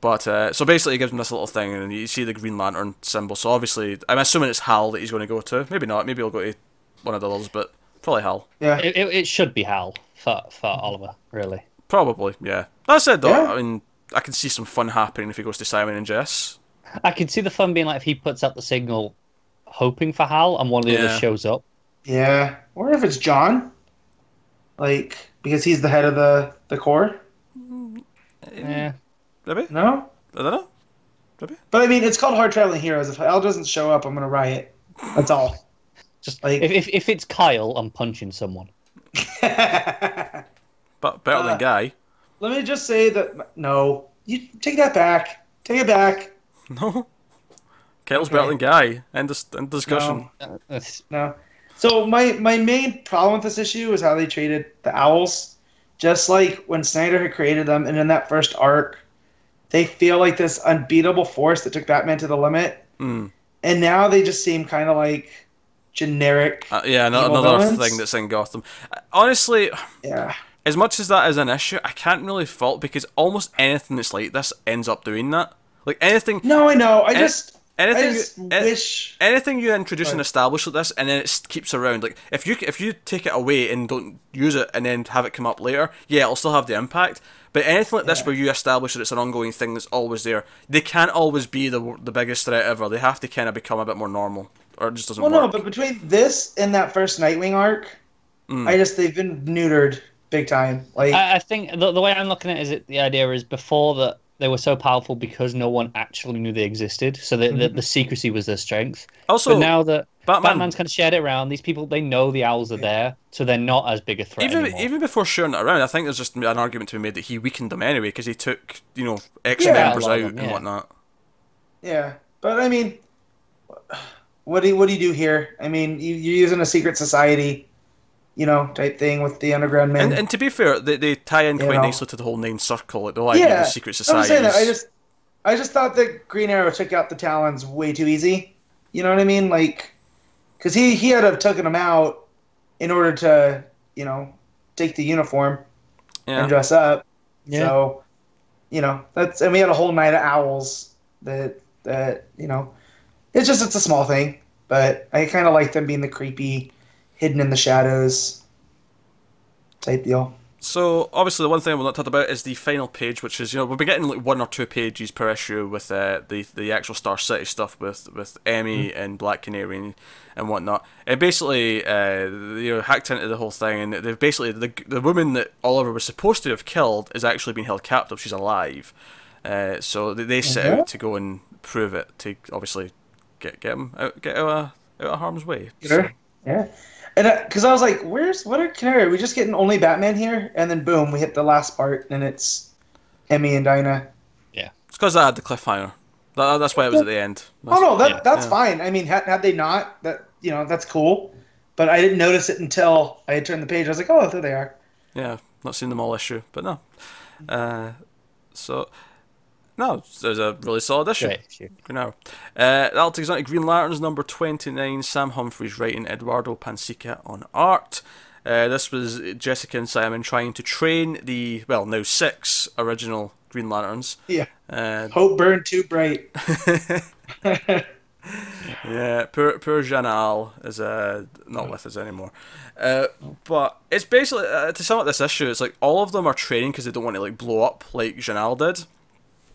but uh, so basically he gives him this little thing and you see the Green Lantern symbol so obviously I'm assuming it's Hal that he's going to go to maybe not maybe he'll go to one of the others but probably Hal Yeah. It, it, it should be Hal for for Oliver, really. probably yeah that said though Yeah. I mean I can see some fun happening if he goes to Simon and Jess I can see the fun being like if he puts out the signal, hoping for Hal, and one of the Yeah. others shows up. Yeah. Or if it's John, like because he's the head of the the core. Yeah. maybe No. I don't know maybe But I mean, it's called Hard Traveling Heroes. If Hal doesn't show up, I'm gonna riot. That's all. *laughs* Just Like- if, if if it's Kyle, I'm punching someone. *laughs* But better Uh, than Guy Let me just say that no, you take that back. Take it back. *laughs* No. Kyle's Okay. better than Guy. End, end discussion. No. No. So my my main problem with this issue is how they treated the owls. Just like when Snyder had created them, and in that first arc, they feel like this unbeatable force that took Batman to the limit, Mm. and now they just seem kind of like generic. Uh, yeah, no, another villains? thing that's in Gotham. Uh, Honestly, yeah. as much as that is an issue, I can't really fault because almost anything that's like this ends up doing that. Like anything, No, I know. I Any- just anything, I just you- wish. anything you introduce and Right. establish like this, and then it keeps around. Like if you if you take it away and don't use it, and then have it come up later, yeah, it'll still have the impact. But anything like this Yeah. where you establish that it's an ongoing thing that's always there, they can't always be the the biggest threat ever. They have to kind of become a bit more normal, or it just doesn't Well, work. no, but between this and that first Nightwing arc, Mm. I just they've been neutered big time. Like I, I think the, the way I'm looking at it is it the idea is before that they were so powerful because no one actually knew they existed, so the, the, mhm. the secrecy was their strength. also, but now that Batman, Batman's kind of shared it around, these people they know the owls are there, so they're not as big a threat even anymore. even before sharing it around, I think there's just an argument to be made that he weakened them anyway because he took you know extra Yeah, a members out of them, and whatnot. Yeah, but I mean, what do you, what do you do here? I mean, you, you're using a secret society, you know, type thing with the underground men. And, and to be fair, they, they tie in You quite know. nicely to the whole nine circle, like the whole idea yeah, of the secret I'm society. saying that. I just, I just thought that Green Arrow took out the Talons way too easy. You know what I mean? Like, because he he had to have taken them out in order to, you know, take the uniform yeah. and dress up. Yeah. So, you know, that's and we had a whole night of owls that that you know, it's just it's a small thing, but I kind of like them being the creepy, hidden in the shadows type deal. So obviously, the one thing we'll not talk about is the final page, which is you know we'll be getting like one or two pages per issue with uh, the the actual Star City stuff with with Emmy and Black Canary and, and whatnot. And basically, uh, you know, hacked into the whole thing, and they've basically the the woman that Oliver was supposed to have killed is actually being held captive. She's alive. Uh, so they, they set Mhm. out to go and prove it to obviously get get him out get out of, out of harm's way. Get her? Yeah. And because I was like, "Where's what are Canary? Are we just getting only Batman here?" And then boom, we hit the last part, and it's Emmy and Dinah. Yeah, it's because I had the cliffhanger. That, that's why it was at the end. Oh no, that yeah, that's yeah. fine. I mean, had, had they not, that you know, that's cool. But I didn't notice it until I had turned the page. I was like, "Oh, there they are." Yeah, not seen them all issue, but no. Uh, so, no, it was a really solid issue. Great issue. Green Arrow. Uh, that'll take us on to Green Lanterns number 29. Sam Humphries writing, Eduardo Pansica on art. Uh, this was Jessica and Simon trying to train the, well, now six original Green Lanterns. Yeah. Uh, Hope burned too bright. *laughs* *laughs* Yeah, poor poor Janal is uh, not with us anymore. Uh, but it's basically uh, to sum up this issue, it's like all of them are training because they don't want to like blow up like Janal did,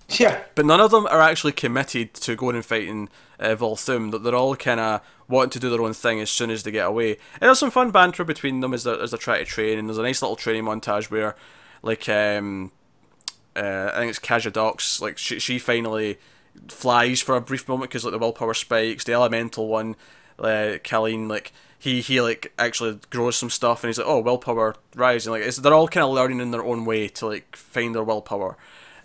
*laughs* yeah. but none of them are actually committed to going and fighting uh, Volthoom. That they're all kind of wanting to do their own thing as soon as they get away. And there's some fun banter between them as they as they try to train, and there's a nice little training montage where, like, um, uh, I think it's Kaja Docs, like she she finally flies for a brief moment because like the willpower spikes. The elemental one, uh, Colleen, like he he like actually grows some stuff, and he's like, oh, willpower rising. Like it's, they're all kind of learning in their own way to like find their willpower.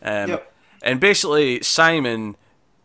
Um, Yep. And basically, Simon,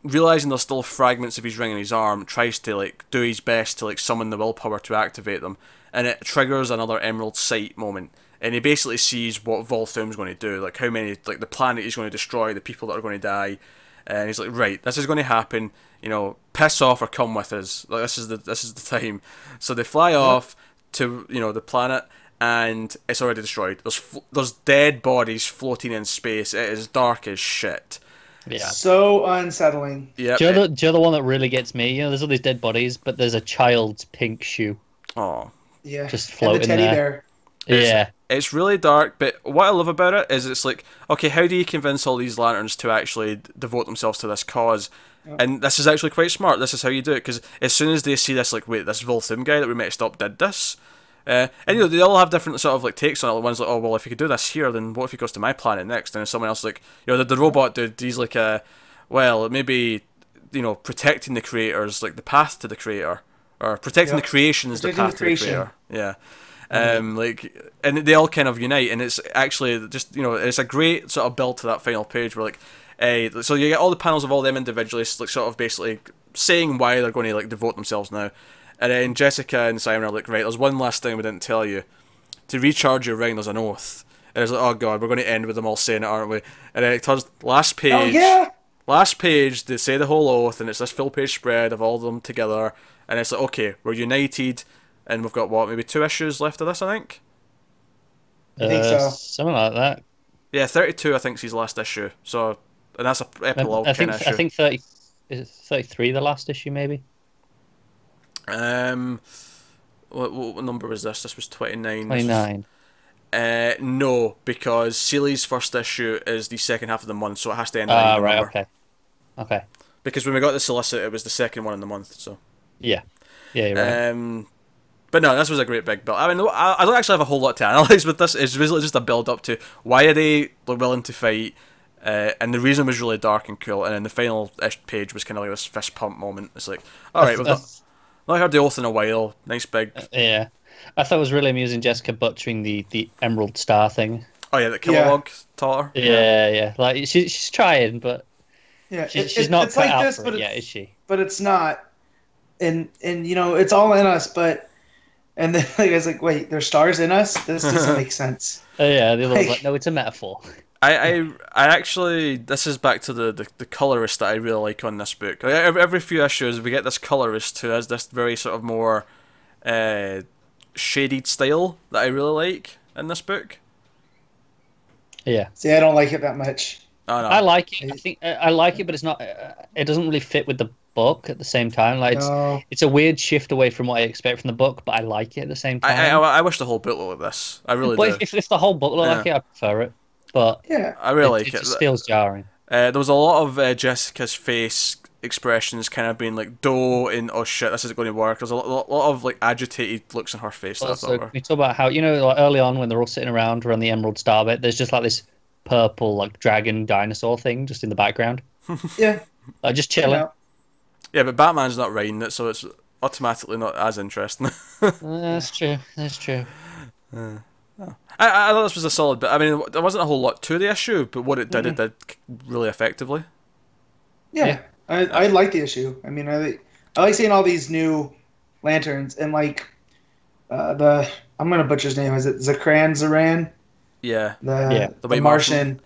realizing there's still fragments of his ring in his arm, tries to like do his best to like summon the willpower to activate them, and it triggers another Emerald Sight moment. and he basically sees what Volthoom's going to do, like how many, like the planet he's going to destroy, the people that are going to die, and he's like, right, this is going to happen. You know, piss off or come with us. Like this is the this is the time. So they fly off to you know the planet, and it's already destroyed. There's fl- there's dead bodies floating in space. It is dark as shit. Yeah. So unsettling. Yeah. Do you, know the, do you know the one that really gets me? You know, there's all these dead bodies, but there's a child's pink shoe. Oh, Yeah. Just and floating the teddy there. bear. Yeah. it's really dark, but what I love about it is it's like, okay, how do you convince all these lanterns to actually devote themselves to this cause? And this is actually quite smart. This is how you do it because as soon as they see this, like, wait, this Volthoom guy that we messed up did this. Uh, and you know they all have different sort of like takes on it. One's like, oh well, if you could do this here, then what if he goes to my planet next? And then someone else like, you know, the, the robot dude, he's like, uh, well, maybe you know, protecting the creators, like the path to the creator, or protecting Yep. the creation is the Protecting path the to the creation. creator. Yeah. Um, like, and they all kind of unite, and it's actually just you know, it's a great sort of build to that final page where like, uh, so you get all the panels of all them individually, like sort of basically saying why they're going to like devote themselves now, and then Jessica and Simon are like, right, there's one last thing we didn't tell you, to recharge your ring, there's an oath, and it's like, oh god, we're going to end with them all saying it, aren't we? And then it turns last page. Oh yeah. Last page, they say the whole oath, and it's this full page spread of all of them together, and it's like, okay, we're united, and we've got what, maybe two issues left of this, I think. I think Uh, so. Something like that. Yeah, thirty-two, I think, is his last issue. So, and that's a I, epilogue I kind think of issue. I think thirty. Is thirty-three the last issue maybe? Um, what, what, number was this? This was 29. 29. Uh, no, because Seeley's first issue is the second half of the month, so it has to end. Ah, even right. number. Okay. Okay. Because when we got the solicit, it was the second one in the month. So. Yeah. Yeah. You're right. Um, but no, this was a great big build. I mean, I, don't actually have a whole lot to analyze with *laughs* this. It's basically just a build up to why are they willing to fight, uh, and the reason was really dark and cool. And then the final page was kind of like this fist pump moment. It's like, all right, we've not, not heard the oath in a while. Nice big. yeah. I thought it was really amusing Jessica butchering the, the Emerald Star thing. Oh yeah, the Kilowog taught her. Yeah, yeah. Like she, she's trying, but Yeah. she, it- she's not it's cut like out this, for but it it's, yet, is she? but it's not. And and you know it's all in us, but and then *laughs* like I was like, wait, there's stars in us. This doesn't *laughs* make sense. Oh yeah, the other one's Like- like, no, it's a metaphor. I, I, I actually this is back to the, the, the colorist that I really like on this book. Like, every, every few issues we get this colorist who has this very sort of more uh, shaded style that I really like in this book. Yeah, See, I don't like it that much. Oh, no. I like it. I think I I like it, but it's not. Uh, it doesn't really fit with the book at the same time. Like it's, No. it's a weird shift away from what I expect from the book, but I like it at the same time. I, I, I wish the whole book looked like this. I really but do. if, if, if the whole book looked like it, I prefer it. But Yeah. I really it, like it it. just feels jarring. Uh, there was a lot of uh, Jessica's face expressions kind of being like dough and oh shit this isn't going to work. There's a lot, lot of like agitated looks on her face. That I Also, thought can were... we talk about how you know, like early on when they're all sitting around around the Emerald Star bit, there's just like this purple like dragon dinosaur thing just in the background, *laughs* Yeah. like just You chilling. Yeah, but Batman's not writing it, so it's automatically not as interesting. *laughs* Uh, that's true. That's true. I, I thought this was a solid bit. I mean, there wasn't a whole lot to the issue, but what it did, it did really effectively. Yeah, Yeah. I, I like the issue. I mean, I I like seeing all these new lanterns and like uh, the I'm gonna butcher his name. Is it Zakran Zaran? Yeah, The Yeah. the, White Martian. Martian.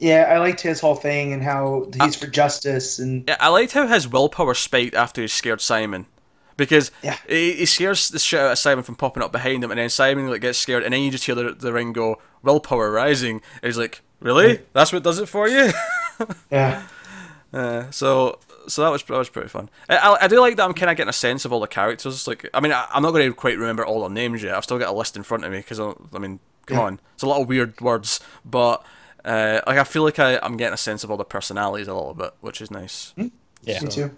Yeah, I liked his whole thing and how he's for justice and yeah. I liked how his willpower spiked after he scared Simon, because Yeah. he, he scares the shit out of Simon from popping up behind him, and then Simon like gets scared, and then you just hear the, the ring go willpower rising. And he's like, "Really? That's what does it for you?" *laughs* yeah. *laughs* Uh, so so that was that was pretty fun. I, I, I do like that I'm kind of getting a sense of all the characters. Like I mean I, I'm not going to quite remember all their names yet. I've still got a list in front of me because I mean come Yeah. on, it's a lot of weird words, but uh, like I feel like I, I'm getting a sense of all the personalities a little bit, which is nice. Yeah, Me too.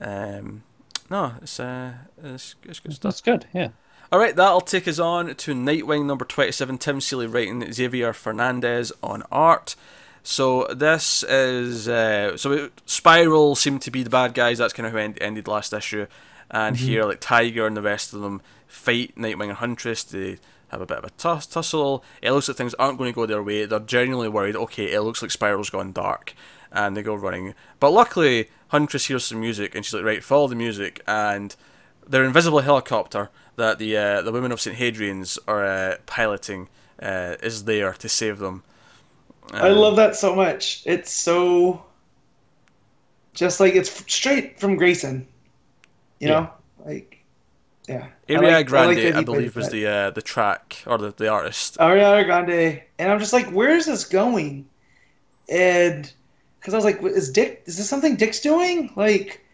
Um, no, it's uh, it's, it's good stuff. that's good. Yeah. All right, that'll take us on to Nightwing number 27. Tim Seeley writing, Xavier Fernandez on art. So this is uh, so it, Spiral seemed to be the bad guys. That's kind of who end, ended last issue, and here like Tiger and the rest of them fight Nightwing and Huntress. They have a bit of a tuss- tussle. It looks like things aren't going to go their way. They're genuinely worried. Okay, it looks like Spiral's gone dark, and they go running. But luckily, Huntress hears some music, and she's like, "Right, follow the music." And their invisible helicopter that the uh, the women of St Hadrian's are uh, piloting uh, is there to save them. I Um, love that so much. It's so just like it's straight from Grayson. You Yeah. know, like yeah. I Ariana like- I like Grande, I, believe, was the uh, the track or the, the artist. Ariana Grande, and I'm just like, where is this going? And because I was like, is Dick? Is this something Dick's doing? Like,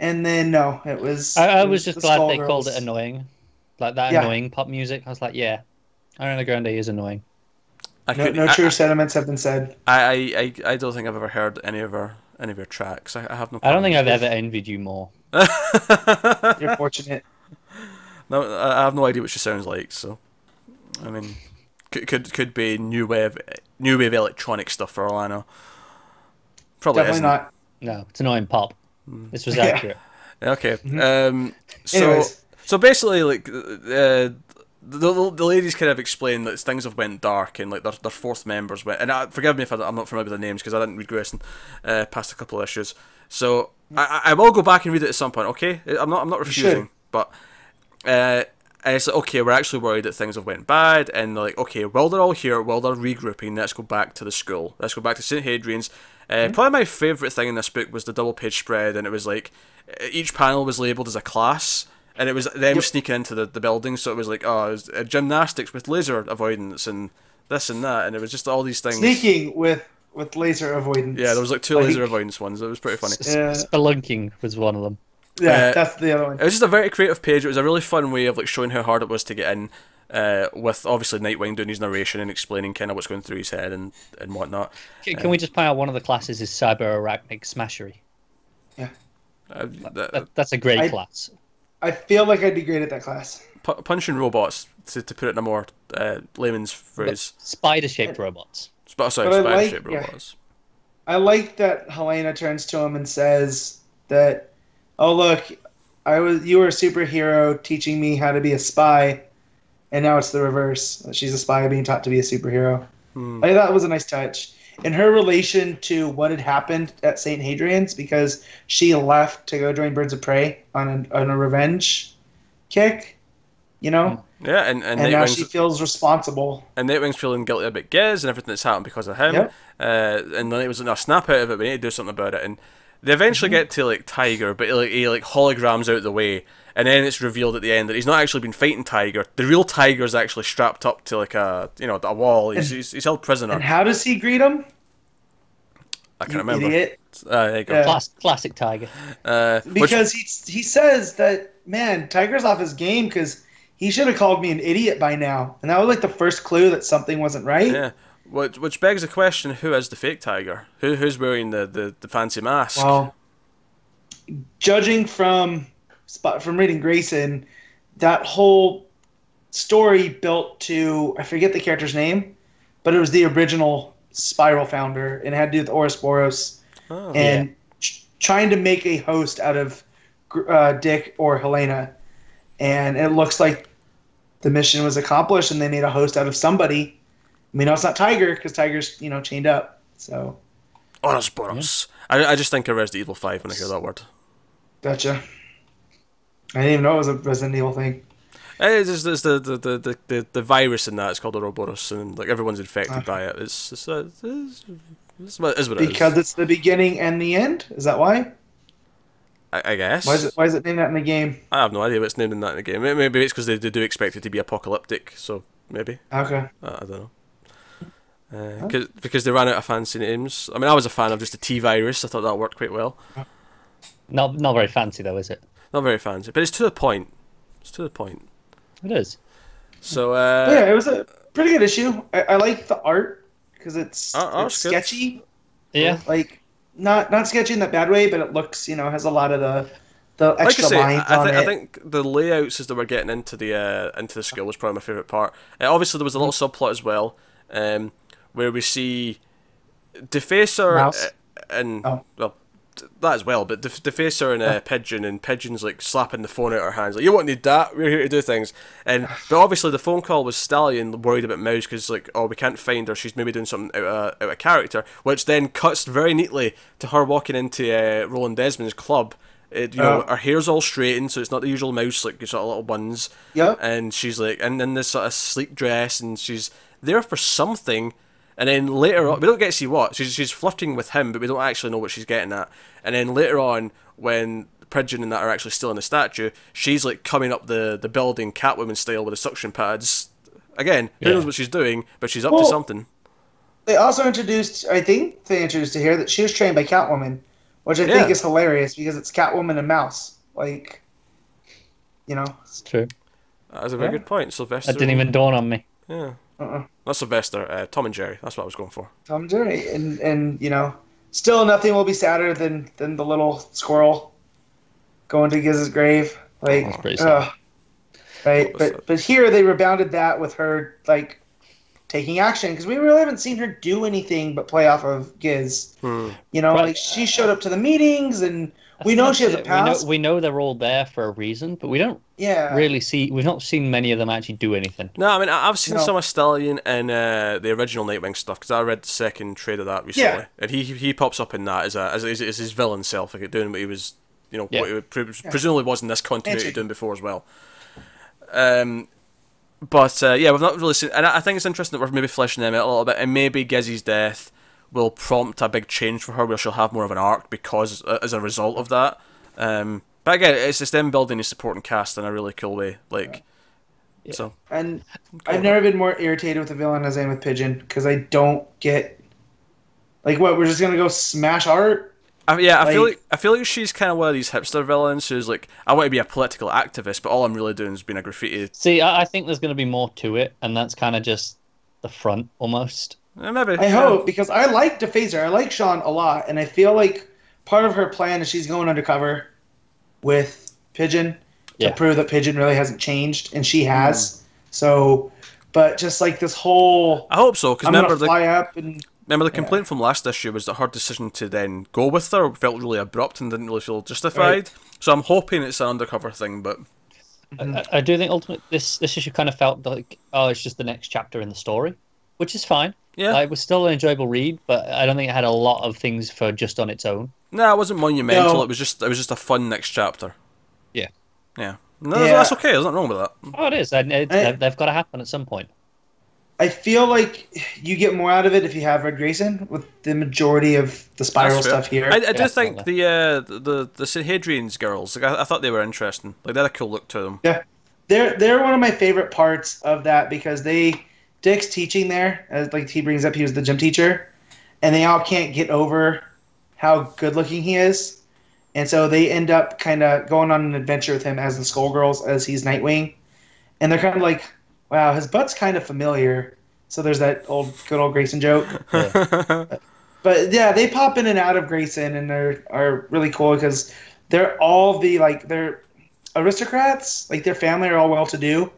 and then no, it was. I, I it was just the glad they Skullgirls. called it annoying, like that Yeah. annoying pop music. I was like, yeah, Ariana Grande is annoying. I, No, could, no I, true sentiments have been said. I, I, I, I don't think I've ever heard any of her any of her tracks. I, I have no. I don't think I've ever envied you more. *laughs* You're fortunate. no, I I have no idea what she sounds like. So, I mean, could could, could be new wave new wave electronic stuff for all I know. Probably Definitely isn't. not. No, it's annoying pop. Hmm. This was accurate. *laughs* Okay. Mhm. Um. So Anyways, so basically, like, uh, the, the the ladies kind of explain that things have went dark and like their their fourth members went. And uh, forgive me if I, am not familiar with the names because I didn't read Grayson uh, past a couple of issues. So I, I I will go back and read it at some point. Okay, I'm not I'm not refusing, but uh, and it's like okay, we're actually worried that things have went bad, and they're like okay, well, they're all here, while they're regrouping, let's go back to the school. Let's go back to St Hadrian's. Uh, Probably my favorite thing in this book was the double page spread, and it was like uh, each panel was labeled as a class. And it was them Yep. sneaking into the, the building, so it was like, oh, it was, uh, gymnastics with laser avoidance and this and that, and it was just all these things. sneaking with with laser avoidance. Yeah, there was like two Like- laser avoidance ones. It was pretty funny. Yeah. Spelunking was one of them. Yeah, Uh, that's the other one. It was just a very creative page. It was a really fun way of like showing how hard it was to get in. Uh, with obviously Nightwing doing his narration and explaining kind of what's going through his head and, and whatnot. Can, can we just point out one of the classes is Cyber Arachnic Smashery? Uh, That, uh, that's a great I- class. I feel like I'd be great at that class. pu- punching robots, to, to put it in a more uh, layman's phrase. Spider shaped robots. Sp- sorry, But I spider like- shaped yeah. robots. I like that Helena turns to him and says that, "Oh look, I was you were a superhero teaching me how to be a spy, and now it's the reverse. She's a spy being taught to be a superhero." Hmm. I thought that was a nice touch. In her relation to what had happened at St. Hadrian's, because she left to go join Birds of Prey on a, on a revenge kick, you know, Yeah, and, and, and now she feels responsible. and Nightwing's feeling guilty about Giz and everything that's happened because of him. Yep. Uh, and then it was no snap out of it. We need to do something about it. And they eventually Mm-hmm. get to like Tiger, but he, like he like holograms out the way, and then it's revealed at the end that he's not actually been fighting Tiger. The real Tiger's actually strapped up to like a you know a wall. He's he's, he's held prisoner. And how does he greet him? I can't You remember. Idiot. Uh, there you go. Yeah. Class, classic Tiger. Uh, which, Because he he says that man, Tiger's off his game because he should have called me an idiot by now, and that was like the first clue that something wasn't right. yeah, which which begs the question: Who is the fake Tiger? Who who's wearing the, the, the fancy mask? Well, judging from spot from reading Grayson, that whole story built to I forget the character's name, but it was the original Spiral founder, and it had to do with Ouroboros Oh. and ch- trying to make a host out of uh, Dick or Helena, and it looks like the mission was accomplished, and they made a host out of somebody. I mean, no, it's not Tiger because Tiger's you know chained up. So Ouroboros. I, I just think of Resident Evil 5 when I hear that word. gotcha. I didn't even know it was a Resident Evil thing. It's just it's the, the, the, the, the, the virus in that. It's called Ouroboros, and like everyone's infected Ah. by it. It's it's, uh, it's, it's, it's what it is. Because it's the beginning and the end. Is that why? I, I guess. Why is it? Why is it named that in the game? I have no idea what's named in that in the game. Maybe it's because they, they do expect it to be apocalyptic, so maybe. Okay. I, I don't know. Uh, cause, because they ran out of fancy names. I mean, I was a fan of just the T virus. I thought that worked quite well. Not not very fancy though, is it? Not very fancy, but it's to the point. It's to the point. It is. So, uh, yeah, it was a pretty good issue. I, I like the art because it's, Art- art's it's good. sketchy. Yeah. like not not sketchy in that bad way, but it looks you know has a lot of the the like I extra say, lines I, on it. I think the layouts as they were getting into the uh, into the school was probably my favorite part. Uh, obviously, there was a little subplot as well, um, where we see Defacer Mouse? uh, and Oh. well that as well, but Def- Defacer and uh, Pigeon and Pigeon's like slapping the phone out of her hands, like you won't need that. We're here to do things. And but obviously the phone call was Stallion worried about Mouse because like oh we can't find her. She's maybe doing something out of, out of character, which then cuts very neatly to her walking into uh, Roland Desmond's club It, you know, Oh. her hair's all straightened, so it's not the usual mouse like sort of little buns. Yep. And she's like, and then this sort of sleek dress, and she's there for something. And then later on, we don't get to see what she's she's flirting with him, but we don't actually know what she's getting at. And then later on, when Pigeon and that are actually still in the statue, she's like coming up the the building Catwoman style with the suction pads. Again, who Yeah. knows what she's doing, but she's up to something. They also introduced, I think they introduced to here that she was trained by Catwoman, which I Yeah. think is hilarious because it's Catwoman and Mouse. Like, you know, It's true. That's a very Yeah. good point, Sylvester. That didn't even dawn on me. Yeah, uh-uh. not Sylvester. Uh, Tom and Jerry. That's what I was going for. Tom and Jerry, and and you know, still nothing will be sadder than than the little squirrel going to Giz's grave. Like, That's pretty sad. ugh. right? That. But but here they rebounded that with her like taking action because we really haven't seen her do anything but play off of Giz. Hmm. You know, Right. like she showed up to the meetings and we know she has a That's *laughs* it. We know, we know they're all there for a reason, but we don't yeah, really see. We've not seen many of them actually do anything. No, I mean I- I've seen No. some of Stallion in uh, the original Nightwing stuff because I read the second trade of that recently, Yeah. and he he pops up in that as a as, as, as his villain self, like doing what he was, you know, Yeah. what he pre- presumably was in this continuity Magic. doing before as well. Um, but uh, yeah, we've not really seen, and I I think it's interesting that we're maybe fleshing them out a little bit, and maybe Gizzy's death will prompt a big change for her, where she'll have more of an arc because uh, as a result of that. Um, but again, it's just them building a supporting cast in a really cool way, like. Yeah. So and cool. I've never been more irritated with a villain as I am with Pigeon because I don't get like what we're just gonna go smash art. I, yeah, I feel Like- like I feel like she's kind of one of these hipster villains who's like, I want to be a political activist, but all I'm really doing is being a graffiti. See, I, I think there's going to be more to it, and that's kind of just the front almost. Maybe. I hope because I like Defacer. I like Shawn a lot, and I feel like part of her plan is she's going undercover with Pigeon Yeah. to prove that Pigeon really hasn't changed, and she hmm. has. So, but just like this whole, I hope so, because I'm remember gonna the fly up and remember the complaint from last issue was that her decision to then go with her felt really abrupt and didn't really feel justified. So I'm hoping it's an undercover thing, but I, I do think ultimately this this issue kind of felt like oh, it's just the next chapter in the story, which is fine. Yeah, Like, it was still an enjoyable read, but I don't think it had a lot of things for just on its own. no, it wasn't monumental. No. It was just it was just a fun next chapter. Yeah. Yeah, no, Yeah. that's okay. There's nothing wrong with that. Oh, it is. And it, I- they've got to happen at some point. I feel like you get more out of it if you have read Grayson with the majority of the spiral stuff here. I, I do think Definitely. the uh, the the St Hadrian's girls, like, I, I thought they were interesting. Like they had a cool look to them. Yeah, they're they're one of my favorite parts of that because they Dick's teaching there, as like he brings up, he was the gym teacher, and they all can't get over how good looking he is, and so they end up kind of going on an adventure with him as the Skullgirls as he's Nightwing, and they're kind of like, wow, his butt's kind of familiar. So there's that old good old Grayson joke. *laughs* but yeah, they pop in and out of Grayson, and they're are really cool because they're all the like they're aristocrats, like their family are all well to do,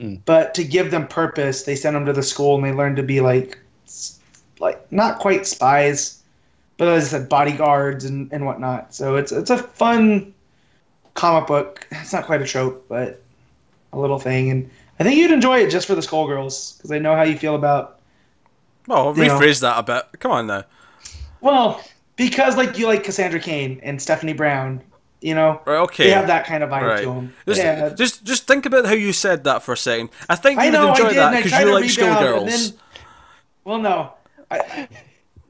Mm. but to give them purpose, they send them to the school and they learn to be like like not quite spies, but as I said, bodyguards and, and whatnot. So it's it's a fun comic book. It's not quite a trope, but a little thing, and I think you'd enjoy it just for the Skullgirls because I know how you feel about Well, You know. rephrase that a bit. Come on now. Well, because like you like Cassandra Cain and Stephanie Brown, you know, Right, okay. they have that kind of vibe Right. to them. Just, yeah, just, just think about how you said that for a second. I think you I know would enjoy I did, that because you like rebound, schoolgirls. well, no, I,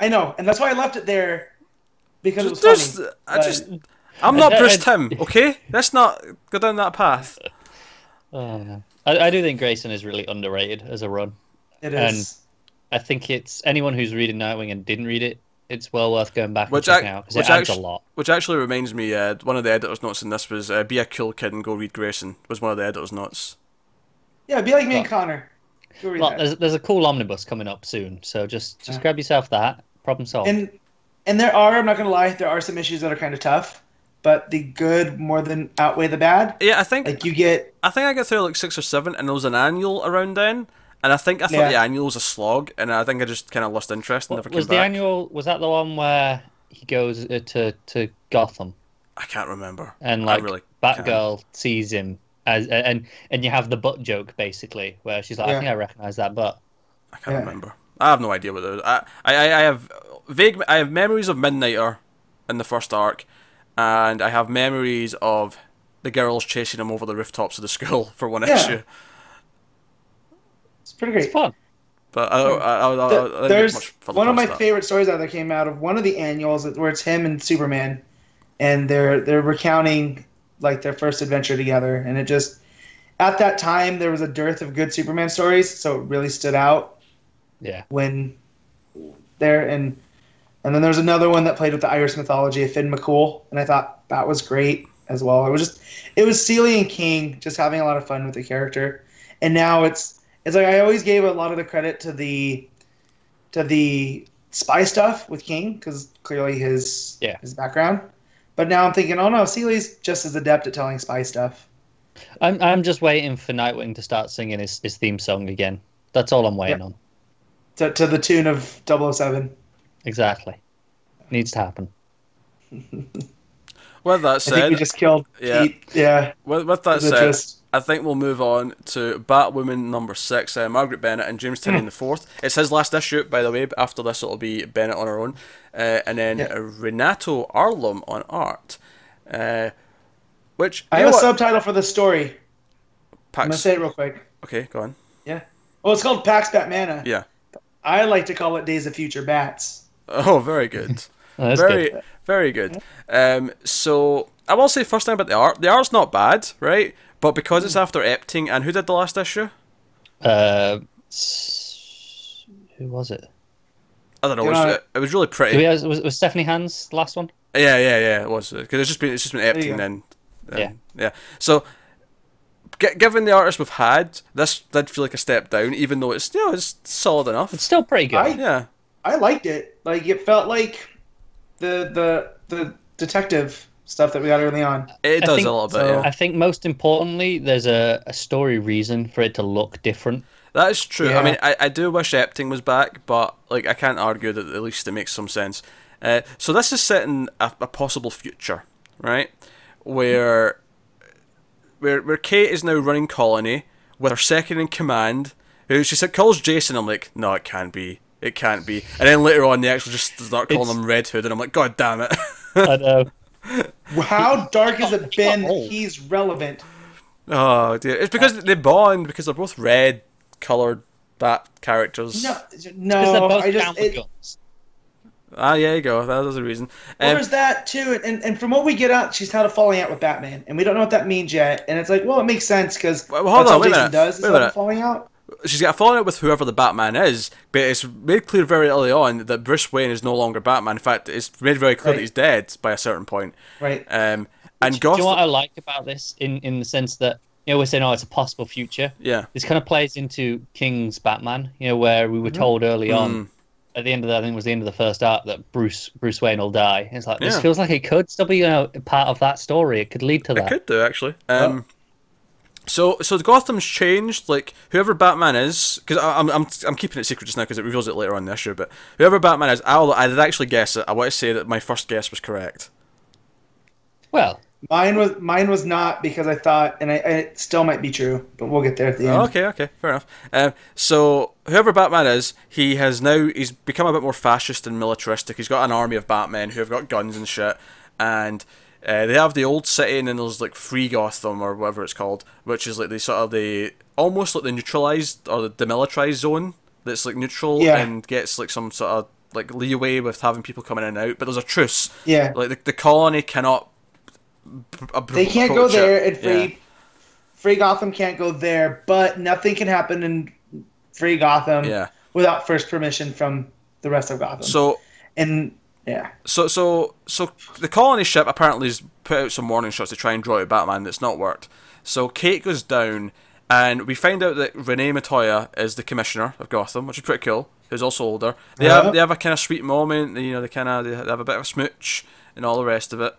I know, and that's why I left it there because it was Just, funny. I but- just, I'm not *laughs* I- Bruce Timm, okay? Let's not go down that path. No. I, I do think Grayson is really underrated as a run. it and- I think it's anyone who's reading Nightwing and didn't read it, it's well worth going back Which and checking ac- out because it adds actu- a lot. Which actually reminds me, uh, one of the editor's notes in this was uh, "Be a cool kid and go read Grayson." Was one of the editor's notes. Yeah, be like me and Connor. Go Well, there's, there's a cool omnibus coming up soon, so just just Yeah. grab yourself that. Problem solved. And and there are, I'm not gonna lie, there are some issues that are kind of tough, but the good more than outweigh the bad. Yeah, I think Like you get I think I got through like six or seven, and there was an annual around then, and I think I thought Yeah. the annual was a slog, and I think I just kind of lost interest and What- never came was the back. annual? Was that the one where he goes uh, to to Gotham I can't remember. and I like really Batgirl sees him as and and you have the butt joke basically where she's like, Yeah. I think I recognize that butt. I can't Yeah. remember. I have no idea what it was. I, I, I have vague. I have memories of Midnighter in the first arc, and I have memories of the girls chasing him over the rooftops of the *laughs* school for one Yeah. issue. It's pretty great. It's fun. But uh, I, I, I, I, I, I didn't get there's much further one of my past that. favorite stories that that came out of one of the annuals where it's him and Superman, and they're they're recounting like their first adventure together, and it just at that time there was a dearth of good Superman stories, so it really stood out Yeah. when there and and then there's another one that played with the Irish mythology of Finn McCool, and I thought that was great as well. It was just it was Seeley and King just having a lot of fun with the character, and now it's it's like I always gave a lot of the credit to the to the spy stuff with King because clearly his Yeah. his background, but now I'm thinking, oh no, Seeley's just as adept at telling spy stuff. I'm I'm just waiting for Nightwing to start singing his, his theme song again. That's all I'm waiting on. To, to the tune of 007. Exactly. Needs to happen. *laughs* With that I think we just killed Yeah. Pete. Yeah. with, with that said, gist. I think we'll move on to Batwoman number six, uh, Margaret Bennett and James Hmm. Tynion the fourth. It's his last issue, by the way. But after this, it'll be Bennett on her own, uh, and then Yeah. uh, Renato Arlem on art. Uh, which I have a what? subtitle for the story. I'm gonna say it real quick. Okay, go on. Yeah. Well, it's called Pax Batmana. Yeah. I like to call it Days of Future Bats. Oh, very good. Oh, *laughs* that's very, good. Very good. Um, so I will say first thing about the art. The art's not bad, right? But because it's after Epting, and who did the last issue? Uh, who was it? I don't know. It was, know- it was really pretty. we have, was, was Stephanie Hans the last one? Yeah, yeah, yeah. It was because it's just been it's just been Epting then. then- Yeah. yeah. So, g- given the artist we've had, this did feel like a step down, even though it's you know it's solid enough. It's still pretty good. I- yeah, I liked it. Like it felt like the the the detective stuff that we got early on. it I does think- a little bit. so- yeah, I think most importantly, there's a, a story reason for it to look different. that is true. I mean, I, I do wish Epting was back, but like I can't argue that at least it makes some sense. Uh, so this is set in a, a possible future, right? Where where where Kate is now running colony with her second in command, who she said calls Jason. I'm like, no, it can't be. It can't be. And then later on, they actually just start calling It's- him Red Hood, and I'm like, God damn it. I know. *laughs* How dark has it been that he's relevant? oh dear. It's because they bond because they're both red colored bat characters. No, Because they're no. both I just with it, guns. Ah, yeah, you go. That was a reason. well, Um, there's that too, and and from what we get out, she's had a falling out with Batman, and we don't know what that means yet. And it's like, well, it makes sense because Well, hold that's on, all wait Jason minute, does is wait a a minute. falling out. She's got a falling out with whoever the Batman is, but it's made clear very early on that Bruce Wayne is no longer Batman. In fact, it's made very clear that he's dead by a certain point. Right. Um, and Do you know what I like about this? In in the sense that you know we're saying, oh, it's a possible future. yeah, This kind of plays into King's Batman. You know, where we were Mm-hmm. told early on Mm. at the end of the, I think it was the end of the first arc that Bruce Bruce Wayne will die. It's like this Yeah. feels like it could still be you know, part of that story. It could lead to it that. could do actually. Um, so so Gotham's changed. Like whoever Batman is, because I'm I'm I'm keeping it secret just now because it reveals it later on in the issue. But whoever Batman is, I'll I did actually guess it. I want to say that my first guess was correct. Well, Mine was mine was not because I thought, and I, it still might be true, but we'll get there at the end. Oh, okay, okay, fair enough. Um, so whoever Batman is, he has now he's become a bit more fascist and militaristic. He's got an army of Batmen who have got guns and shit, and uh, they have the old city, and then there's like Free Gotham or whatever it's called, which is like the sort of the almost like the neutralized or the demilitarized zone that's like neutral Yeah. and gets like some sort of like leeway with having people coming in and out. But there's a truce. Yeah. Like the, the colony cannot. b- They can't go approach it. there, and free Yeah. free Gotham can't go there. But nothing can happen in free Gotham Yeah. without first permission from the rest of Gotham. So and yeah, So so so the colony ship apparently has put out some warning shots to try and draw out Batman that's not worked. So Kate goes down and we find out that Renee Montoya is the commissioner of Gotham, which is pretty cool. Who's also older. They Yeah. have they have a kind of sweet moment. You know, they kind of they have a bit of a smooch and all the rest of it.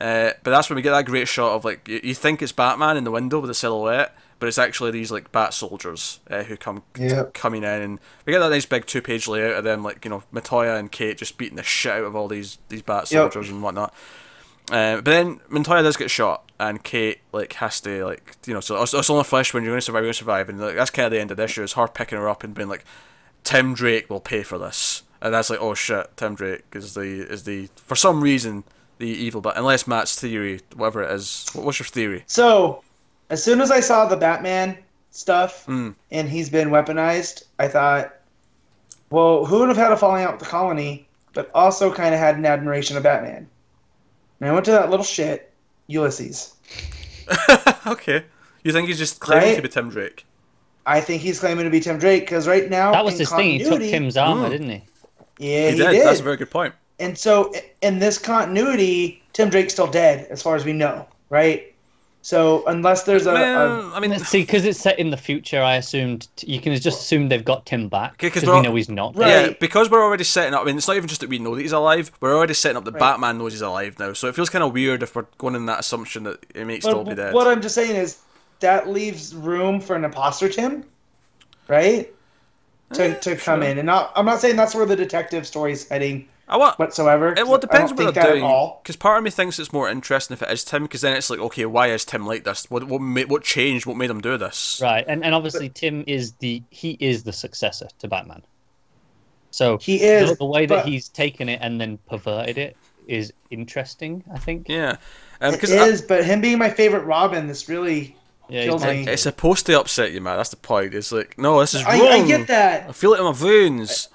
Uh, but that's when we get that great shot of like you, you think it's Batman in the window with a silhouette, but it's actually these like bat soldiers uh, who come Yep. coming in, and we get that nice big two page layout of them like you know Montoya and Kate just beating the shit out of all these these bat Yep. soldiers and whatnot. Uh, but then Montoya does get shot, and Kate like has to like you know so it's, it's on the flesh when you're going to survive, you're going to survive, and like, that's kind of the end of the issue. It's her picking her up and being like, Tim Drake will pay for this, and that's like oh shit, Tim Drake is the is the for some reason the evil, but unless Matt's theory, whatever it is, what- what's your theory? So, as soon as I saw the Batman stuff Mm. and he's been weaponized, I thought, well, who would have had a falling out with the colony, but also kind of had an admiration of Batman? And I went to that little shit, Ulysses. *laughs* okay, you think he's just claiming Right? to be Tim Drake? I think he's claiming to be Tim Drake because right now That was his thing. He took Tim's armor, Mm. didn't he? Yeah, he, he, did. did. That's a very good point. And so in this continuity, Tim Drake's still dead, as far as we know, right? So unless there's a, a Well, I mean, See, because it's set in the future, I assumed you can just assume they've got Tim back because we're all- know he's not. Right. Yeah, because we're already setting up. I mean, it's not even just that we know that he's alive. We're already setting up that Right. Batman knows he's alive now. So it feels kind of weird if we're going in that assumption that he may still be But dead. what I'm just saying is that leaves room for an imposter Tim, right? To, eh, to come sure. in, and not, I'm not saying that's where the detective story is heading I want. whatsoever. It well it depends I what don't think they're doing. Because part of me thinks it's more interesting if it is Tim. Because then it's like, okay, why is Tim like this? What what ma- what changed? What made him do this? Right, and and obviously Tim is the he is the successor to Batman. So He is the, the way that but he's taken it and then perverted it is interesting. I think. Yeah, um, it because is, but him being my favorite Robin, this really Yeah, Kills me. it's supposed to upset you, man. That's the point. It's like, no, this is I, wrong. I get that. I feel it in my veins.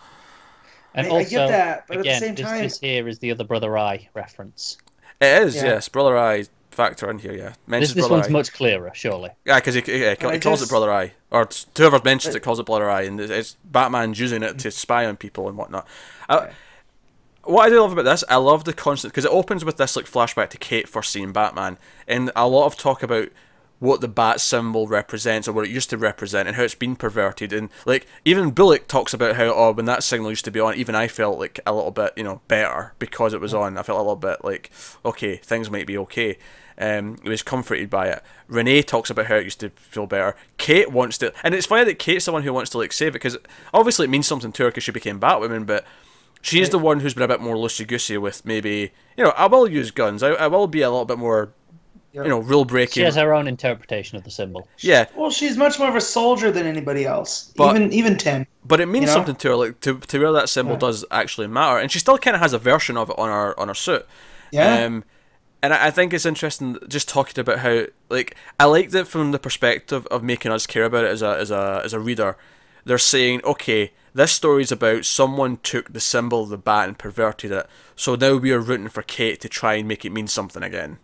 And I- I also, get that, but at the again, same this, time- this here is the other brother eye reference. It is, Yeah. yes. Brother Eye factor in here, yeah. This Mentions this Brother one's Eye. much clearer, surely. Yeah, because he, yeah, he, he calls just- it Brother Eye, or whoever mentions it calls it Brother Eye, and it's- it's Batman's using it to mm. spy on people and whatnot. Uh, I, what I do love about this, I love the constant because it opens with this like flashback to Kate first seeing Batman, and a lot of talk about what the bat symbol represents or what it used to represent and how it's been perverted. And like even Bullock talks about how oh when that signal used to be on even I felt like a little bit you know better because it was on. I felt a little bit like okay things might be okay. Um, he was comforted by it. Renee talks about how it used to feel better. Kate wants to and it's funny that Kate's the one who wants to like save it because obviously it means something to her because she became Batwoman but she's the one who's been a bit more loosey goosey with maybe you know I will use guns. I, I will be a little bit more Yeah. you know rule breaking. She has her own interpretation of the symbol. yeah Well, she's much more of a soldier than anybody else. But- even even Tim. But it means You know? something to her, like to, to where that symbol Yeah. does actually matter, and she still kind of has a version of it on her on her suit. Yeah. Um, and I I think it's interesting just talking about how like I liked it from the perspective of making us care about it as a as a as a reader. They're saying, okay, this story's about someone took the symbol of the bat and perverted it, so now we are rooting for Kate to try and make it mean something again.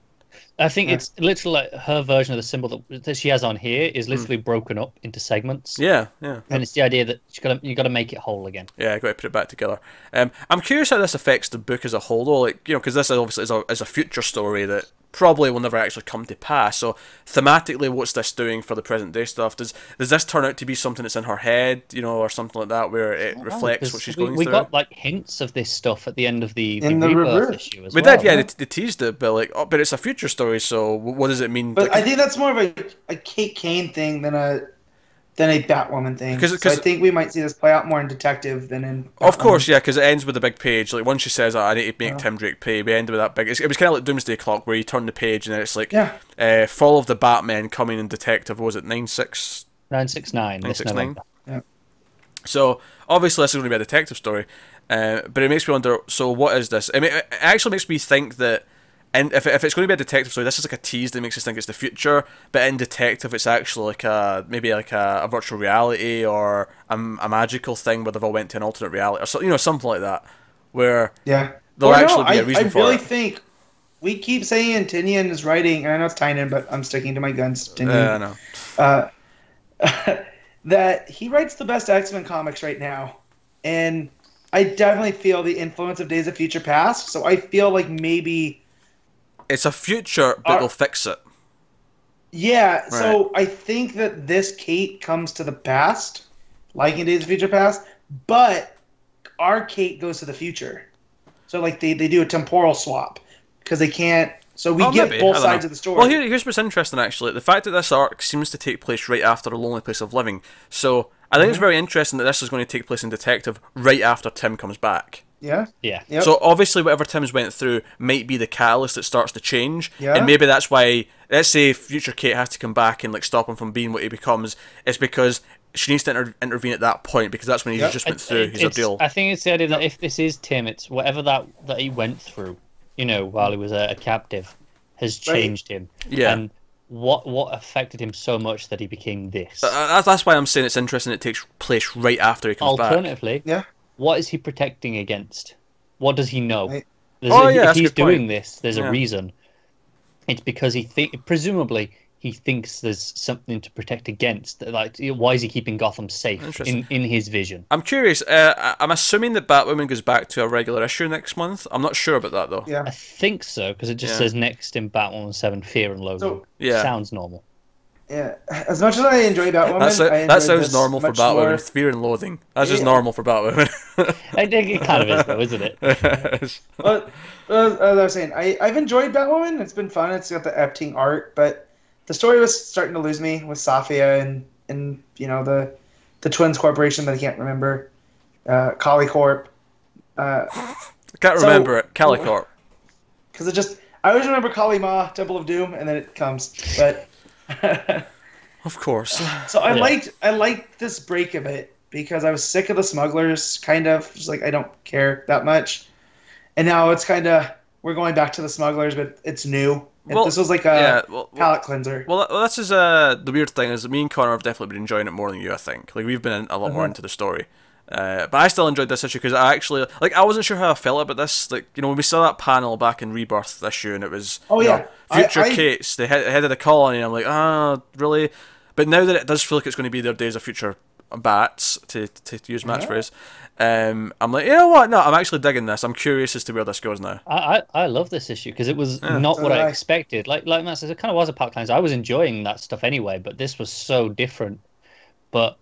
I think it's literally like her version of the symbol that, that she has on here is literally broken up into segments, Hmm. Yeah, yeah. and it's the idea that you got to you got to make it whole again. Yeah, got to put it back together. Um, I'm curious how this affects the book as a whole, though. Like, you know, because this obviously is a, is a future story that probably will never actually come to pass. So thematically, what's this doing for the present day stuff? Does does this turn out to be something that's in her head, you know, or something like that, where it reflects what she's we, going we through? We got like hints of this stuff at the end of the, the In the rebirth reverse. issue as we well. did, yeah. They, they teased it, but like, oh, but it's a future story. So what does it mean? But Like, I think that's more of a, a Kate Kane thing than a than a Batwoman thing. 'Cause- so 'cause- I think we might see this play out more in Detective than in. Of course, yeah, because it ends with a big page. Like once she says, "I need to make Yeah. Tim Drake pay," we end with that big. It's, it was kind of like Doomsday Clock, where you turn the page and then it's like, Yeah. uh, "Fall of the Batman" coming in Detective. what Was it nine six? Nine six nine. This 969? November. So obviously this is going to be a detective story, uh, but it makes me wonder. So what is this? I mean, it actually makes me think that. And if, if it's going to be a detective story, this is like a tease that makes us think it's the future. But in detective, it's actually like a maybe like a, a virtual reality or a, a magical thing where they've all went to an alternate reality or so, you know something like that, where Yeah. There'll no, actually be I, a reason for I for really it. think we keep saying Tinian is writing, and I know it's Tynion, but I'm sticking to my guns. Tinian. no. uh, *laughs* that he writes the best X Men comics right now, and I definitely feel the influence of Days of Future Past. So I feel like maybe, It's a future, but they'll fix it. yeah. So I think that this Kate comes to the past, like in Days of Future Past, but our Kate goes to the future. So like they, they do a temporal swap because they can't. So we Oh, get maybe. both sides know. of the story. Well, here, here's what's interesting actually. The fact that this arc seems to take place right after A Lonely Place of Living. So I think it's mm-hmm. very interesting that this is going to take place in Detective right after Tim comes back. Yeah. Yeah. Yep. So obviously, whatever Tim's went through might be the catalyst that starts to change, Yeah. and maybe that's why. Let's say future Kate has to come back and like stop him from being what he becomes. It's because she needs to inter- intervene at that point because that's when he's Yep. just went through his it's- ordeal. I think it's the idea that if this is Tim, it's whatever that that he went through you know, while he was a, a captive, has Right. changed him. Yeah. And what what affected him so much that he became this? Uh, that's, that's why I'm saying it's interesting. It takes place right after he comes back. Alternatively, Yeah. What is he protecting against? What does he know? Right. There's Oh, a- yeah, if he's good point. doing this, there's Yeah. a reason. It's because he think presumably he thinks there's something to protect against. Like, why is he keeping Gotham safe in, in his vision? I'm curious. Uh, I- I'm assuming that Batwoman goes back to a regular issue next month. I'm not sure about that though. Yeah. I think so because it just Yeah. says next in Batwoman Seven, Fear and Loathing. So- Yeah. sounds normal. Yeah. As much as I enjoy Batwoman, That's I that sounds this normal for Batwoman. more- Fear and loathing. That's just normal for Batwoman. I think it kind of is though, isn't it? *laughs* But uh, *laughs* as I was saying, I, I've enjoyed Batwoman. It's been fun. It's got the Epting art, but the story was starting to lose me with Safiyah and and you know the the Twins Corporation that I can't remember, uh, Collie Corp, because Can't So- remember it. Calicorp. *laughs* it just I always remember Kali Ma, Temple of Doom, and then it comes. But *laughs* Of course. so I Yeah. liked I liked this break of it because I was sick of the smugglers. Kind of just like I don't care that much, and now it's kind of we're going back to the smugglers, but it's new. Well, this was like a yeah. Well, well, palate cleanser. well, well, this is uh, the weird thing is that me and Connor have definitely been enjoying it more than you. I think. Like we've been a lot more Mhm. into the story. Uh, but I still enjoyed this issue because I actually like. I wasn't sure how I felt about this. Like you know, when we saw that panel back in Rebirth issue, and it was Oh, you know, yeah. I- future I- Kate's the head, head of the colony. I'm like, ah, really? But now that it does feel like it's going to be their days of future bats, to to, to use Matt's Yeah. phrase, um, I'm like, you know what? No, I'm actually digging this. I'm curious as to where this goes now. I, I, I love this issue because it was Yeah. not what did I I. expected. Like like Matt says, it kind of was a palate cleanser. I was enjoying that stuff anyway, but this was so different. But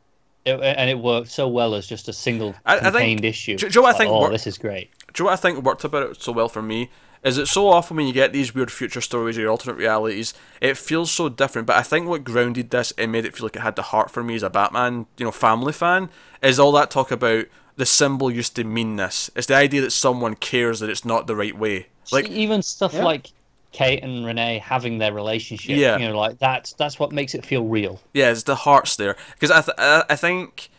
it, and it worked so well as just a single I- I think- contained issue. do you know what I It's like, think Oh, wor- this is great. Do you know what I think worked about it so well for me? Is it so often when you get these weird future stories or alternate realities, it feels so different. But I think what grounded this and made it feel like it had the heart for me as a Batman, you know, family fan, is all that talk about the symbol used to mean this. It's the idea that someone cares that it's not the right way. Like, even stuff Yeah. like Kate and Renee having their relationship. Yeah. you know, like that's that's what makes it feel real. yeah, it's the hearts there. Because I, th- I I think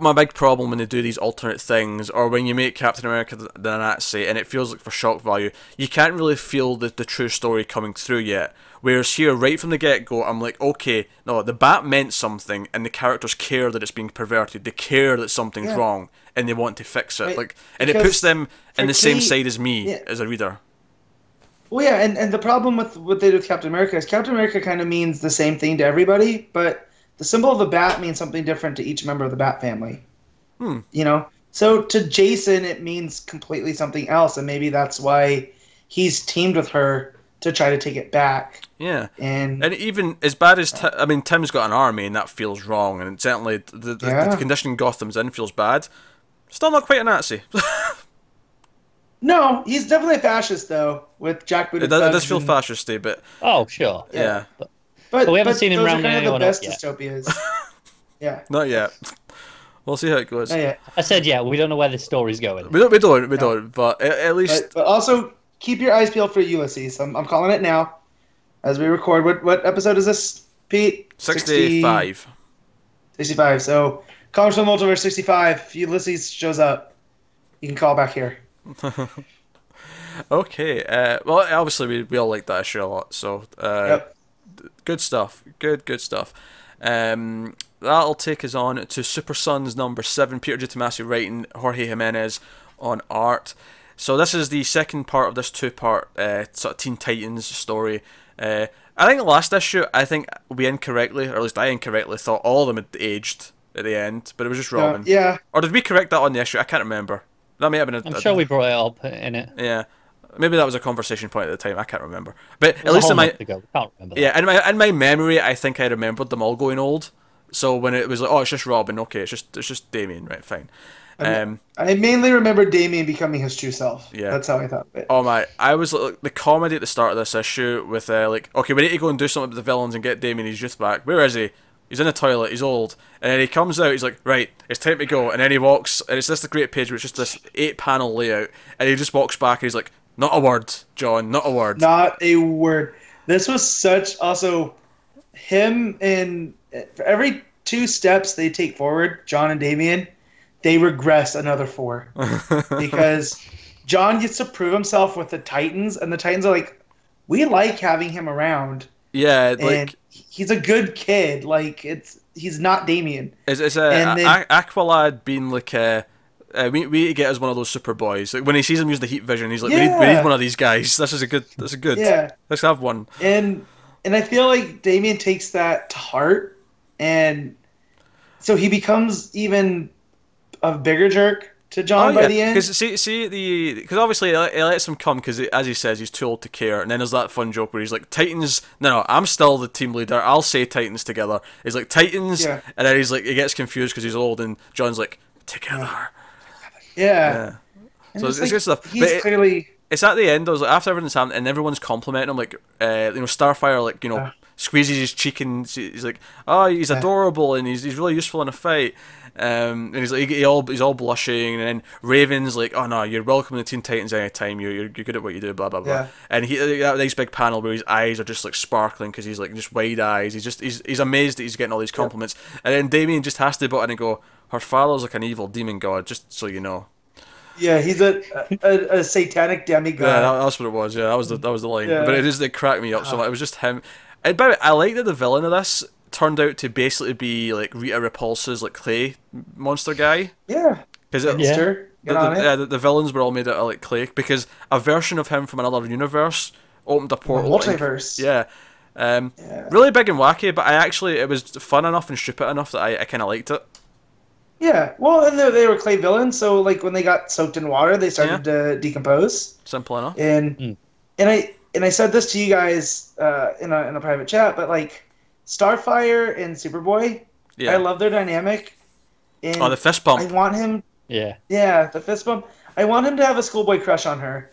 my big problem when they do these alternate things, or when you make Captain America th- the Nazi, and it feels like for shock value, you can't really feel the, the true story coming through yet. Whereas here, right from the get go, I'm like, okay, no, the bat meant something, and the characters care that it's being perverted. They care that something's Yeah. wrong, and they want to fix it. Right, Like, and it puts them in for the same side as me yeah. as a reader. Well, yeah, and, and the problem with what they do with Captain America is Captain America kind of means the same thing to everybody, but the symbol of the bat means something different to each member of the Bat family. Hmm. You know, so to Jason it means completely something else, and maybe that's why he's teamed with her to try to take it back. Yeah. And, And even as bad as I mean, Tim's got an army, and that feels wrong, and certainly the the, Yeah. the condition Gotham's in feels bad. Still not quite a Nazi. *laughs* no, he's definitely a fascist though, with Jack it, does, it does feel and- fascisty, but Oh, sure. yeah, But, But we haven't but seen him those round are kind of anyone the best yet. dystopias. *laughs* yeah. not yet. We'll see how it goes. Not. I said, yeah, we don't know where this story's going. We don't, we don't, we don't. But at, at least But, but also keep your eyes peeled for Ulysses. I'm, I'm calling it now, as we record. What what episode is this, Pete? 65. 65. So, Comics from Multiverse 65. If Ulysses shows up, you can call back here. *laughs* Okay. Uh, well, obviously we, we all like that issue a lot. So uh, Yep. good stuff. Good, good stuff. Um, that'll take us on to Super Sons number seven. Peter J. Tomasi writing, Jorge Jimenez on art. So this is the second part of this two-part uh, sort of Teen Titans story. Uh, I think the last issue, I think we incorrectly, or at least I incorrectly, thought all of them had aged at the end, but it was just Uh, Robin. yeah. Or did we correct that on the issue? I can't remember. That may have been. A, I'm a- sure we brought it up in it. yeah, maybe that was a conversation point at the time. I can't remember. But at least a in my month ago. Can't remember. yeah, in my in my memory, I think I remembered them all going old. So when it was like, oh, it's just Robin. Okay, it's just it's just Damian. Right, fine. Um, I mainly remember Damian becoming his true self. Yeah. That's how I thought of it. oh my, I was like the comedy at the start of this issue with uh, like, okay, we need to go and do something with the villains and get Damian his youth back. Where is he? He's in the toilet. He's old, and then he comes out. He's like, right, it's time to go. And then he walks, and it's just a great page, which is just this eight-panel layout, and he just walks back, and he's like, not a word, John, not a word. Not a word. This was such also him and for every two steps they take forward, John and Damian, they regress another four *laughs* because John gets to prove himself with the Titans, and the Titans are like, we like having him around, Yeah, like and he's a good kid. Like it's he's not Damian. It's, it's a, And a- then- A- Aqualad being like a. Uh, we, we need to get as one of those super boys. Like when he sees him use the heat vision, he's like, we, need, we need one of these guys. This is a good. This is good. Yeah. Let's have one. and and I feel like Damian takes that to heart, and so he becomes even a bigger jerk to John by the end. Because see, see the because obviously it, it lets him come because as he says he's too old to care, and then there's that fun joke where he's like Titans. No, no, I'm still the team leader. I'll say Titans together. He's like Titans, Yeah. and then he's like he gets confused because he's old, and John's like together. Yeah, Yeah. So it's it's, it's good stuff. He's But it- clearly it's at the end. I was like, after everything's happened, and everyone's complimenting him, like, uh, you know, Starfire, like, you know, Yeah. squeezes his cheek and he's like, oh, he's Yeah. adorable and he's, he's really useful in a fight. Um, and he's like, he, he all he's all blushing, and then Raven's like, oh no, you're welcome to Teen Titans anytime. You're, you're you're good at what you do, blah blah blah. Yeah. And he that nice big panel where his eyes are just like sparkling because he's like just wide eyes. He's just he's he's amazed that he's getting all these compliments. And then Damian just has to butt in and go, her father's like an evil demon god, just so you know. yeah he's a a, a satanic demigod. Yeah, that, that's what it was. Yeah, that was the that was the line. Yeah. But it is it cracked me up so much. It was just him. And by the way, I like that the villain of this turned out to basically be like Rita Repulsa's like clay monster guy yeah, because Yeah. Mister, the, the, it. yeah, the, the villains were all made out of like clay because a version of him from another universe opened a portal. and- multiverse. yeah. Um, Yeah. really big and wacky, but I actually it was fun enough and stupid enough that I, I kind of liked it. Yeah, well, and they, they were clay villains, so like when they got soaked in water, they started to decompose. Simple enough. And Mm. and I and I said this to you guys uh, in a in a private chat, but like Starfire and Superboy, Yeah. I love their dynamic. And oh, the fist bump. I want him, Yeah. yeah, the fist bump. I want him to have a schoolboy crush on her,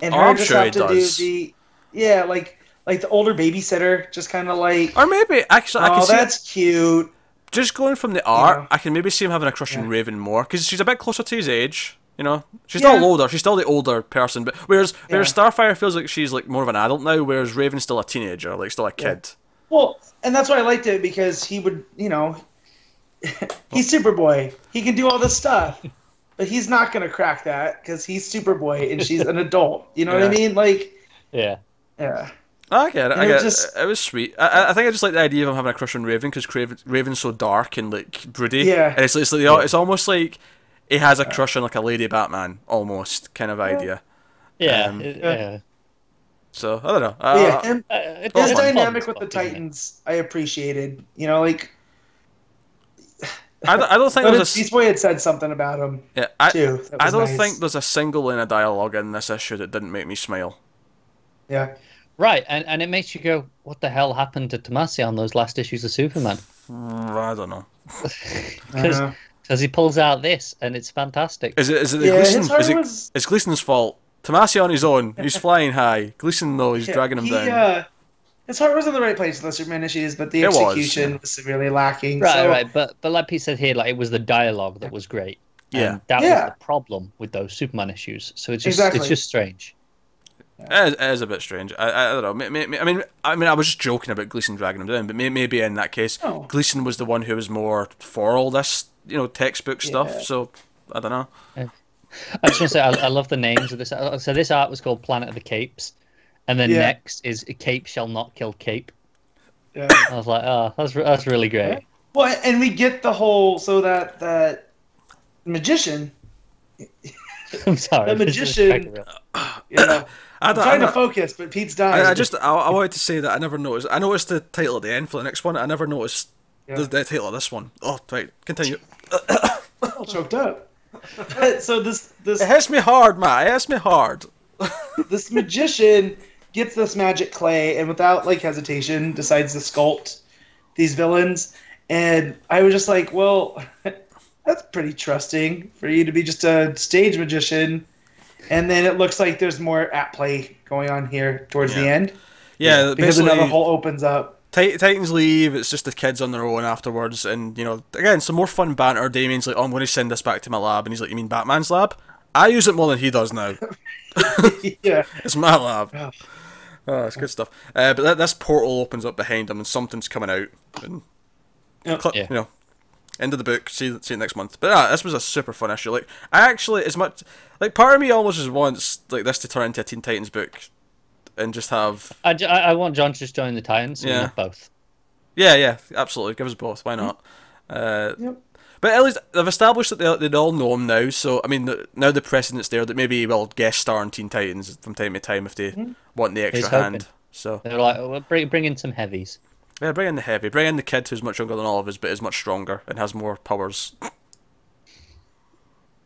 and Oh, her I'm just sure have he to does. do the, yeah, like like the older babysitter, just kind of like, Or maybe actually, I can oh, see it- that's cute. just going from the art, know. I can maybe see him having a crush on Yeah. Raven more because she's a bit closer to his age. You know, she's Yeah. still older. She's still the older person, but whereas whereas Starfire feels like she's like more of an adult now, whereas Raven's still a teenager, like still a kid. Well, and that's why I liked it because he would, you know, *laughs* he's Superboy. He can do all this stuff, *laughs* but he's not gonna crack that because he's Superboy and she's an *laughs* adult. You know what I mean? Like, Yeah. yeah, I get it. I And it get was it. just- It was sweet. I, I- I think I just like the idea of him having a crush on Raven because Raven's so dark and like broody. Yeah. and it's it's like the, it's almost like he has a crush on like a lady Batman, almost kind of idea. Yeah. Um, it- yeah. Yeah. So I don't know. But yeah. Uh, And Uh, it Well, his was fun. fun dynamic with stuff, the? Titans, I appreciated. You know, like, I, don't, I don't think *laughs* but there's a Beast Boy had said something about him yeah, I, too. I don't nice. think there's a single line of dialogue in this issue that didn't make me smile. Yeah, Right, and, and it makes you go, what the hell happened to Tomasi on those last issues of Superman? Mm, I don't know. *laughs* Because Uh, he pulls out this, and it's fantastic. Is it is it yeah. Gleason? Is it, was. it's Gleason's fault. Tomasi on his own. He's *laughs* flying high. Gleason though he's yeah, dragging him he, down. Uh, his heart was in the right place in the Superman issues, but the It was, execution yeah. was, severely lacking. Right, so, right, but but like Pete said here, like it was the dialogue that was great. Yeah. and that Yeah. was the problem with those Superman issues. So it's just Exactly. it's just strange. It is, it is a bit strange. I, I, I don't know. I mean, I mean, I was just joking about Gleason dragging him down, but maybe in that case, Oh. Gleason was the one who was more for all this, you know, textbook stuff. So I don't know. I just want to say I, I love the names of this. uh, So this art was called Planet of the Capes, and then Yeah. next is Cape shall not kill Cape. yeah. I was like, oh, that's that's really great. Well, and we get the whole so that that magician, *laughs* I'm sorry. The magician- cracking you know, *coughs* I I'm don't. trying I, to focus, but Pete's dying. I, I just, I, I wanted to say that I never noticed. I noticed the title at the end for the next one. I never noticed Yeah. the, the title of this one. Oh, right. Continue. all choked up. *laughs* so this this hits me hard. It hits me hard. *laughs* this magician gets this magic clay and without like hesitation decides to sculpt these villains. And i was just like well *laughs* that's pretty trusting for you to be just a stage magician. And then it looks like there's more at play going on here towards the end. Yeah, because another hole opens up Tit- Titans leave. It's just the kids on their own afterwards, and you know, again, some more fun banter. Damian's like, "Oh, I'm going to send this back to my lab," and he's like, "You mean Batman's lab? I use it more than he does now. *laughs* *laughs* yeah It's my lab." Oh. Oh, it's good stuff. Uh, but that, this portal opens up behind him, and something's coming out, and Yep. cl- Yeah. you know, End of the book. See, see you next month. But yeah, this was a super fun issue. Like, I actually, as much like part of me almost just wants like this to turn into a Teen Titans book, and just have I, I want John to just join the Titans. So Yeah. have both. yeah, yeah, absolutely. Give us both. Why not? Uh, Yep. But at least they've established that they, they all know him now. So I mean, the, now the precedent's there that maybe he will guest star in Teen Titans from time to time if they want the extra He's hand. So They're like, oh, well, bring bring in some heavies. yeah, bring in the heavy, bring in the kid who's much younger than all of us, but is much stronger and has more powers.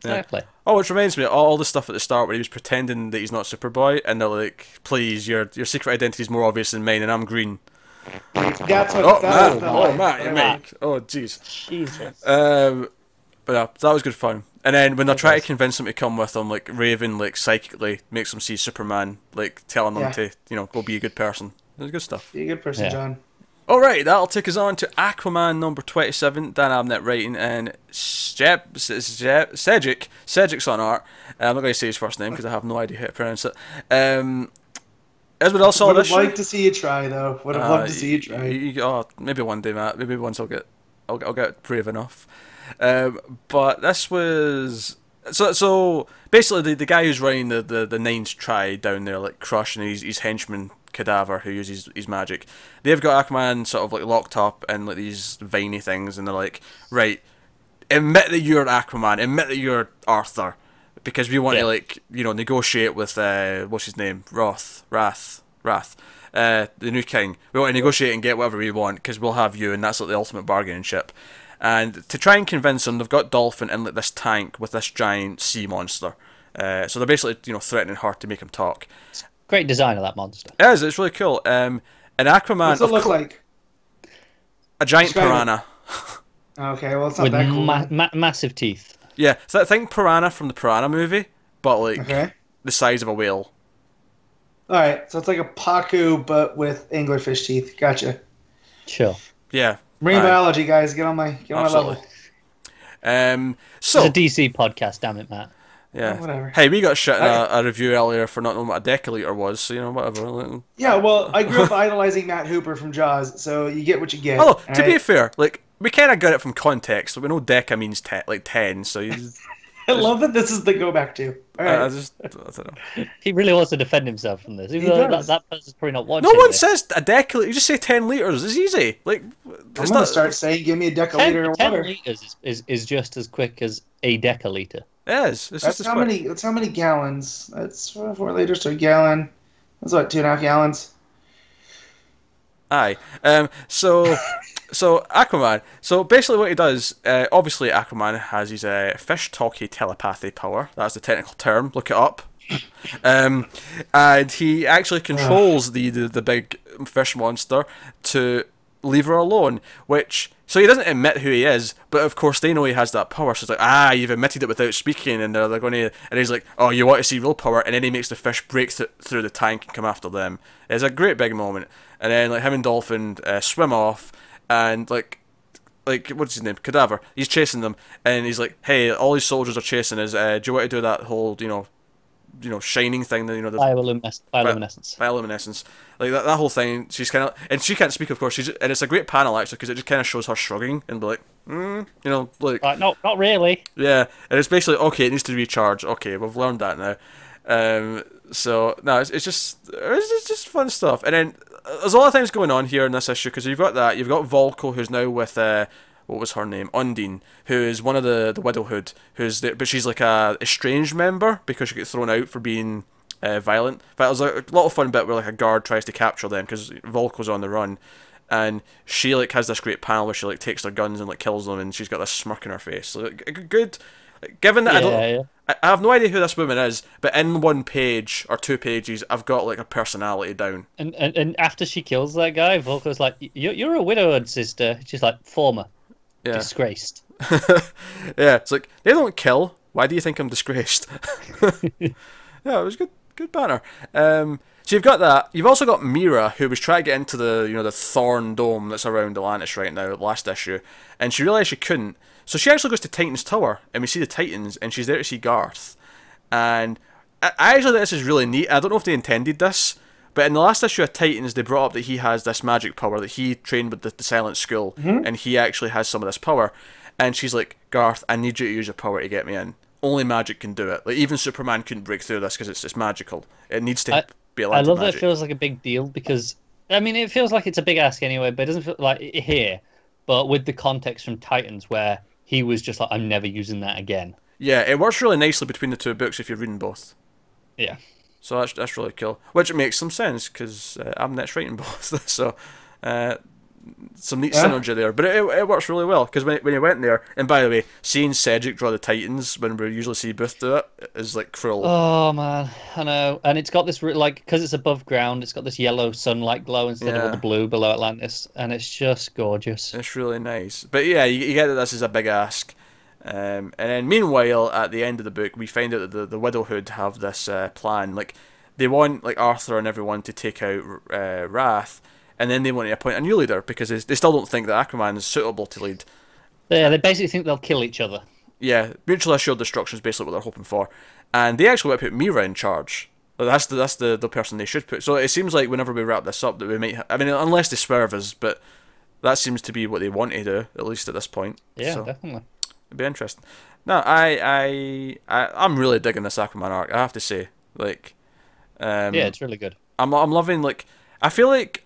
Yeah. Exactly. Oh, which reminds me, all the stuff at the start where he was pretending that he's not Superboy, and they're like, "Please, your your secret identity is more obvious than mine, and I'm green." That's what. Oh, that man, was oh, line. Matt, you make. Oh, jeez. Jesus. Um, but yeah, that was good fun. And then when they're trying to convince him to come with them, like Raven, like psychically makes him see Superman, like telling him Yeah. to, you know, go be a good person. It was good stuff. Be a good person, Yeah. John. All right, that'll take us on to Aquaman number twenty-seven. Dan Abnett writing and Shep, Sejic, Sejic's on art. Uh, I'm not going to say his first name because I have no idea how to pronounce it. Um, else saw Would have liked to see you try, though. Would have Uh, loved to see you try. you- you- oh, maybe one day, Matt. Maybe once I'll get, I'll, I'll get brave enough. Um, but this was so so basically the, the guy who's running the, the, the Ninth Tride down there, like Crush and his, his henchman Cadaver who uses his magic. They've got Aquaman sort of like locked up in like these viney things, and they're like, right, admit that you're Aquaman, admit that you're Arthur, because we want Yeah. to like you know negotiate with uh, what's his name, Roth, Rath, Rath, uh, the new king. We want to negotiate and get whatever we want because we'll have you, and that's like the ultimate bargaining chip. And to try and convince them, they've got Dolphin in like this tank with this giant sea monster. Uh, so they're basically you know threatening her to make him talk. Great design of that monster. It is. It's really cool. Um, and Aquaman, What's it look cour- like? a giant Describe piranha. *laughs* Okay, well, it's not With that cool. ma- ma- massive teeth. Yeah, so I think piranha from the Piranha movie, but like Okay. the size of a whale. All right, so it's like a Pacu, but with anglerfish teeth. Gotcha. Chill. Yeah. Marine Aye. biology, guys, get on my get on my level. Um. So It's a DC podcast, damn it, Matt. Yeah. Whatever. Hey, we got shit in a, review earlier for not knowing what a deciliter was. So you know whatever. Yeah, well, I grew up *laughs* idolizing Matt Hooper from Jaws, so you get what you get. Oh, all to be fair, like we kind of got it from context. We know deca means te- like ten, so you. *laughs* I love that this is the go back to. All right. I, I just I don't know. *laughs* He really wants to defend himself from this. Even He though that, does. that person's probably not watching. No one this. says a deciliter. You just say ten liters. It's easy. Like I'm it's gonna not. start saying, "Give me a 10, deciliter of 10 liters is, is, is just as quick as a deciliter. It is. It's That's just how many. That's how many gallons. That's four, four liters to a gallon. That's what two and a half gallons. Aye. Um. So, *laughs* so Aquaman. So basically, what he does, uh, obviously, Aquaman has his uh, fish talkie telepathy power. That's the technical term. Look it up. Um, and he actually controls the, the the big fish monster to leave her alone. Which so he doesn't admit who he is, but of course they know he has that power. So it's like, ah, you've admitted it without speaking, and they're, they're going to. And he's like, oh, you want to see real power? And then he makes the fish break th- through the tank and come after them. It's a great big moment. And then like him and Dolphin uh, swim off, and like like what's his name? Cadaver. He's chasing them, and he's like, "Hey, all these soldiers are chasing us. Uh, do you want to do that whole, you know, you know, shining thing? That you know, the Bioluminescence. bioluminescence. bioluminescence, like that, that whole thing." She's kind of, and she can't speak, of course. She's, and it's a great panel actually because it just kind of shows her shrugging and be like, mm, you know, like Right, no, not really. yeah, and it's basically okay. It needs to recharge. Okay, we've learned that now. Um, so no, it's, it's just it's just, just fun stuff. And then uh, there's a lot of things going on here in this issue because you've got that. You've got Vulko, who's now with uh, what was her name, Undine, who is one of the the Widowhood, who's the, but she's like a estranged member because she gets thrown out for being. Uh, violent. But there's a, a lot of fun bit where like a guard tries to capture them because Vulko's on the run, and she like has this great panel where she like takes their guns and like kills them, and she's got this smirk in her face. So like, good. Given that I don't, Yeah, yeah. I have no idea who this woman is, but in one page or two pages, I've got like her personality down. And, and and after she kills that guy, Vulko's like, "You're you're a widowed sister." She's like, "Former, Yeah, disgraced." *laughs* yeah. It's like they don't kill. Why do you think I'm disgraced? *laughs* yeah, it was good, good banner. Um, so you've got that. You've also got Mera, who was trying to get into the you know the Thorn Dome that's around Atlantis right now, last issue, and she realized she couldn't. So she actually goes to Titan's Tower, and we see the Titans, and she's there to see Garth. And I I actually think this is really neat. I don't know if they intended this, but in the last issue of Titans, they brought up that he has this magic power that he trained with the, the Silent School, mm-hmm. and he actually has some of this power. and she's like, Garth, I need you to use your power to get me in. Only magic can do it. Like even Superman couldn't break through this because it's it's magical. It needs to I- be allowed I love that it feels like a big deal because I mean it feels like it's a big ask anyway, but it doesn't feel like here. But with the context from Titans, where he was just like, "I'm never using that again." Yeah, it works really nicely between the two books if you're reading both. Yeah, So that's that's really cool. Which makes some sense because uh, Abnett writing *laughs* both. *laughs* so uh, some neat Yeah. synergy there. But it, it works really well because when when you went there, and by the way, seeing Sejic draw the Titans when we usually see Booth do it is like cruel. Oh man, I know, and it's got this like because it's above ground, it's got this yellow sunlight glow instead of Yeah. all the blue below Atlantis, and it's just gorgeous. It's really nice. But yeah, you, you get that this is a big ask. Um, and then meanwhile, at the end of the book, we find out that the, the Widowhood have this uh, plan. Like, they want like Arthur and everyone to take out uh, Rath, and then they want to appoint a new leader because they, still don't think that Aquaman is suitable to lead. Yeah, they basically think they'll kill each other. Yeah, mutual assured destruction is basically what they're hoping for, and they actually want to put Mera in charge. That's the that's the, the person they should put. So it seems like whenever we wrap this up, that we might. Ha- I mean, unless they swerve us, but that seems to be what they want to do at least at this point. Yeah, So. definitely. It'd be interesting. No, I, I, I, I'm really digging the Aquaman arc. I have to say, like, um, yeah, it's really good. I'm, I'm loving. Like, I feel like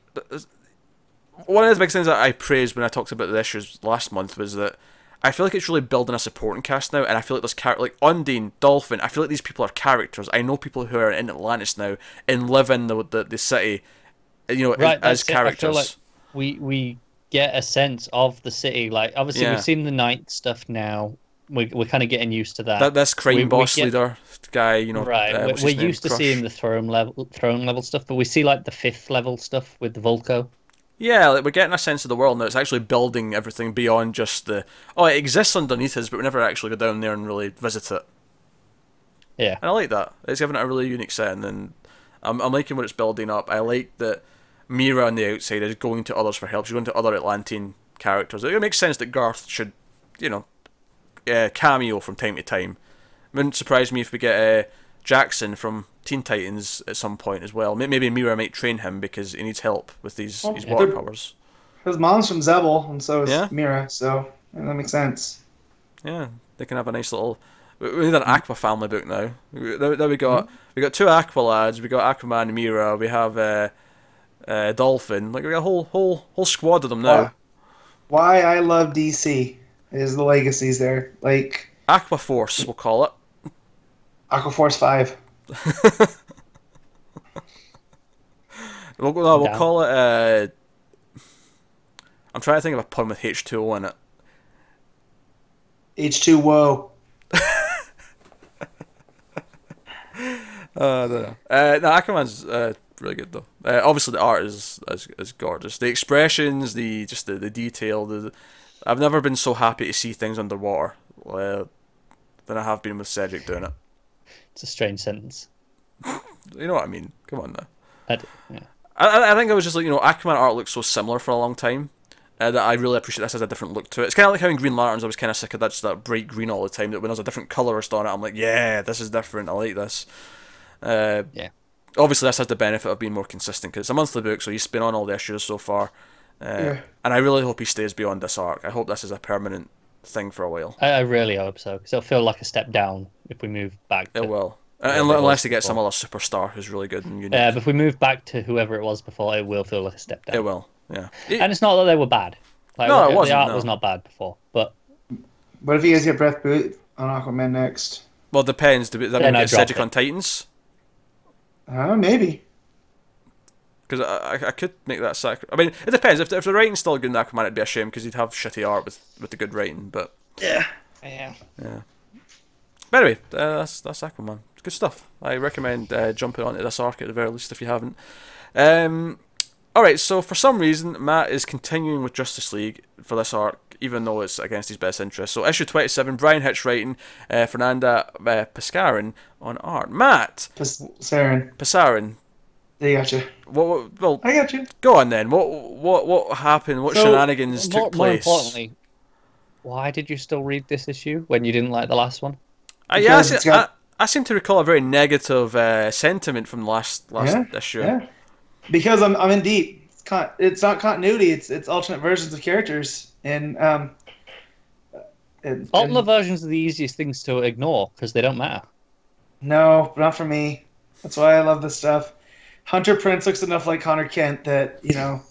one of the big things that I praised when I talked about the issues last month was that I feel like it's really building a supporting cast now, and I feel like this character, like Undine, Dolphin, I feel like these people are characters. I know people who are in Atlantis now and live in the the, the city, you know, Right, as characters. like we we get a sense of the city. Like obviously Yeah. we've seen the night stuff now. We we're kind of getting used to that. that this crime we- we boss get- leader guy, you know, right, uh, we're, we're used to Crush. seeing the throne level throne level stuff, but we see like the fifth level stuff with the Vulko. Yeah, like we're getting a sense of the world now. It's actually building everything beyond just the oh, it exists underneath us, but we never actually go down there and really visit it. Yeah, And I like that. It's giving it a really unique setting, and I'm I'm liking what it's building up. I like that Mera on the outside is going to others for help. She's going to other Atlantean characters. It makes sense that Garth should, you know, uh, cameo from time to time. Wouldn't surprise me if we get uh, Jackson from Teen Titans at some point as well. Maybe Mera might train him because he needs help with these, Well, these water powers. His mom's from Xebel, and so is Yeah? Mera, so yeah, that makes sense. Yeah, they can have a nice little. We need an Aqua family book now. There, there we got. We got two Aqua lads. We got Aquaman and Mera. We have uh, uh, Dolphin. Like we got a whole whole whole squad of them now. Wow. Why I love DC is the legacies there. Like Aqua Force, we'll call it. Aquaforce 5. *laughs* We'll, no, we'll call it. Uh, I'm trying to think of a pun with H2O in it. H2 Woe. *laughs* *laughs* Uh, I don't know. Uh, no, Aquaman's uh, really good though. Uh, obviously, the art is, is is gorgeous. The expressions, the just the, the detail. The I've never been so happy to see things underwater uh, than I have been with Sejic doing it. it's a strange sentence. You know what I mean? Come on now. I d- yeah. I, I- I think I was just like you know Aquaman art looks so similar for a long time. Uh, that I really appreciate this has a different look to it. It's kind of like how in Green Lanterns I was kind of sick of that just that bright green all the time. That when there's a different colorist on it, I'm like, yeah, this is different. I like this. Uh, Yeah. Obviously, this has the benefit of being more consistent because it's a monthly book, so he's been on all the issues so far. Uh, Yeah. And I really hope he stays beyond this arc. I hope this is a permanent thing for a while. I, I really hope so because it'll feel like a step down if we move back. To, It will. Uh, unless, unless was they get some other superstar who's really good and unique. Uh, but if we move back to whoever it was before, it will feel like a step down. it will. Yeah. And it's not that they were bad. Like, No, it the wasn't, The art no. was not bad before, but What if you guys get Brett Booth on Aquaman next? Well, it depends. Do we, that mean I get drop Sejic it. on Titans? Uh, maybe. Because I, I, I could make that sacri- I mean, it depends. If, the- if the writing's still good in Aquaman, it'd be a shame because he'd have shitty art with, with the good writing. But, Yeah. yeah. but anyway, uh, that's that's Aquaman. It's good stuff. I recommend uh, jumping onto this arc at the very least if you haven't. Um, all right. So for some reason, Matt is continuing with Justice League for this arc, even though it's against his best interest. So issue twenty-seven, Bryan Hitch writing, uh, Fernanda uh, Pasarin on art. Matt Just Saren. Pasarin. They got you. What, what? Well, I got you. go on then. What? What? What happened? What So, shenanigans more, took more place? importantly, why did you still read this issue when you didn't like the last one? Uh, yeah, I, Because got- I, I seem to recall a very negative uh, sentiment from last last Yeah, issue. Yeah. Because I'm I'm in deep. It's, con- it's not continuity. It's it's alternate versions of characters, and um, And, Alternate and- versions are the easiest things to ignore because they don't matter. no, not for me. That's why I love this stuff. Hunter Prince looks enough like Conner Kent that you know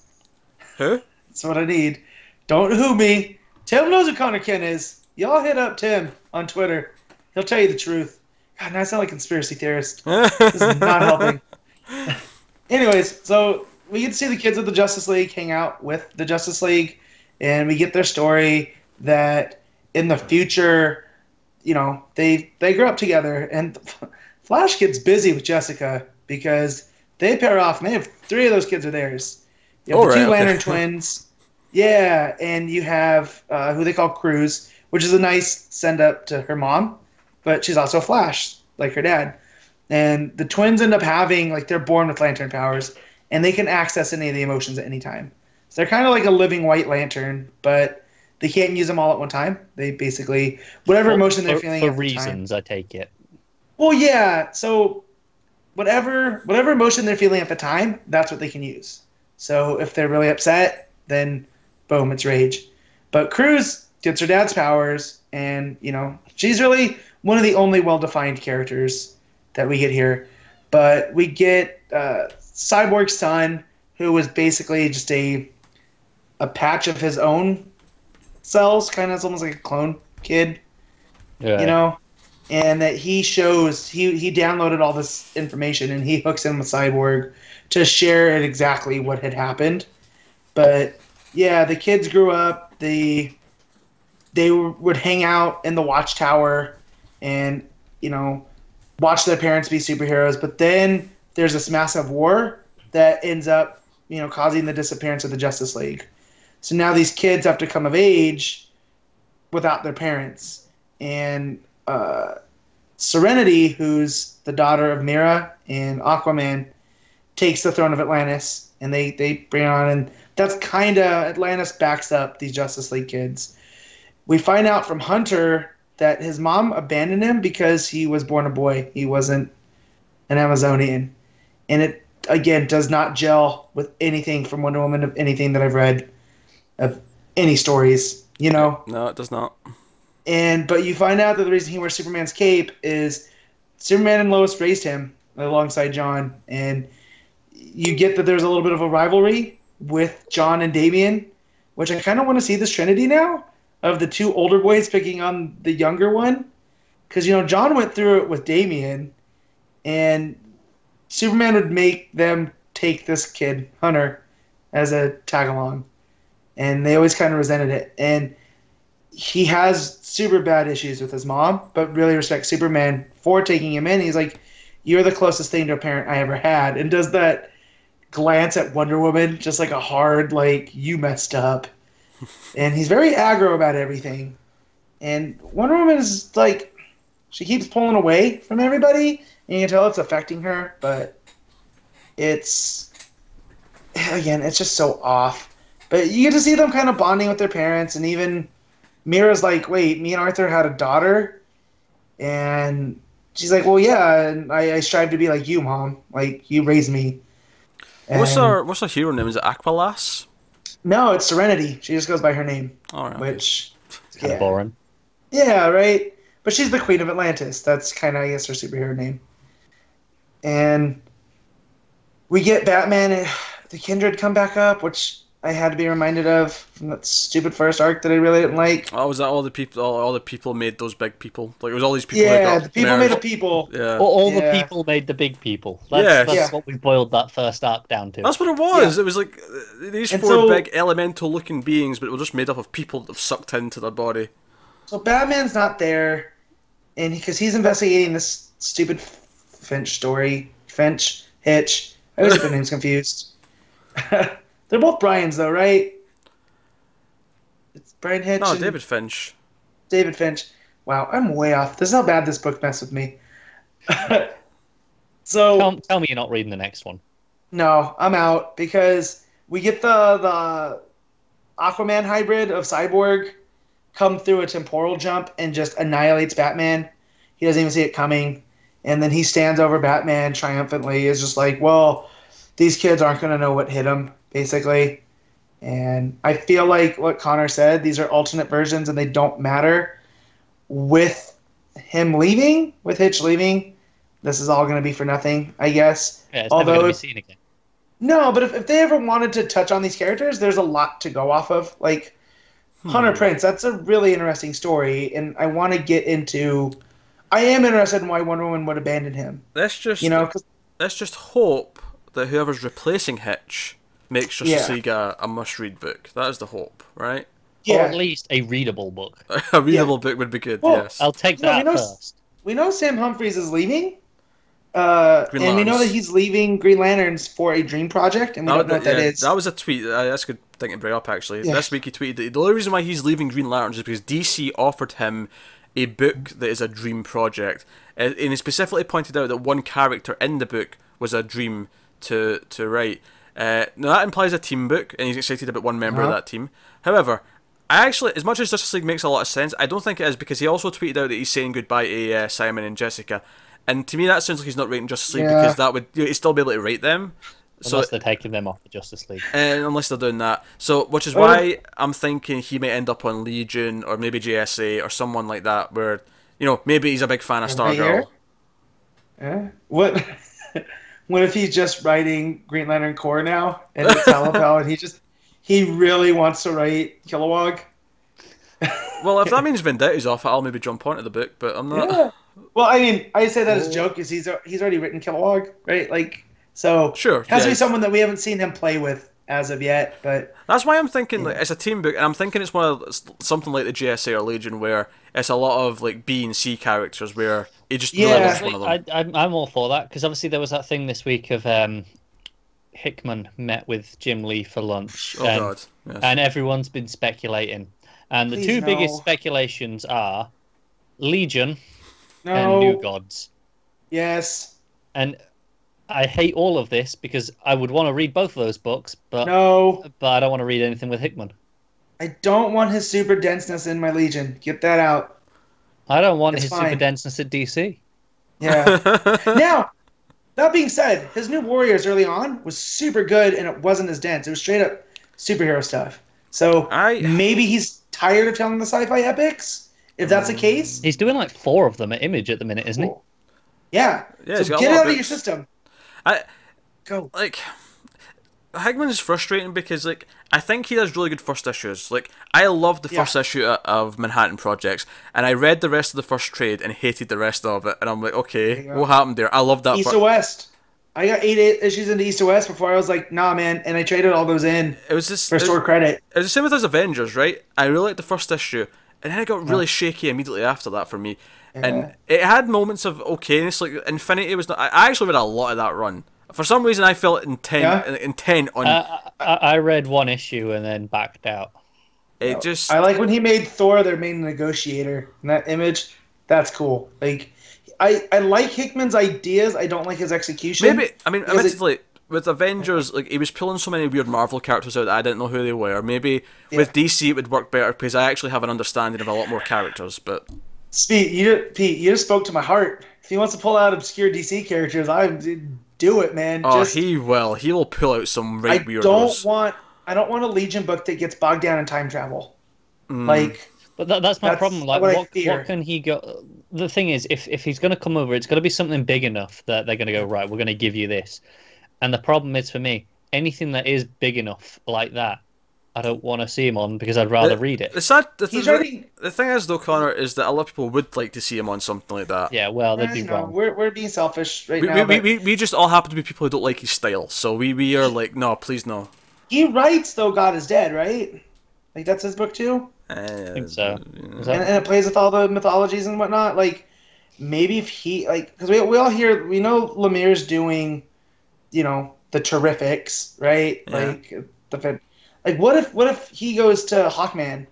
Who? that's what I need. Don't who me. Tim knows who Conner Kent is. Y'all hit up Tim on Twitter. He'll tell you the truth. God, now I sound like a conspiracy theorist. This is not *laughs* helping. Anyways, so we get to see the kids of the Justice League hang out with the Justice League, and we get their story that in the future, you know, they they grow up together, and *laughs* Flash gets busy with Jessica because they pair off. And they have three of those kids are theirs. You have Oh, the two right, okay. Lantern *laughs* twins. Yeah, and you have uh, who they call Cruz, which is a nice send up to her mom, but she's also Flash, like her dad. And the twins end up having like they're born with lantern powers, and they can access any of the emotions at any time. So they're kind of like a living white lantern, but they can't use them all at one time. They basically whatever emotion they're for, feeling for at the time. reasons, I take it. Well, yeah. So whatever whatever emotion they're feeling at the time, that's what they can use. So if they're really upset, then boom, it's rage. But Cruz gets her dad's powers, and you know she's really one of the only well-defined characters that we get here. But we get uh, Cyborg's son, who was basically just a a patch of his own cells, kind of almost like a clone kid Yeah. you know and that he shows he he downloaded all this information and he hooks in with cyborg to share it exactly what had happened but yeah the kids grew up they they would hang out in the watchtower and you know watch their parents be superheroes but then there's this massive war that ends up you know causing the disappearance of the justice league so now these kids have to come of age without their parents and uh, Serenity, who's the daughter of Mera and Aquaman, takes the throne of Atlantis, and they they bring on, and that's kind of Atlantis backs up these Justice League kids. We find out from Hunter that his mom abandoned him because he was born a boy. He wasn't an Amazonian, and it again does not gel with anything from Wonder Woman of anything that I've read of any stories. You know, No, it does not. and but you find out that the reason he wears Superman's cape is Superman and Lois raised him alongside John, and you get that there's a little bit of a rivalry with John and Damian, which I kind of want to see this Trinity now of the two older boys picking on the younger one, because you know John went through it with Damian, and Superman would make them take this kid Hunter as a tag along, and they always kind of resented it, and he has super bad issues with his mom, but really respects Superman for taking him in. He's like, "You're the closest thing to a parent I ever had," and does that glance at Wonder Woman, just like a hard, like you messed up. *laughs* and he's very aggro about everything. And Wonder Woman is like, she keeps pulling away from everybody, you can tell it's affecting her, but it's again, it's just so off. But you get to see them kind of bonding with their parents, and even Mera's like, wait, me and Arthur had a daughter, and she's like, well, yeah, and I, I strive to be like you, mom. Like you raised me. What's And- our what's our hero name? Is it Aqualass? No, it's Serenity. She just goes by her name, oh, All right. which Kind yeah, of boring. yeah, right. But she's the Queen of Atlantis. That's kind of, I guess, her superhero name. And we get Batman and the Kindred come back up, which I had to be reminded of from that stupid first arc that I really didn't like. Oh, was that all the people? All, all the people made those big people. Like it was all these people. Yeah, that got the people made the people. Yeah, All, all Yeah. the people made the big people. That's, Yeah. that's Yeah. what we boiled that first arc down to. that's what it was. It was like uh, these And four so- big elemental-looking beings, but it was just made up of people that have sucked into their body. So Batman's not there, and because he's investigating this stupid Finch story, Finch Hitch. I always get their names confused. *laughs* They're both Bryan's though, right? It's Bryan Hitch. No, David Finch. David Finch. Wow, I'm way off. This is how bad this book messed with me. *laughs* so Tell, tell me you're not reading the next one. no, I'm out because we get the the Aquaman hybrid of Cyborg come through a temporal jump and just annihilates Batman. He doesn't even see it coming, and then he stands over Batman triumphantly. Is just like, well, these kids aren't gonna know what hit them, basically. And I feel like what Connor said, these are alternate versions and they don't matter. with him leaving, with Hitch leaving, this is all going to be for nothing, I guess. Yeah, it's Although never going if- to be seen again. No, but if, if they ever wanted to touch on these characters, there's a lot to go off of. Like hmm. Hunter Prince, that's a really interesting story, and I want to get into. I am interested in why Wonder Woman would abandon him. Let's just You know, 'cause- let's just hope that whoever's replacing Hitch makes Justice Yeah. League a, a must-read book. That is the hope, right? Or yeah, at least a readable book. *laughs* a readable book would be good. Well, yes. I'll take No, that you know- first. we know Sam Humphries is leaving, uh, Green and we know that he's leaving Green Lanterns for a dream project, and we don't know what that yeah, is. that was a tweet. Uh, that's a good thing to bring up, actually. Yeah. This week he tweeted that the only reason why he's leaving Green Lanterns is because DC offered him a book that is a dream project. Uh, and he specifically pointed out that one character in the book was a dream to, to write. Uh, now, that implies a team book, and he's excited about one member of Uh-huh. that team. However, I actually, as much as Justice League makes a lot of sense, I don't think it is because he also tweeted out that he's saying goodbye to uh, Simon and Jessica. And to me, that sounds like he's not writing Justice League Yeah. because that would you know, he'd still be able to write them. So Unless they're taking them off the Justice League. uh, unless they're doing that. So, which is why I'm thinking he may end up on Legion or maybe JSA or someone like that, where you know maybe he's a big fan of Right here? Stargirl. Eh? What? *laughs* what if he's just writing Green Lantern Corps now, and it's Talapel, and he just he really wants to write Kilowog? *laughs* Well, if that means Venditti's off, I'll maybe jump onto the book, but I'm not. Yeah. Well, I mean, I say that as a Oh. joke because he's he's already written Kilowog, right? Like, so Sure, it has to be someone that we haven't seen him play with as of yet. But That's why I'm thinking like it's a team book, and I'm thinking it's one of something like the JSA or Legion, where it's a lot of like B and C characters, where he just really Yeah. loves one of them. I, I'm, I'm all for that because obviously there was that thing this week of um, Hickman met with Jim Lee for lunch, oh and, God, yes. and everyone's been speculating. And the Please two no. biggest speculations are Legion no, and New Gods. yes, And I hate all of this because I would want to read both of those books, but no, but I don't want to read anything with Hickman. I don't want his super denseness in my Legion. Get that out. I don't want It's his fine. super denseness at DC. Yeah. *laughs* now, that being said, his new Warriors early on was super good, and it wasn't as dense. It was straight up superhero stuff. So I- maybe he's tired of telling the sci-fi epics. If that's the case, He's doing like four of them at Image at the minute, isn't he? yeah. Yeah, so get it of out of your system. I Go. like Hickman's frustrating because like I think he does really good first issues. Like I loved the Yeah. first issue of Manhattan Projects, and I read the rest of the first trade and hated the rest of it. And I'm like, okay, what happened there? I love that. East fir- to West. I got eight, issues into East to West before I was like, nah, man, and I traded all those in it was just for it was, store credit. it was the same with those Avengers, right? I really liked the first issue, and then it got really shaky immediately after that for me. And it had moments of okayness, like Infinity was not. I I actually read a lot of that run. For some reason, I felt intent Yeah? intent on Uh, I, I read one issue and then backed out. it. Just I like when he made Thor their main negotiator in that image. That's cool. Like, I I like Hickman's ideas. I don't like his execution. Maybe I mean, Because it- admittedly, with Avengers, like he was pulling so many weird Marvel characters out that I didn't know who they were. Maybe with DC it would work better because I actually have an understanding of a lot more characters. But Pete, you Pete, you just spoke to my heart. If he wants to pull out obscure DC characters, I do it, man. oh, just, he will. He will pull out some I weirdos. don't want. I don't want a Legion book that gets bogged down in time travel. Mm. Like, But that, that's my That's problem. Like, what what, what can he go? The thing is, if if he's going to come over, it's got to be something big enough that they're going to go right. We're going to give you this. And the problem is for me, anything that is big enough like that, I don't want to see him on because I'd rather The- read it. The sad, the, He's the, writing- the thing is though, Connor, is that a lot of people would like to see him on something like that. Yeah, well, they'd be know, wrong. we're we're being selfish right We, now. we, we, but we, we just all happen to be people who don't like his style, so we, we are like, no, please no. he writes though God is dead, right? Like that's his book too. Uh, I think so. Is and, and it plays with all the mythologies and whatnot. Like maybe if he like because we we all hear we know Lemire's doing, you know, the Terrifics, right? Yeah. Like the fin- like what if what if he goes to Hawkman,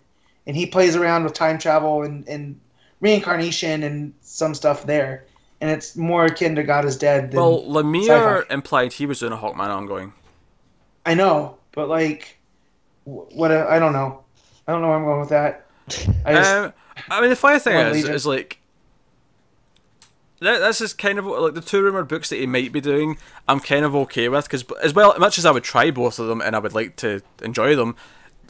and he plays around with time travel and and reincarnation and some stuff there, and it's more akin to God is dead. Than, Well, Lemire Sci-fi. implied he was doing a Hawkman ongoing. I know, but like, what I I don't know. I don't know where I'm going with that. I just, Um, I mean, the funny thing is, Legion. is like that, this is kind of like the two rumored books that he might be doing. I'm kind of okay with because as well, as much as I would try both of them and I would like to enjoy them,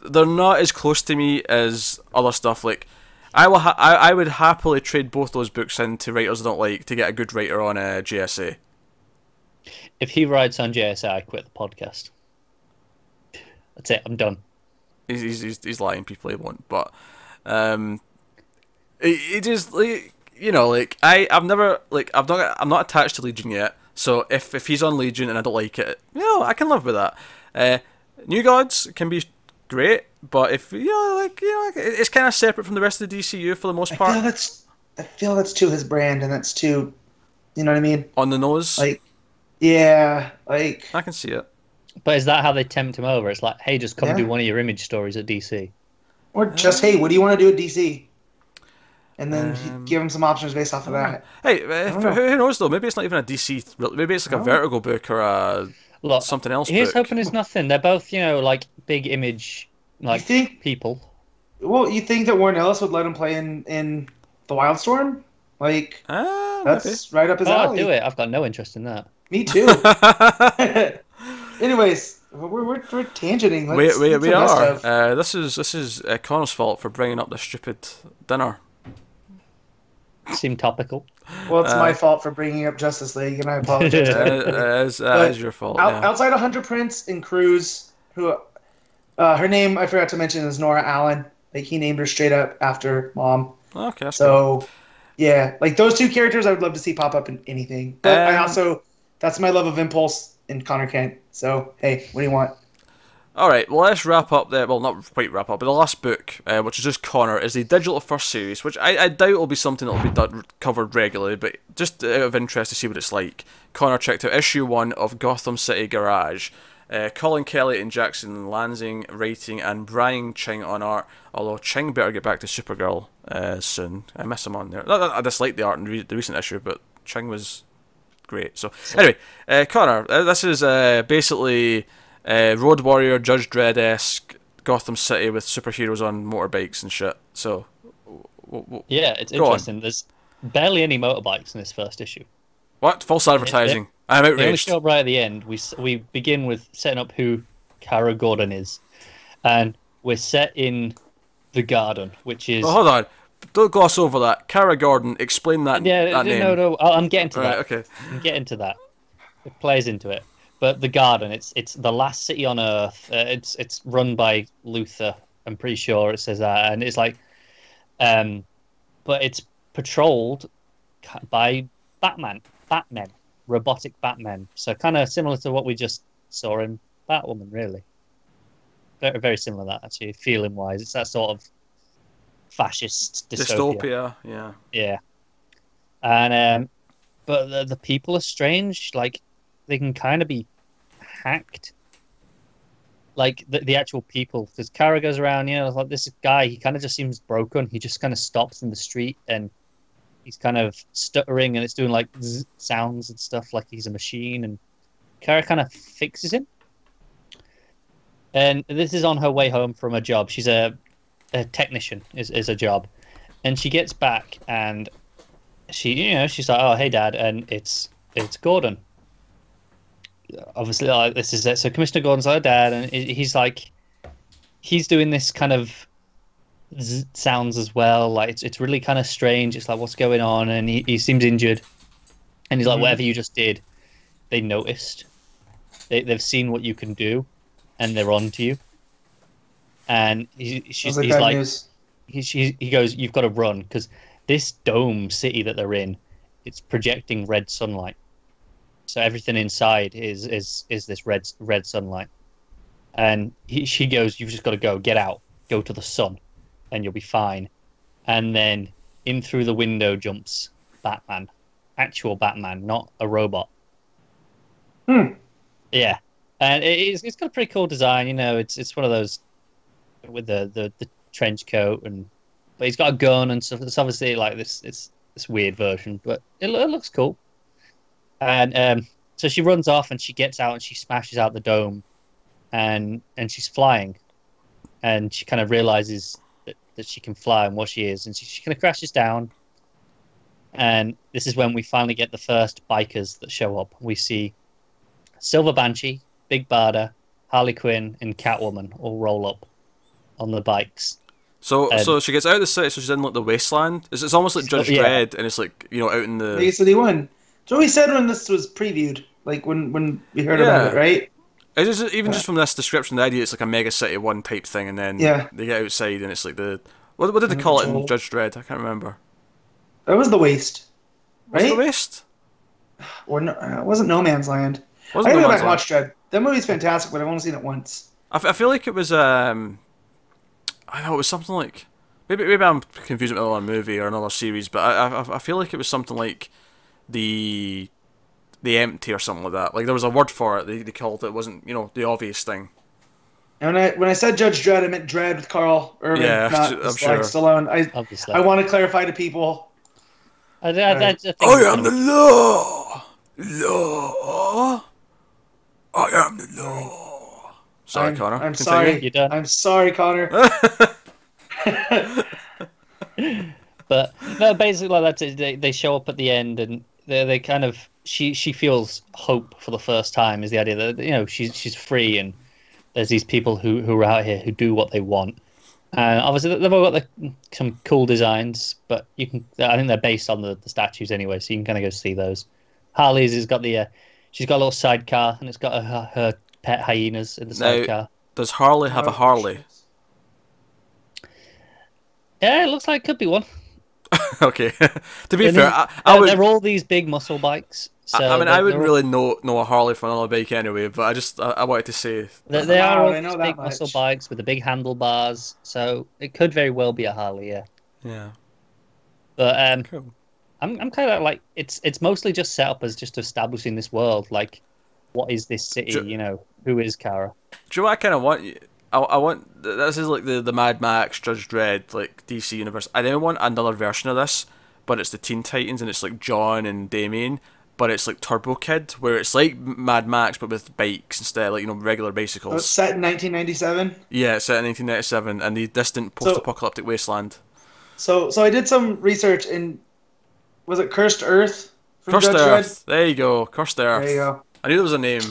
they're not as close to me as other stuff. Like I will. Ha- I, I would happily trade both those books into writers I don't like to get a good writer on a JSA. If he writes on JSA, I quit the podcast. That's it. I'm done. He's he's, he's, he's lying. People he won't. But um, it, it just like you know like I I've never like I've not I'm not attached to Legion yet. So if if he's on Legion and I don't like it, you know I can live with that. Uh, New Gods can be great, but if you know like you know it's kind of separate from the rest of the DCU for the most part. I feel part. that's I feel that's too his brand, and that's too, you know what I mean? On the nose, Like, yeah, like I can see it. But is that how they tempt him over? It's like, hey, just come Yeah. do one of your image stories at DC. or just hey, what do you want to do at DC? And then Um, give him some options based off of that. Hey, uh, don't who who knows though? Maybe it's not even a DC. Maybe it's like a. Vertigo book or a Look, something else. here's book. hoping it's nothing. They're both, you know, like big image, like you think? people. Well, you think that Warren Ellis would let him play in in the Wildstorm? Like Ah, maybe. that's right up his Oh, I'd alley. do it. I've got no interest in that. Me too. *laughs* *laughs* Anyways, we're, we're, we're tangenting. Let's, we we, we are. Uh, this is this is uh, Connor's fault for bringing up the stupid dinner. Seem topical. Well, it's uh, my fault for bringing up Justice League, and I apologize. *laughs* Uh, is, uh, But is your fault. Out, yeah. Outside of Hunter Prince and Cruz, who uh, her name I forgot to mention is Nora Allen. Like he named her straight up after mom. Okay. That's cool. So yeah, like those two characters, I would love to see pop up in anything. But I Um, also that's my love of Impulse and Connor Kent. So hey, what do you want? All right. Well, let's wrap up there. Well, not quite wrap up, but the last book, uh, which is just Connor, is the digital first series, which I, I doubt will be something that will be done, covered regularly, but just out of interest to see what it's like. Connor checked out issue one of Gotham City Garage. Uh, Colin Kelly and Jackson Lansing writing and Brian Ching on art. Although Ching better get back to Supergirl uh, soon. I miss him on there. I dislike the art in re- the recent issue, but Ching was great. So anyway, uh, Connor, uh, this is uh, basically uh, Road Warrior, Judge Dredd esque Gotham City with superheroes on motorbikes and shit. So, w- w- Yeah, it's Go on. interesting. There's barely any motorbikes in this first issue. what false advertising? I'm They only outraged. show up right at the end. We we begin with setting up who Kara Gordon is, and we're set in the garden, which is Oh, hold on, don't gloss over that. Kara Gordon, explain that. yeah. that no, name. no, no. I'm getting to Right, that. okay. I'm getting to that. It plays into it. But the garden, it's it's the last city on Earth. Uh, it's it's run by Luther. I'm pretty sure it says that, and it's like, um, but it's patrolled by Batman, Batmen, robotic Batmen. So kind of similar to what we just saw in Batwoman, really. Very very similar to that actually, feeling wise. It's that sort of fascist dystopia. Dystopia. Yeah. Yeah. And um but the, the people are strange, like they can kind of be hacked. Like the, the actual people, because Kara goes around, you know, like this guy, he kind of just seems broken. He just kind of stops in the street and he's kind of stuttering and it's doing like sounds and stuff, like he's a machine. And Kara kind of fixes him. And this is on her way home from a job. She's a, a technician, is, is a job. And she gets back and she you know she's like oh hey dad and it's it's gordon obviously like this is it. So commissioner gordon's our dad and he's like he's doing this kind of z- sounds as well. Like it's, it's really kind of strange. It's like what's going on? And he, he seems injured. And he's like Mhm. whatever you just did they noticed. They, they've seen what you can do and they're on to you. And he, she's, he's like news. he, she, he goes, "You've got to run because this dome city that they're in, it's projecting red sunlight. So everything inside is is is this red red sunlight." And he, she goes, "You've just got to go, get out, go to the sun, and you'll be fine." And then in through the window jumps Batman, actual Batman, not a robot. Hmm. Yeah, and it, it's it's got a pretty cool design. You know, it's it's one of those with the the, the trench coat and but he's got a gun and stuff. It's obviously like this it's this weird version, but it, it looks cool. And um, so she runs off and she gets out and she smashes out the dome, and and she's flying, and she kind of realizes that, that she can fly and what she is, and she, she kind of crashes down. And this is when we finally get the first bikers that show up. We see Silver Banshee, Big Barda, Harley Quinn, and Catwoman all roll up on the bikes. So And- so she gets out of the city, so she's in like the wasteland. It's, it's almost like So- Judge yeah. Dredd, and it's like you know out in the Mega City One. So we said when this was previewed, like when when we heard Yeah. about it, right? It's just, even just from this description, the idea it's like a mega city one type thing, and then Yeah. they get outside and it's like the what, what did they call it in. Judge Dredd? I can't remember. That was the waste, Was right? the waste? *sighs* Or no, uh, it wasn't No Man's Land. I Wasn't gotta No go back and watch Dredd. That movie's fantastic, but I've only seen it once. I, f- I feel like it was um, I know it was something like maybe maybe I'm confusing it with another movie or another series, but I I, I feel like it was something like the the empty or something like that. Like there was a word for it. They, they called it. it wasn't you know the obvious thing. And when I when I said Judge Dredd, I meant Dredd with Karl Urban, Yeah, not I'm just sure. like Stallone. I Obviously. I want to clarify to people. I, I, I, I think I it's am the law. Law. I am the law. Sorry, I'm, Connor. I'm Continue. sorry. You're done. I'm sorry, Connor. *laughs* But no, basically like that's it. They they show up at the end and they they kind of she she feels hope for the first time is the idea that you know she's she's free and there's these people who who are out here who do what they want. And obviously they've all got the, some cool designs, but you can I think they're based on the, the statues anyway, so you can kind of go see those. Harley's has got the uh, she's got a little sidecar and it's got her, her pet hyenas in the Now- sidecar. Does Harley have a Harley? Yeah, it looks like it could be one. *laughs* okay. *laughs* to be And fair, then- I, I They're, would. they're all these big muscle bikes. So I, I mean, I wouldn't really know know a Harley from another bike anyway, but I just I, I wanted to say They, they are all these that big muscle bikes with the big handlebars, so it could very well be a Harley. Yeah, yeah, but um, cool. I'm I'm kind of like it's it's mostly just set up as just establishing this world. Like, what is this city? Ju- You know, who is Kara? Do you know what I kind of want? I, I want this is like the the Mad Max, Judge Dredd, like DC universe. I then want another version of this, but it's the Teen Titans and it's like John and Damian, but it's like Turbo Kid, where it's like Mad Max but with bikes instead, like you know regular It was bicycles. Oh, set in 1997. Yeah, it's set in 1997 and the distant post-apocalyptic wasteland. So so I did some research in was it Cursed Earth from Cursed Judge Earth. There you go. Cursed Earth. There you go. I knew there was a name.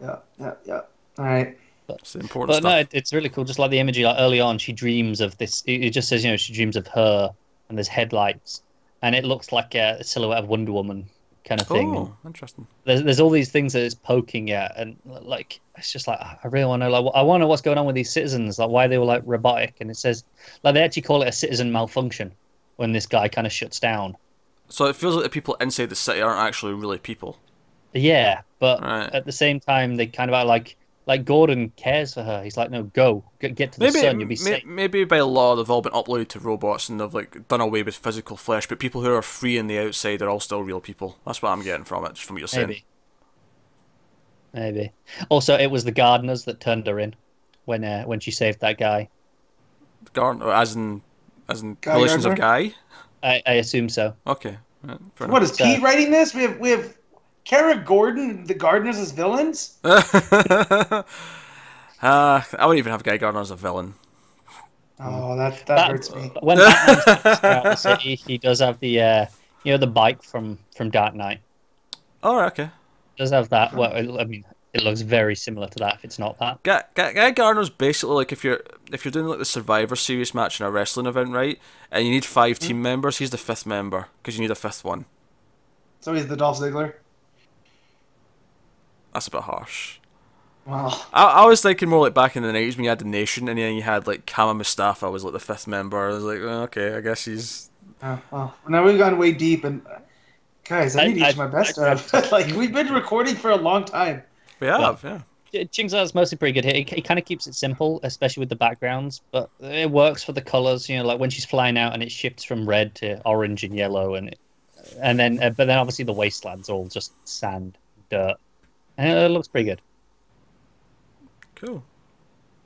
Yeah, yeah, yeah. All right. It's important But stuff. no, it, it's really cool. Just like the imagery, like early on, she dreams of this. It, it just says, you know, she dreams of her, and there's headlights, and it looks like a silhouette of Wonder Woman kind of thing. oh, interesting. there's there's all these things that it's poking at, and like it's just like I really want to know. Like I want to know what's going on with these citizens, like why they were like robotic, and it says like they actually call it a citizen malfunction when this guy kind of shuts down. So it feels like the people inside the city aren't actually really people. Yeah, but Right. at the same time, they kind of are like like Gordon cares for her. He's like, no, go get, get to the Maybe sun, you'll be may- safe. maybe by law they've all been uploaded to robots and they've like done away with physical flesh, but people who are free in the outside are all still real people. That's what I'm getting from it, just from what you're saying. Maybe. Maybe. Also, it was the gardeners that turned her in when uh, when she saved that guy. Garden, or as in, as in Guy relations of Guy. I, I assume so. Okay. right, fair What is So- Pete writing this? We have we have Kara Gordon, the Gardeners as villains. *laughs* uh, I wouldn't even have Guy Gardner as a villain. Oh, that that, That- hurts me. When Batman's *laughs* throughout the city, he does have the uh, you know the bike from from Dark Knight. All right, okay. Does have that? Well, I mean, it looks very similar to that. If it's not that, Guy, Guy, Guy Gardner's basically like if you're if you're doing like the Survivor Series match in a wrestling event, right? And you need five team members. He's the fifth member because you need a fifth one. So he's the Dolph Ziggler. That's a bit harsh. Wow. I, I was thinking more like back in the nineties when you had the Nation, and then you had like Kama Mustafa was like the fifth member. I was like, well, okay, I guess he's. Oh, well, now we've gone way deep, and uh, guys, I I- need to I- use my best I- of. *laughs* like we've been recording for a long time. We have, yeah. Ching's is mostly pretty good here. He, he kind of keeps it simple, especially with the backgrounds, but it works for the colors. You know, like when she's flying out and it shifts from red to orange and yellow, and it, and then uh, but then obviously the wasteland's all just sand, dirt, and it looks pretty good. Cool.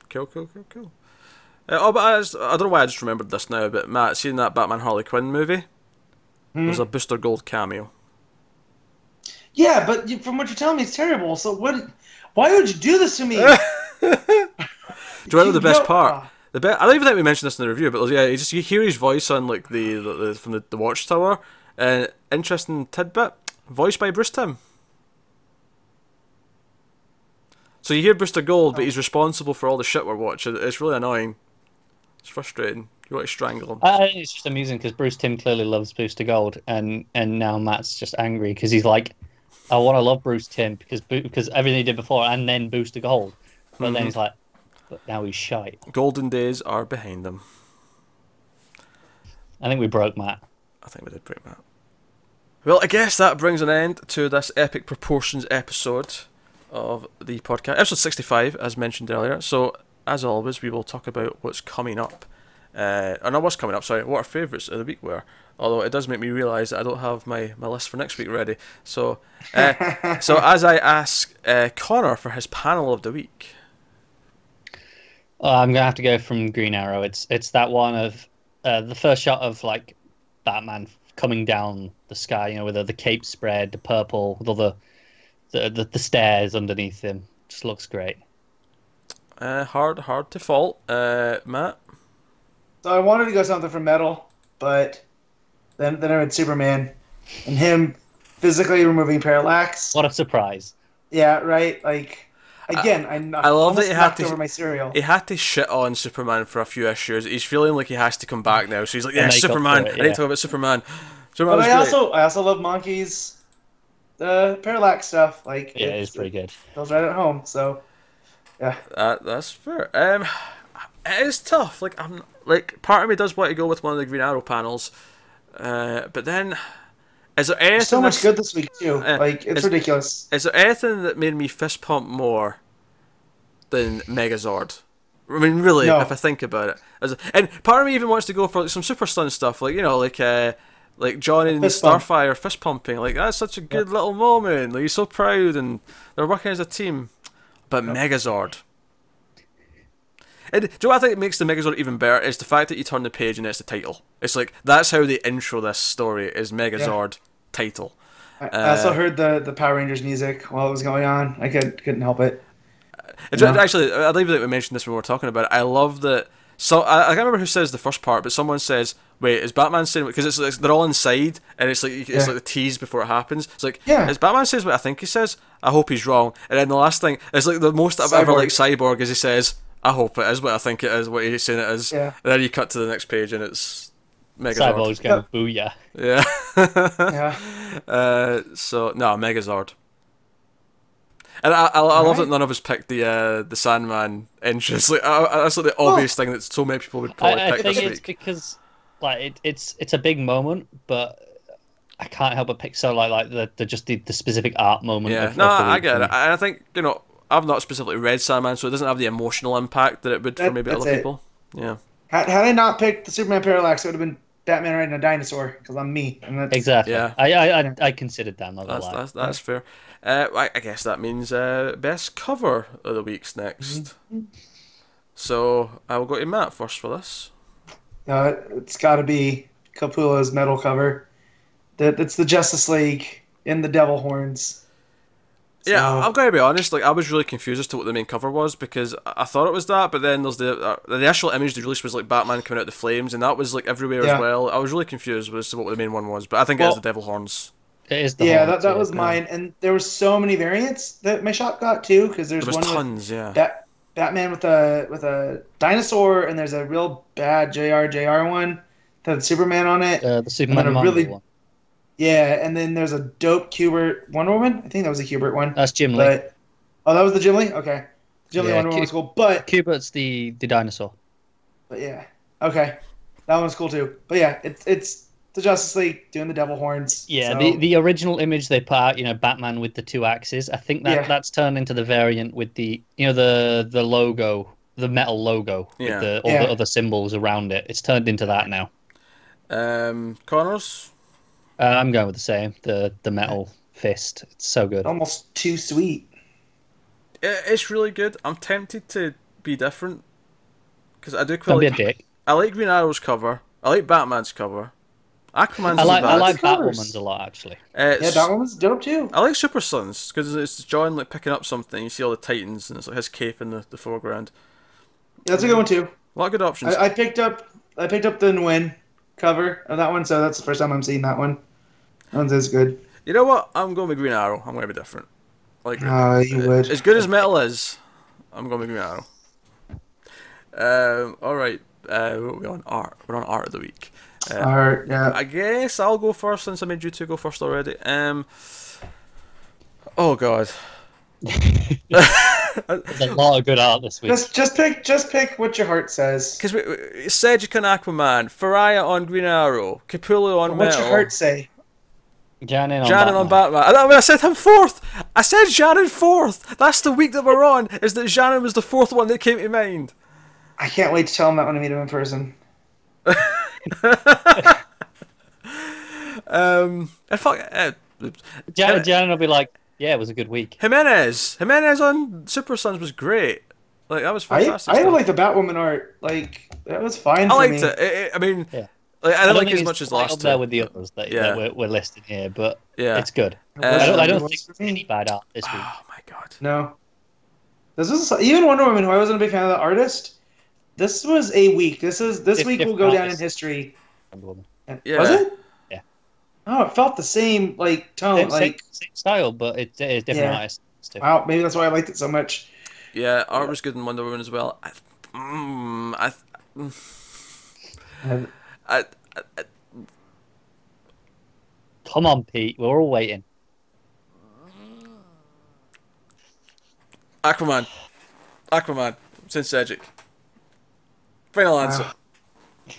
Cool, cool, cool, cool. Uh, oh, but I, just, I don't know why I just remembered this now, but Matt, seeing that Batman Harley Quinn movie, Hmm. there's a Booster Gold cameo. Yeah, but from what you're telling me, it's terrible. So what? Why would you do this to me? *laughs* Do you remember the best part? ah. The be- I don't even think we mentioned this in the review, but yeah, you just you hear his voice on like the, the, the from the, the Watchtower. Uh, interesting tidbit, voiced by Bruce Timm. So you hear Booster Gold, but he's responsible for all the shit we're watching. It's really annoying. It's frustrating. You want to strangle him. Think it's just amusing because Bruce Timm clearly loves Booster Gold, and and now Matt's just angry because he's like, I want to love Bruce Timm because because everything he did before, and then Booster Gold, but then Mhm. he's like, but now he's shite. Golden days are behind them. I think we broke Matt. I think we did break that. Well, I guess that brings an end to this epic proportions episode of the podcast. Episode 65, as mentioned earlier. So, as always, we will talk about what's coming up. Uh, or not what's coming up, sorry, what our favourites of the week were. Although it does make me realise that I don't have my, my list for next week ready. So, uh, *laughs* so as I ask uh, Connor for his panel of the week. Uh, I'm gonna have to go from Green Arrow. It's it's that one of uh, the first shot of like Batman coming down the sky. You know, with the, the cape spread, the purple, with all the the, the the stairs underneath him. Just looks great. Uh, hard, hard to fault. Uh, Matt? So I wanted to go something from Metal, but then then I read Superman, and him physically removing Parallax. What a surprise! Yeah, right. Like again, I, I love that almost he had to- over my cereal. He had to shit on Superman for a few issues. He's feeling like he has to come back now. So he's like, yeah, make up for Superman. it, I need yeah. to talk about Superman. Superman But I great. also I also love Mahnke's, the Parallax stuff. Like Yeah, it's pretty good. Feels right at home. So yeah, Uh, that's fair. Um, it is tough. Like I'm like part of me does want to go with one of the Green Arrow panels, uh, but then is there anything There's so much good this week too. Uh, like it's is- ridiculous. Is there anything that made me fist pump more than Megazord? I mean, really, No. if I think about it, As- and part of me even wants to go for like, some Super Sons stuff, like you know, like uh, like John and Fist pump. Starfire fist pumping. Like that's such a good little moment. Like he's so proud, and they're working as a team. But Megazord. And do you know what I think makes the Megazord even better is the fact that you turn the page and it's the title. It's like that's how they intro this story is Megazord title. I, I also uh, heard the the Power Rangers music while it was going on. I could couldn't help it. It's Yeah. Actually, I believe that we mentioned this when we were talking about it. I love that. So I, I can't remember who says the first part, but someone says, "Wait, is Batman saying?" Because it's like they're all inside, and it's like it's Yeah. like the tease before it happens. It's like, Yeah. is Batman says what I think he says? I hope he's wrong. And then the last thing is like the most I've ever like Cyborg is he says, "I hope it is what I think it is, what he's saying it is." Yeah. And then you cut to the next page and it's Megazord. Cyborg's going booyah. Yeah. *laughs* Yeah. Uh, so no, Megazord. And I, I, I love Alright. that none of us picked the uh, the Sandman entrance. Like I, I- that's like the obvious thing that so many people would probably I, I pick think this it's week. because like it, it's it's a big moment, but I can't help but pick so like like the, the just the, the specific art moment. Yeah, of, no, of the I get for it. me. And I think you know I've not specifically read Sandman, so it doesn't have the emotional impact that it would for maybe other it. people. Yeah, Had, had I not picked the Superman Parallax, it would have been Batman riding a dinosaur because I'm me. And that's, Exactly. Yeah. I, I I I considered that. Not gonna that's lie. that's, that's fair. Uh, I, I guess that means uh, best cover of the week's next. Mm-hmm. So I will go to Matt first for this. Uh, it's got to be Capullo's metal cover. That it's the Justice League in the Devil Horns. Yeah, So- I'm going to be honest. Like, I was really confused as to what the main cover was because I I thought it was that, but then there's the uh, the initial image they released was like Batman coming out of the flames, and that was like everywhere Yeah. as well. I was really confused as to what the main one was, but I think it Well- is the Devil Horns. It is the yeah, horn, that, that too. was mine, and there were so many variants that my shop got too. Because there's There was one tons, yeah. with Bat- Batman with a with a dinosaur, and there's a real bad JR JR one that had Superman on it. Uh, the Superman a Marvel really- one. Yeah, and then there's a dope Kubert Wonder Woman. I think that was a Kubert one. That's Jim Lee. But oh, that was the Jim Lee. Okay, Jim Lee Yeah, Wonder Woman was cool, but Kubert's the the dinosaur. but yeah, okay, that one's cool too. But yeah, it's it's the Justice League doing the Devil Horns. Yeah, so- the, the original image they put out, you know, Batman with the two axes. I think that Yeah. that's turned into the variant with the you know the the logo, the metal logo Yeah. with the all Yeah. the other symbols around it. It's turned into that now. Um, Connors. Uh, I'm going with the same, the the metal fist. It's so good. almost too sweet. It, it's really good. I'm tempted to be different because I do quite Don't be a dick. I like Green Arrow's cover. I like Batman's cover. Aquaman's I isn't like I like. Batwoman's a lot actually. Uh, Yeah, s- that one was dope too. I like Super Sons because it's John like picking up something. You see all the Titans and it's like his cape in the, the foreground. That's a good one too. A lot of good options. I, I picked up I picked up the Nguyen cover of that one, so that's the first time I'm seeing that one. That one's as good. you know what? I'm going with Green Arrow. I'm going to be different. Like Green Oh, you would. As good as metal is, I'm going with Green Arrow. Um, all right, Uh, we're on art? We're on art of the week. Uh, Or, yeah. I guess I'll go first since I made you two go first already. Um. Oh God. *laughs* There's a lot of good art this week. Just just pick just pick what your heart says. Because we, we Sejic on Aquaman, Ferreyra on Green Arrow, Capullo on What's your heart say? Janin on Janin Batman. on Batman. I, I mean, I said him fourth. I said Janin fourth. That's the week that we're on. Is that Janin was the fourth one that came to mind. I can't wait to tell him that when I meet him in person. *laughs* *laughs* Um, and fuck, uh, Jan- Janin will be like, yeah, it was a good week. Jimenez. Jimenez on Super Sons was great. Like that was I fantastic. I stuff. like the Batwoman art. Like that was fine I for liked me. it. It- it- I mean, Yeah. like, I I didn't don't like think as much as last up there with the others that, Yeah. that we're, we're listing here, but Yeah. it's good. Uh, I don't, I don't It think there's any bad art this week. Oh my god. No. This was even Wonder Woman, who I wasn't a big fan of the artist. This was a week. This is this If- week if will go not, down in history. Wonder Woman. And- Yeah. Was it? Yeah. Oh, it felt the same like tone. Same, like same, same style, but it, it is different Yeah. artists too. wow, maybe that's why I liked it so much. Yeah, art was good in Wonder Woman as well. I, mm, I, And I, I, Come on, Pete. We're all waiting. Aquaman. Aquaman. Sin Sejic. Final answer.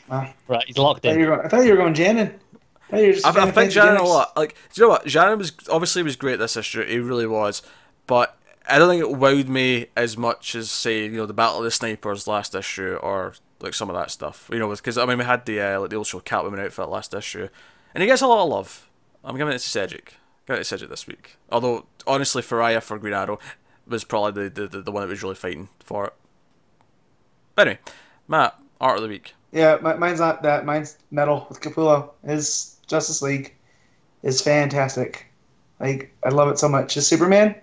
Wow. Right, he's locked I, thought you in. were going, I thought you were going Janin. I thought you were just a I, think fancy Janin a lot. Like, do you know what? Janin was obviously was great this issue. He really was, but I don't think it wowed me as much as say you know the Battle of the Snipers last issue or like some of that stuff. You know, because I mean we had the uh, like the old show Catwoman outfit last issue, and he gets a lot of love. I'm giving it to Sejic. Giving it to Sejic this week. Although honestly, Ferreyra for Green Arrow was probably the, the, the one that was really fighting for it. But anyway, Matt, art of the week. Yeah, mine's not that. Mine's Metal with Capullo. His Justice League is fantastic. Like I love it so much. His Superman,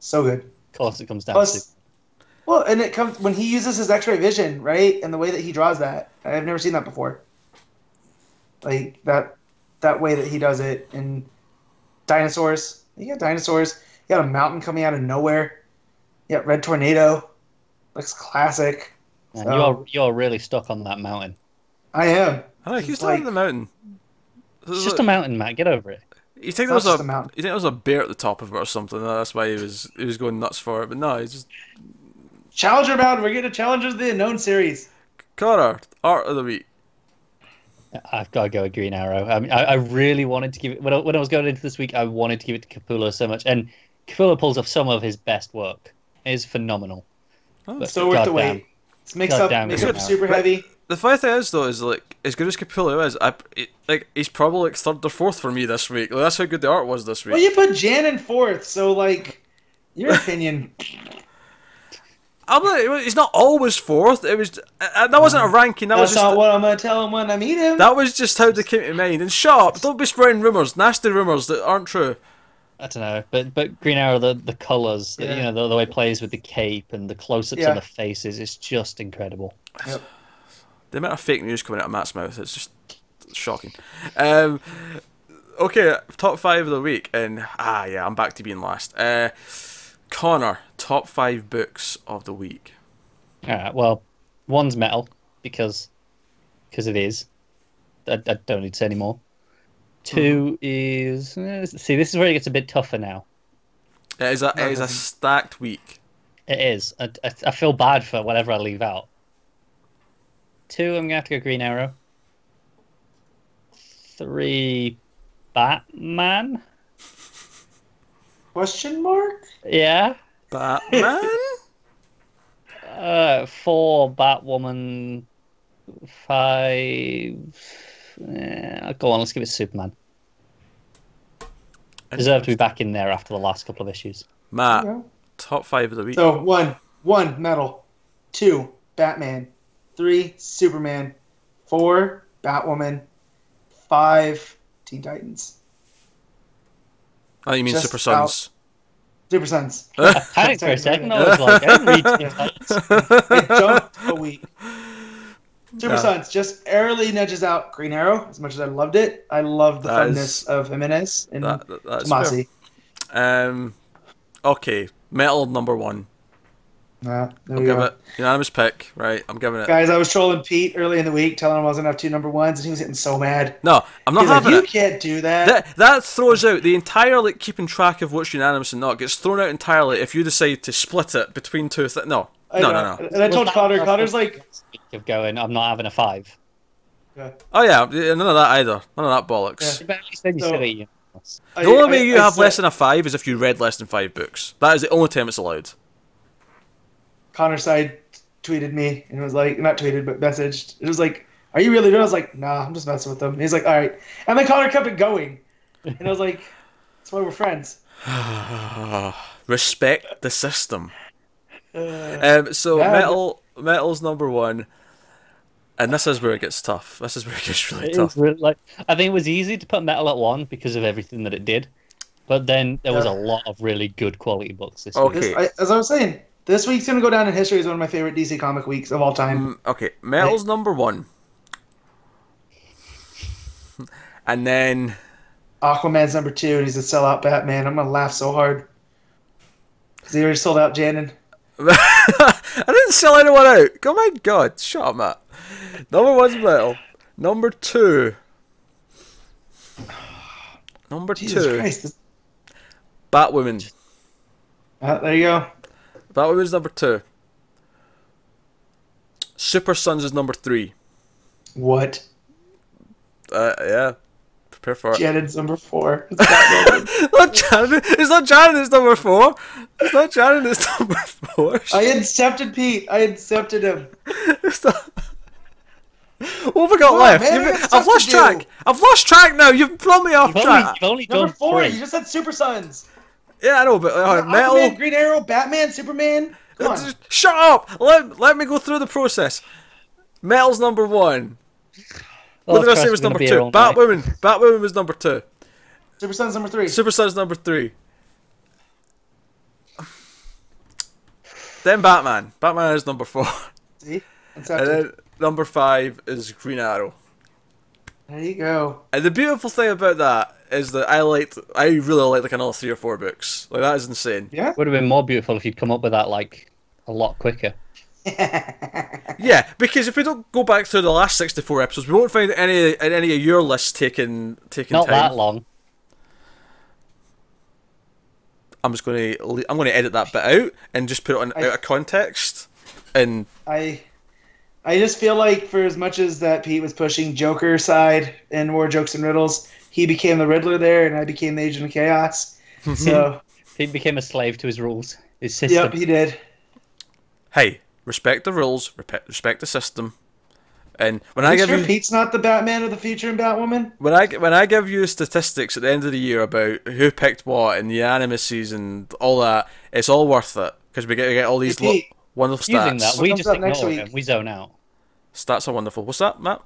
so good. Of course, it comes down Plus, to. well, and it comes when he uses his X-ray vision, right, and the way that he draws that. I've never seen that before. Like that, that way that he does it, and dinosaurs. You got dinosaurs. You got a mountain coming out of nowhere. You got Red Tornado. Looks classic. Man, so- you're you're really stuck on that mountain. I am. I don't know, he's It's still on the mountain. It's just a mountain, Matt. Get over it. You think there was It's a, a mountain. you think there was a bear at the top of it or something? That's why he was he was going nuts for it. But no, he's just Challenger bound. We're getting a Challengers of the Unknown series. Connor art of the week. I've got to go with Green Arrow. I mean, I, I really wanted to give it when I, when I was going into this week. I wanted to give it to Capullo so much, and Capullo pulls off some of his best work. It is phenomenal. Oh, But So worth the goddamn. wait. It's mixed up, Goddamn mixed up now. super heavy. The funny thing is though is like as good as Capullo is, I it, like he's probably like third or fourth for me this week. Like, that's how good the art was this week. Well, you put Janin fourth, so like, your *laughs* opinion. I'm not, he's not always fourth. It was uh, that wasn't a ranking. That was just not what I'm gonna tell him when I meet him. that was just how they came to mind. And shut up! Don't be spreading rumors, nasty rumors that aren't true. I don't know, but but Green Arrow, the the colors, Yeah. you know, the, the way he plays with the cape and the close-ups Yeah. on the faces, it's just incredible. The amount of fake news coming out of Matt's mouth is just shocking. Um, okay, top five of the week, and ah, yeah, I'm back to being last. Uh, Connor, top five books of the week. All right, well, one's metal because because it is. I, I don't need to say any more. Two is eh, see, this is where it gets a bit tougher now. It is a, it is a stacked week. It is. I, I feel bad for whatever I leave out. Two, I'm gonna have to go Green Arrow. Three, Batman. Question mark? Yeah. Batman. *laughs* Uh, four, Batwoman. Five. Eh, go on, let's give it Superman. Deserve to be back in there after the last couple of issues. Matt, Yeah. top five of the week. So one, one metal, two Batman, three Superman, four Batwoman, five Teen Titans, oh, you mean just Super Sons? Super Sons. *laughs* I panicked *laughs* for a second. *laughs* I was like, I didn't read Teen Titans. It jumped a week. Super Yeah. Sons just airily nudges out Green Arrow. As much as I loved it, I loved the That funness is- of Jimenez and That, that. Tomasi. Um, okay, metal number one. Nah, there I'll we give go. it unanimous pick. Right, I'm giving it. Guys, I was trolling Pete early in the week, telling him I was gonna have two number ones, and he was getting so mad. No, I'm not He's like, having "You can't do that." That that throws out the entire like keeping track of what's unanimous and not gets thrown out entirely if you decide to split it between two. Th- no, I no, know. no, no. And I told Was that Connor. Connor's like, week of going. I'm not having a five. Yeah. Oh yeah, yeah, none of that either. None of that bollocks. But at least then you So- said. I- The only I- way you I have said- less than a five is if you read less than five books. That is the only time it's allowed. Connor side tweeted me and was like, not tweeted, but messaged. It was like, "Are you really doing?" it?" I was like, "Nah, I'm just messing with them." He's like, "All right," and then Connor kept it going, and I was like, "That's why we're friends." *sighs* Respect the system. Uh, Um, so Yeah, metal, metal's number one, and this is where it gets tough. This is where it gets really It tough. really, like I think it was easy to put metal at one because of everything that it did, but then there was Yeah. a lot of really good quality books this Okay. week. I, as I was saying, this week's gonna go down in history as one of my favorite DC comic weeks of all time. Mm, okay, metal's number one, and then Aquaman's number two, and he's a sellout Batman. I'm gonna laugh so hard because he already sold out Janin. *laughs* I didn't sell anyone out. Oh my god, shut up, Matt. Number one's metal. Number two. Number Jesus two, Christ! Batwoman. uh, there you go. Batwoman's number two. Super Sons is number three. What? Uh, yeah, prepare for it. Janin's number four. *laughs* It's not Janet. It's not Janet. It's number four. It's not Janet. It's number four. I accepted Pete. I accepted him. It's not- What have we got Come on, left? man, You've- we got I've lost to track. I've lost track now. You've blown me off You've only, track. you've only Number four. three. You just said Super Sons. Yeah, I know, but uh, Aquaman, metal. Green Arrow, Batman, Superman. Come on. Shut up! Let, let me go through the process. Metal's number one. Oh, what did I say was number two? night. Batwoman. Batwoman was number two. Super Sons number three. Super Son's number three. Then Batman. Batman is number four. See? And then number five is Green Arrow. There you go. And the beautiful thing about that is that I liked, I really like like another three or four books. Like that is insane. Yeah. Would have been more beautiful if you'd come up with that like a lot quicker. *laughs* Yeah, because if we don't go back through the last sixty-four episodes, we won't find any any of your lists taking taking Not time. that long. I'm just going to I'm going to edit that bit out and just put it on I- out of context. And I I just feel like for as much as that Pete was pushing Joker side and more jokes and riddles, he became the Riddler there, and I became the Agent of Chaos. *laughs* So He became a slave to his rules, his system. yep, he did. hey, respect the rules, respect the system. And when Are I give sure you Pete's not the Batman of the future in Batwoman? when I when I give you statistics at the end of the year about who picked what and the animuses and all that, it's all worth it because we get, we get all these Hey, lo- Pete, wonderful Using that, we just up next ignore week? it and we zone out. Stats are wonderful. What's that, Matt?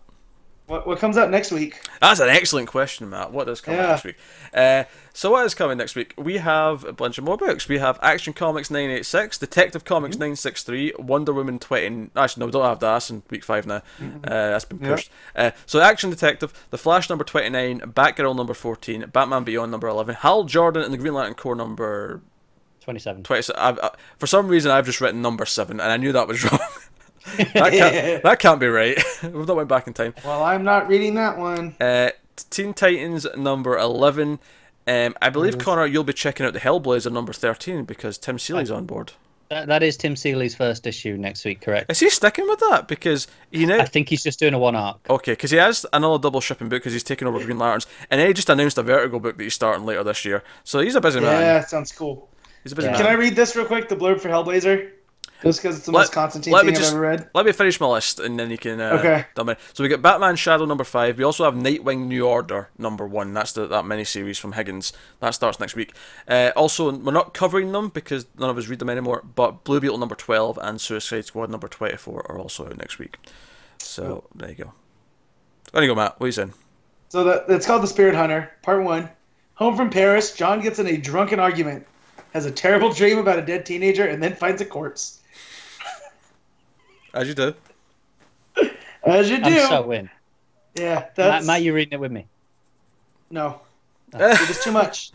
What what comes out next week? That's an excellent question, Matt. What is coming Yeah. next week? Uh, so what is coming next week? We have a bunch of more books. We have Action Comics 986, Detective Comics 963, Wonder Woman 20... Actually, no, we don't have that. That's in week 5 now. Uh, that's been Yeah. pushed. Uh, so Action Detective, The Flash number 29, Batgirl number 14, Batman Beyond number 11, Hal Jordan and the Green Lantern Corps number 27. 20. I've, I, for some reason, I've just written number 7, and I knew that was *laughs* wrong. that, can't, *laughs* that can't be right. *laughs* We've not went back in time. Well, I'm not reading that one. Uh, Teen Titans number 11. Um, I believe, Connor, you'll be checking out the Hellblazer number 13 because Tim Seeley's on board. That, that is Tim Seeley's first issue next week, correct? Is he sticking with that? Because he now. I think he's just doing a one arc. Okay, because he has another double shipping book because he's taking over Green Lanterns, and then he just announced a Vertigo book that he's starting later this year. So he's a busy man. Yeah, sounds cool. He's a busy Yeah. Can I read this real quick? The blurb for Hellblazer, just because it's the most Constantine let me thing just- I've ever read. Let me finish my list and then you can. Uh, Okay. dump it. So we got Batman Shadow number five. We also have Nightwing New Order number one. That's the that mini series from Higgins. That starts next week. Uh, also, we're not covering them because none of us read them anymore. But Blue Beetle number twelve and Suicide Squad number twenty four are also out next week. So there you go. There you go, Matt. What are you saying? So that it's called The Spirit Hunter, Part One. Home from Paris, John gets in a drunken argument, has a terrible dream about a dead teenager, and then finds a corpse. As you do. As you do. I'm so in. yeah, Matt, that's Matt, you reading it with me? no. Oh. *laughs* It was too much.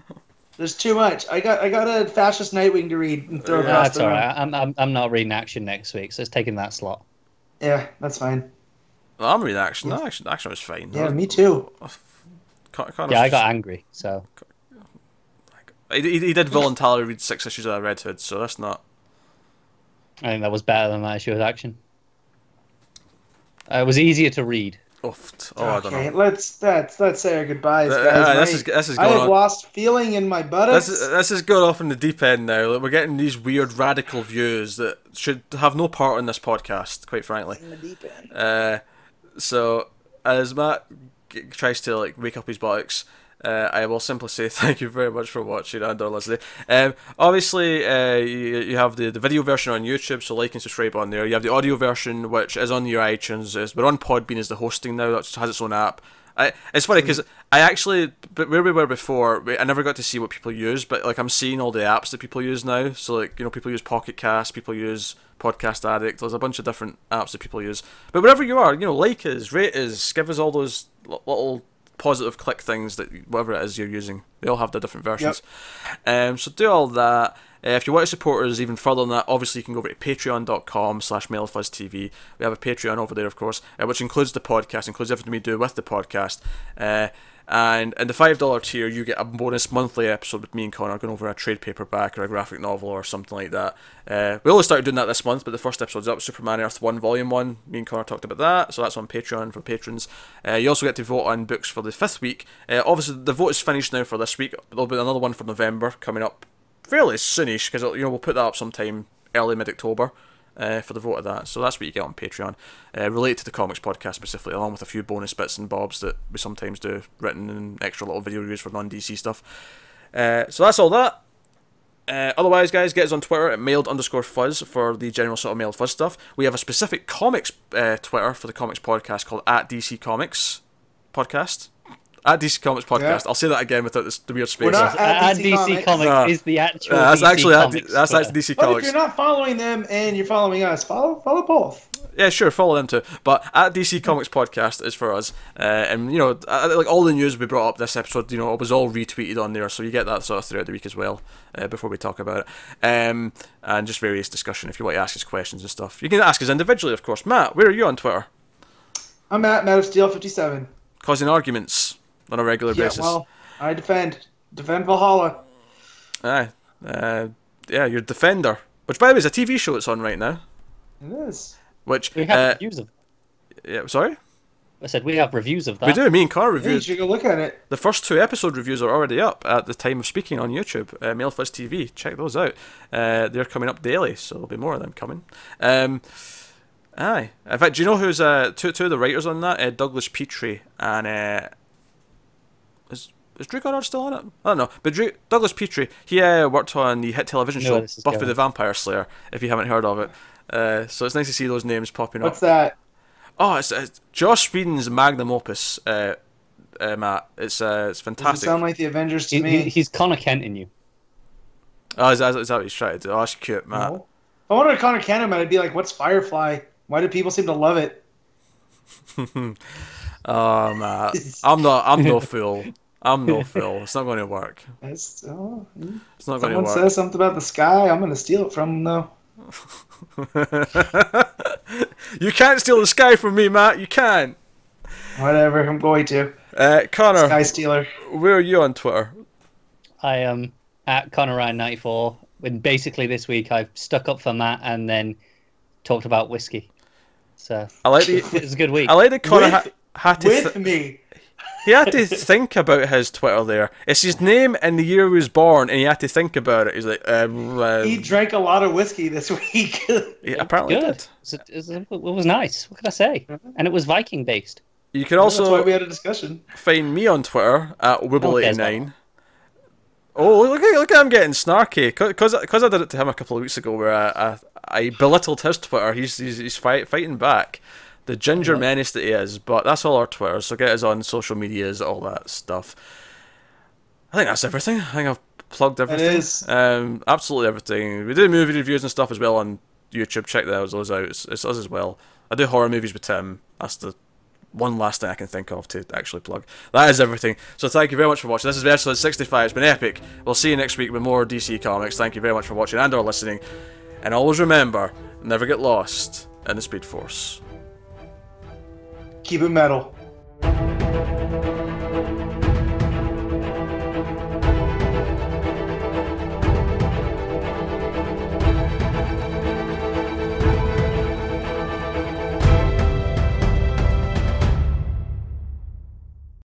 There's too much. I got I got a fascist Nightwing to read and throw Yeah, across That's the all room. right. I'm, I'm, I'm not reading action next week, so it's taking that slot. Yeah, that's fine. Well, I'm reading action. No, action, action was fine. Yeah, me too. Con- Connor's Yeah, I got angry, so He, he, he did voluntarily read six issues of Red Hood, so that's not. I think that was better than that issue of action. Uh, it was easier to read. Oofed. Oh, I don't okay, know. let's let's let's say our goodbyes, Uh, guys. uh, this is this is I have on. lost feeling in my buttocks. This is, this is going off in the deep end now. Like, we're getting these weird radical views that should have no part in this podcast, quite frankly. in the deep end. Uh, so as Matt g- tries to like wake up his buttocks, uh, I will simply say *laughs* thank you very much for watching and or listening. Um, obviously, uh, you, you have the, the video version on YouTube, so like and subscribe on there. You have the audio version, which is on your iTunes. Is we're on Podbean as the hosting now. That has its own app. I, it's funny because I actually, but where we were before, we, I never got to see what people use, but like I'm seeing all the apps that people use now. So like you know, people use Pocket Cast, people use Podcast Addict. There's a bunch of different apps that people use. But wherever you are, you know, like us, rate us, give us all those little positive click things that whatever it is you're using. They all have the different versions. Um, so do all that. Uh, if you want to support us even further than that, obviously you can go over to patreon.com slash mailfuzztv. We have a Patreon over there, of course, uh, which includes the podcast, includes everything we do with the podcast. Uh, and in the $5 tier, you get a bonus monthly episode with me and Connor going over a trade paperback or a graphic novel or something like that. Uh, we only started doing that this month, but the first episode's up Superman Earth 1, Volume 1. Me and Connor talked about that, so that's on Patreon for patrons. Uh, you also get to vote on books for the fifth week. Uh, obviously, the vote is finished now for this week. There'll be another one for November coming up fairly soonish because you know we'll put that up sometime early mid October uh, for the vote of that. So that's what you get on Patreon, uh, related to the comics podcast specifically, along with a few bonus bits and bobs that we sometimes do, written and extra little video reviews for non DC stuff. Uh, so that's all that. Uh, otherwise, guys, get us on Twitter at mailed underscore fuzz for the general sort of mailed fuzz stuff. We have a specific comics uh, Twitter for the comics podcast called at DC Comics Podcast. At DC Comics Podcast. Yeah. I'll say that again without this, the weird space. We're not- At At DC DC, Comics. Comics, No. is the actual. Uh, that's DC actually Comics that's actually DC But if you're not following them and you're following us, follow follow both. Yeah, sure, follow them too. But at DC Comics Podcast is for us, uh, and you know, uh, like all the news we brought up this episode, you know, it was all retweeted on there, so you get that sort of throughout the week as well. Uh, before we talk about it, um, and just various discussion. If you want to ask us questions and stuff, you can ask us individually, of course. Matt, where are you on Twitter? I'm at Matt of Steel 57. Causing arguments on a regular Yeah, basis. well, I defend. Defend Valhalla. Aye, uh, yeah, you're Defender, which by the way is a TV show that's on right now. It is. Which, We have uh, reviews of. yeah, sorry, I said we have reviews of that. we do. Me and Connor Yeah, you should go look at it. The first two episode reviews are already up at the time of speaking on YouTube, uh, Mailfuzz TV. Check those out. Uh, they're coming up daily, so there'll be more of them coming. Um, aye. In fact, do you know who's uh, two, two of the writers on that? Uh, Douglas Petrie and uh, is is Drew Goddard still on it? I don't know, but Drew, Douglas Petrie he uh, worked on the hit television I show where Buffy going. the Vampire Slayer. If you haven't heard of it, uh, so it's nice to see those names popping up. What's that? Oh, it's, it's Joss Whedon's magnum opus. Uh, uh, Matt, it's uh, it's Does it fantastic. sound like the Avengers to He, me? he, he's Connor Kent in you. Oh, is that, is that what he's trying to do? Oh, that's cute, Matt. No. If I wanted to Connor Cannon, I'd be like, "What's Firefly? Why do people seem to love it?" *laughs* Oh, Matt. I'm not. I'm no *laughs* fool. I'm no *laughs* Phil. It's not going to work. That's, oh. It's not going to work. Someone says something about the sky. I'm gonna steal it from them though. *laughs* you can't steal the sky from me, Matt. You can't. Whatever. I'm going to. Uh, Connor, Sky Stealer. where are you on Twitter? I am at Connor Ryan ninety four. And basically this week I've stuck up for Matt and then talked about whiskey. So I like the. *laughs* it was a good week. I like that Connor ha- With- had to. With Th- me. He had to think about his Twitter there. It's his name and the year he was born, and he had to think about it. He's like, um, um, He drank a lot of whiskey this *laughs* week. he apparently good. did. It was, it, was, nice. What can I say? And it was Viking based. You can That's why also we had a discussion. find me on Twitter at cares about Wibble89. Oh, look at, look at him getting snarky. Because I did it to him a couple of weeks ago where I, I, I belittled his Twitter. He's, he's, he's fight, fighting back. The ginger menace that he is. But that's all our Twitter. So get us on social medias, all that stuff. I think that's everything. I think I've plugged everything. is. Um, absolutely everything. We do movie reviews and stuff as well on YouTube. Check those, those out. It's, it's us as well. I do horror movies with Tim. That's the one last thing I can think of to actually plug. That is everything. So thank you very much for watching. This is episode 65. It's been epic. We'll see you next week with more DC Comics. Thank you very much for watching and or listening. And always remember, never get lost in the Speed Force. Keep it metal.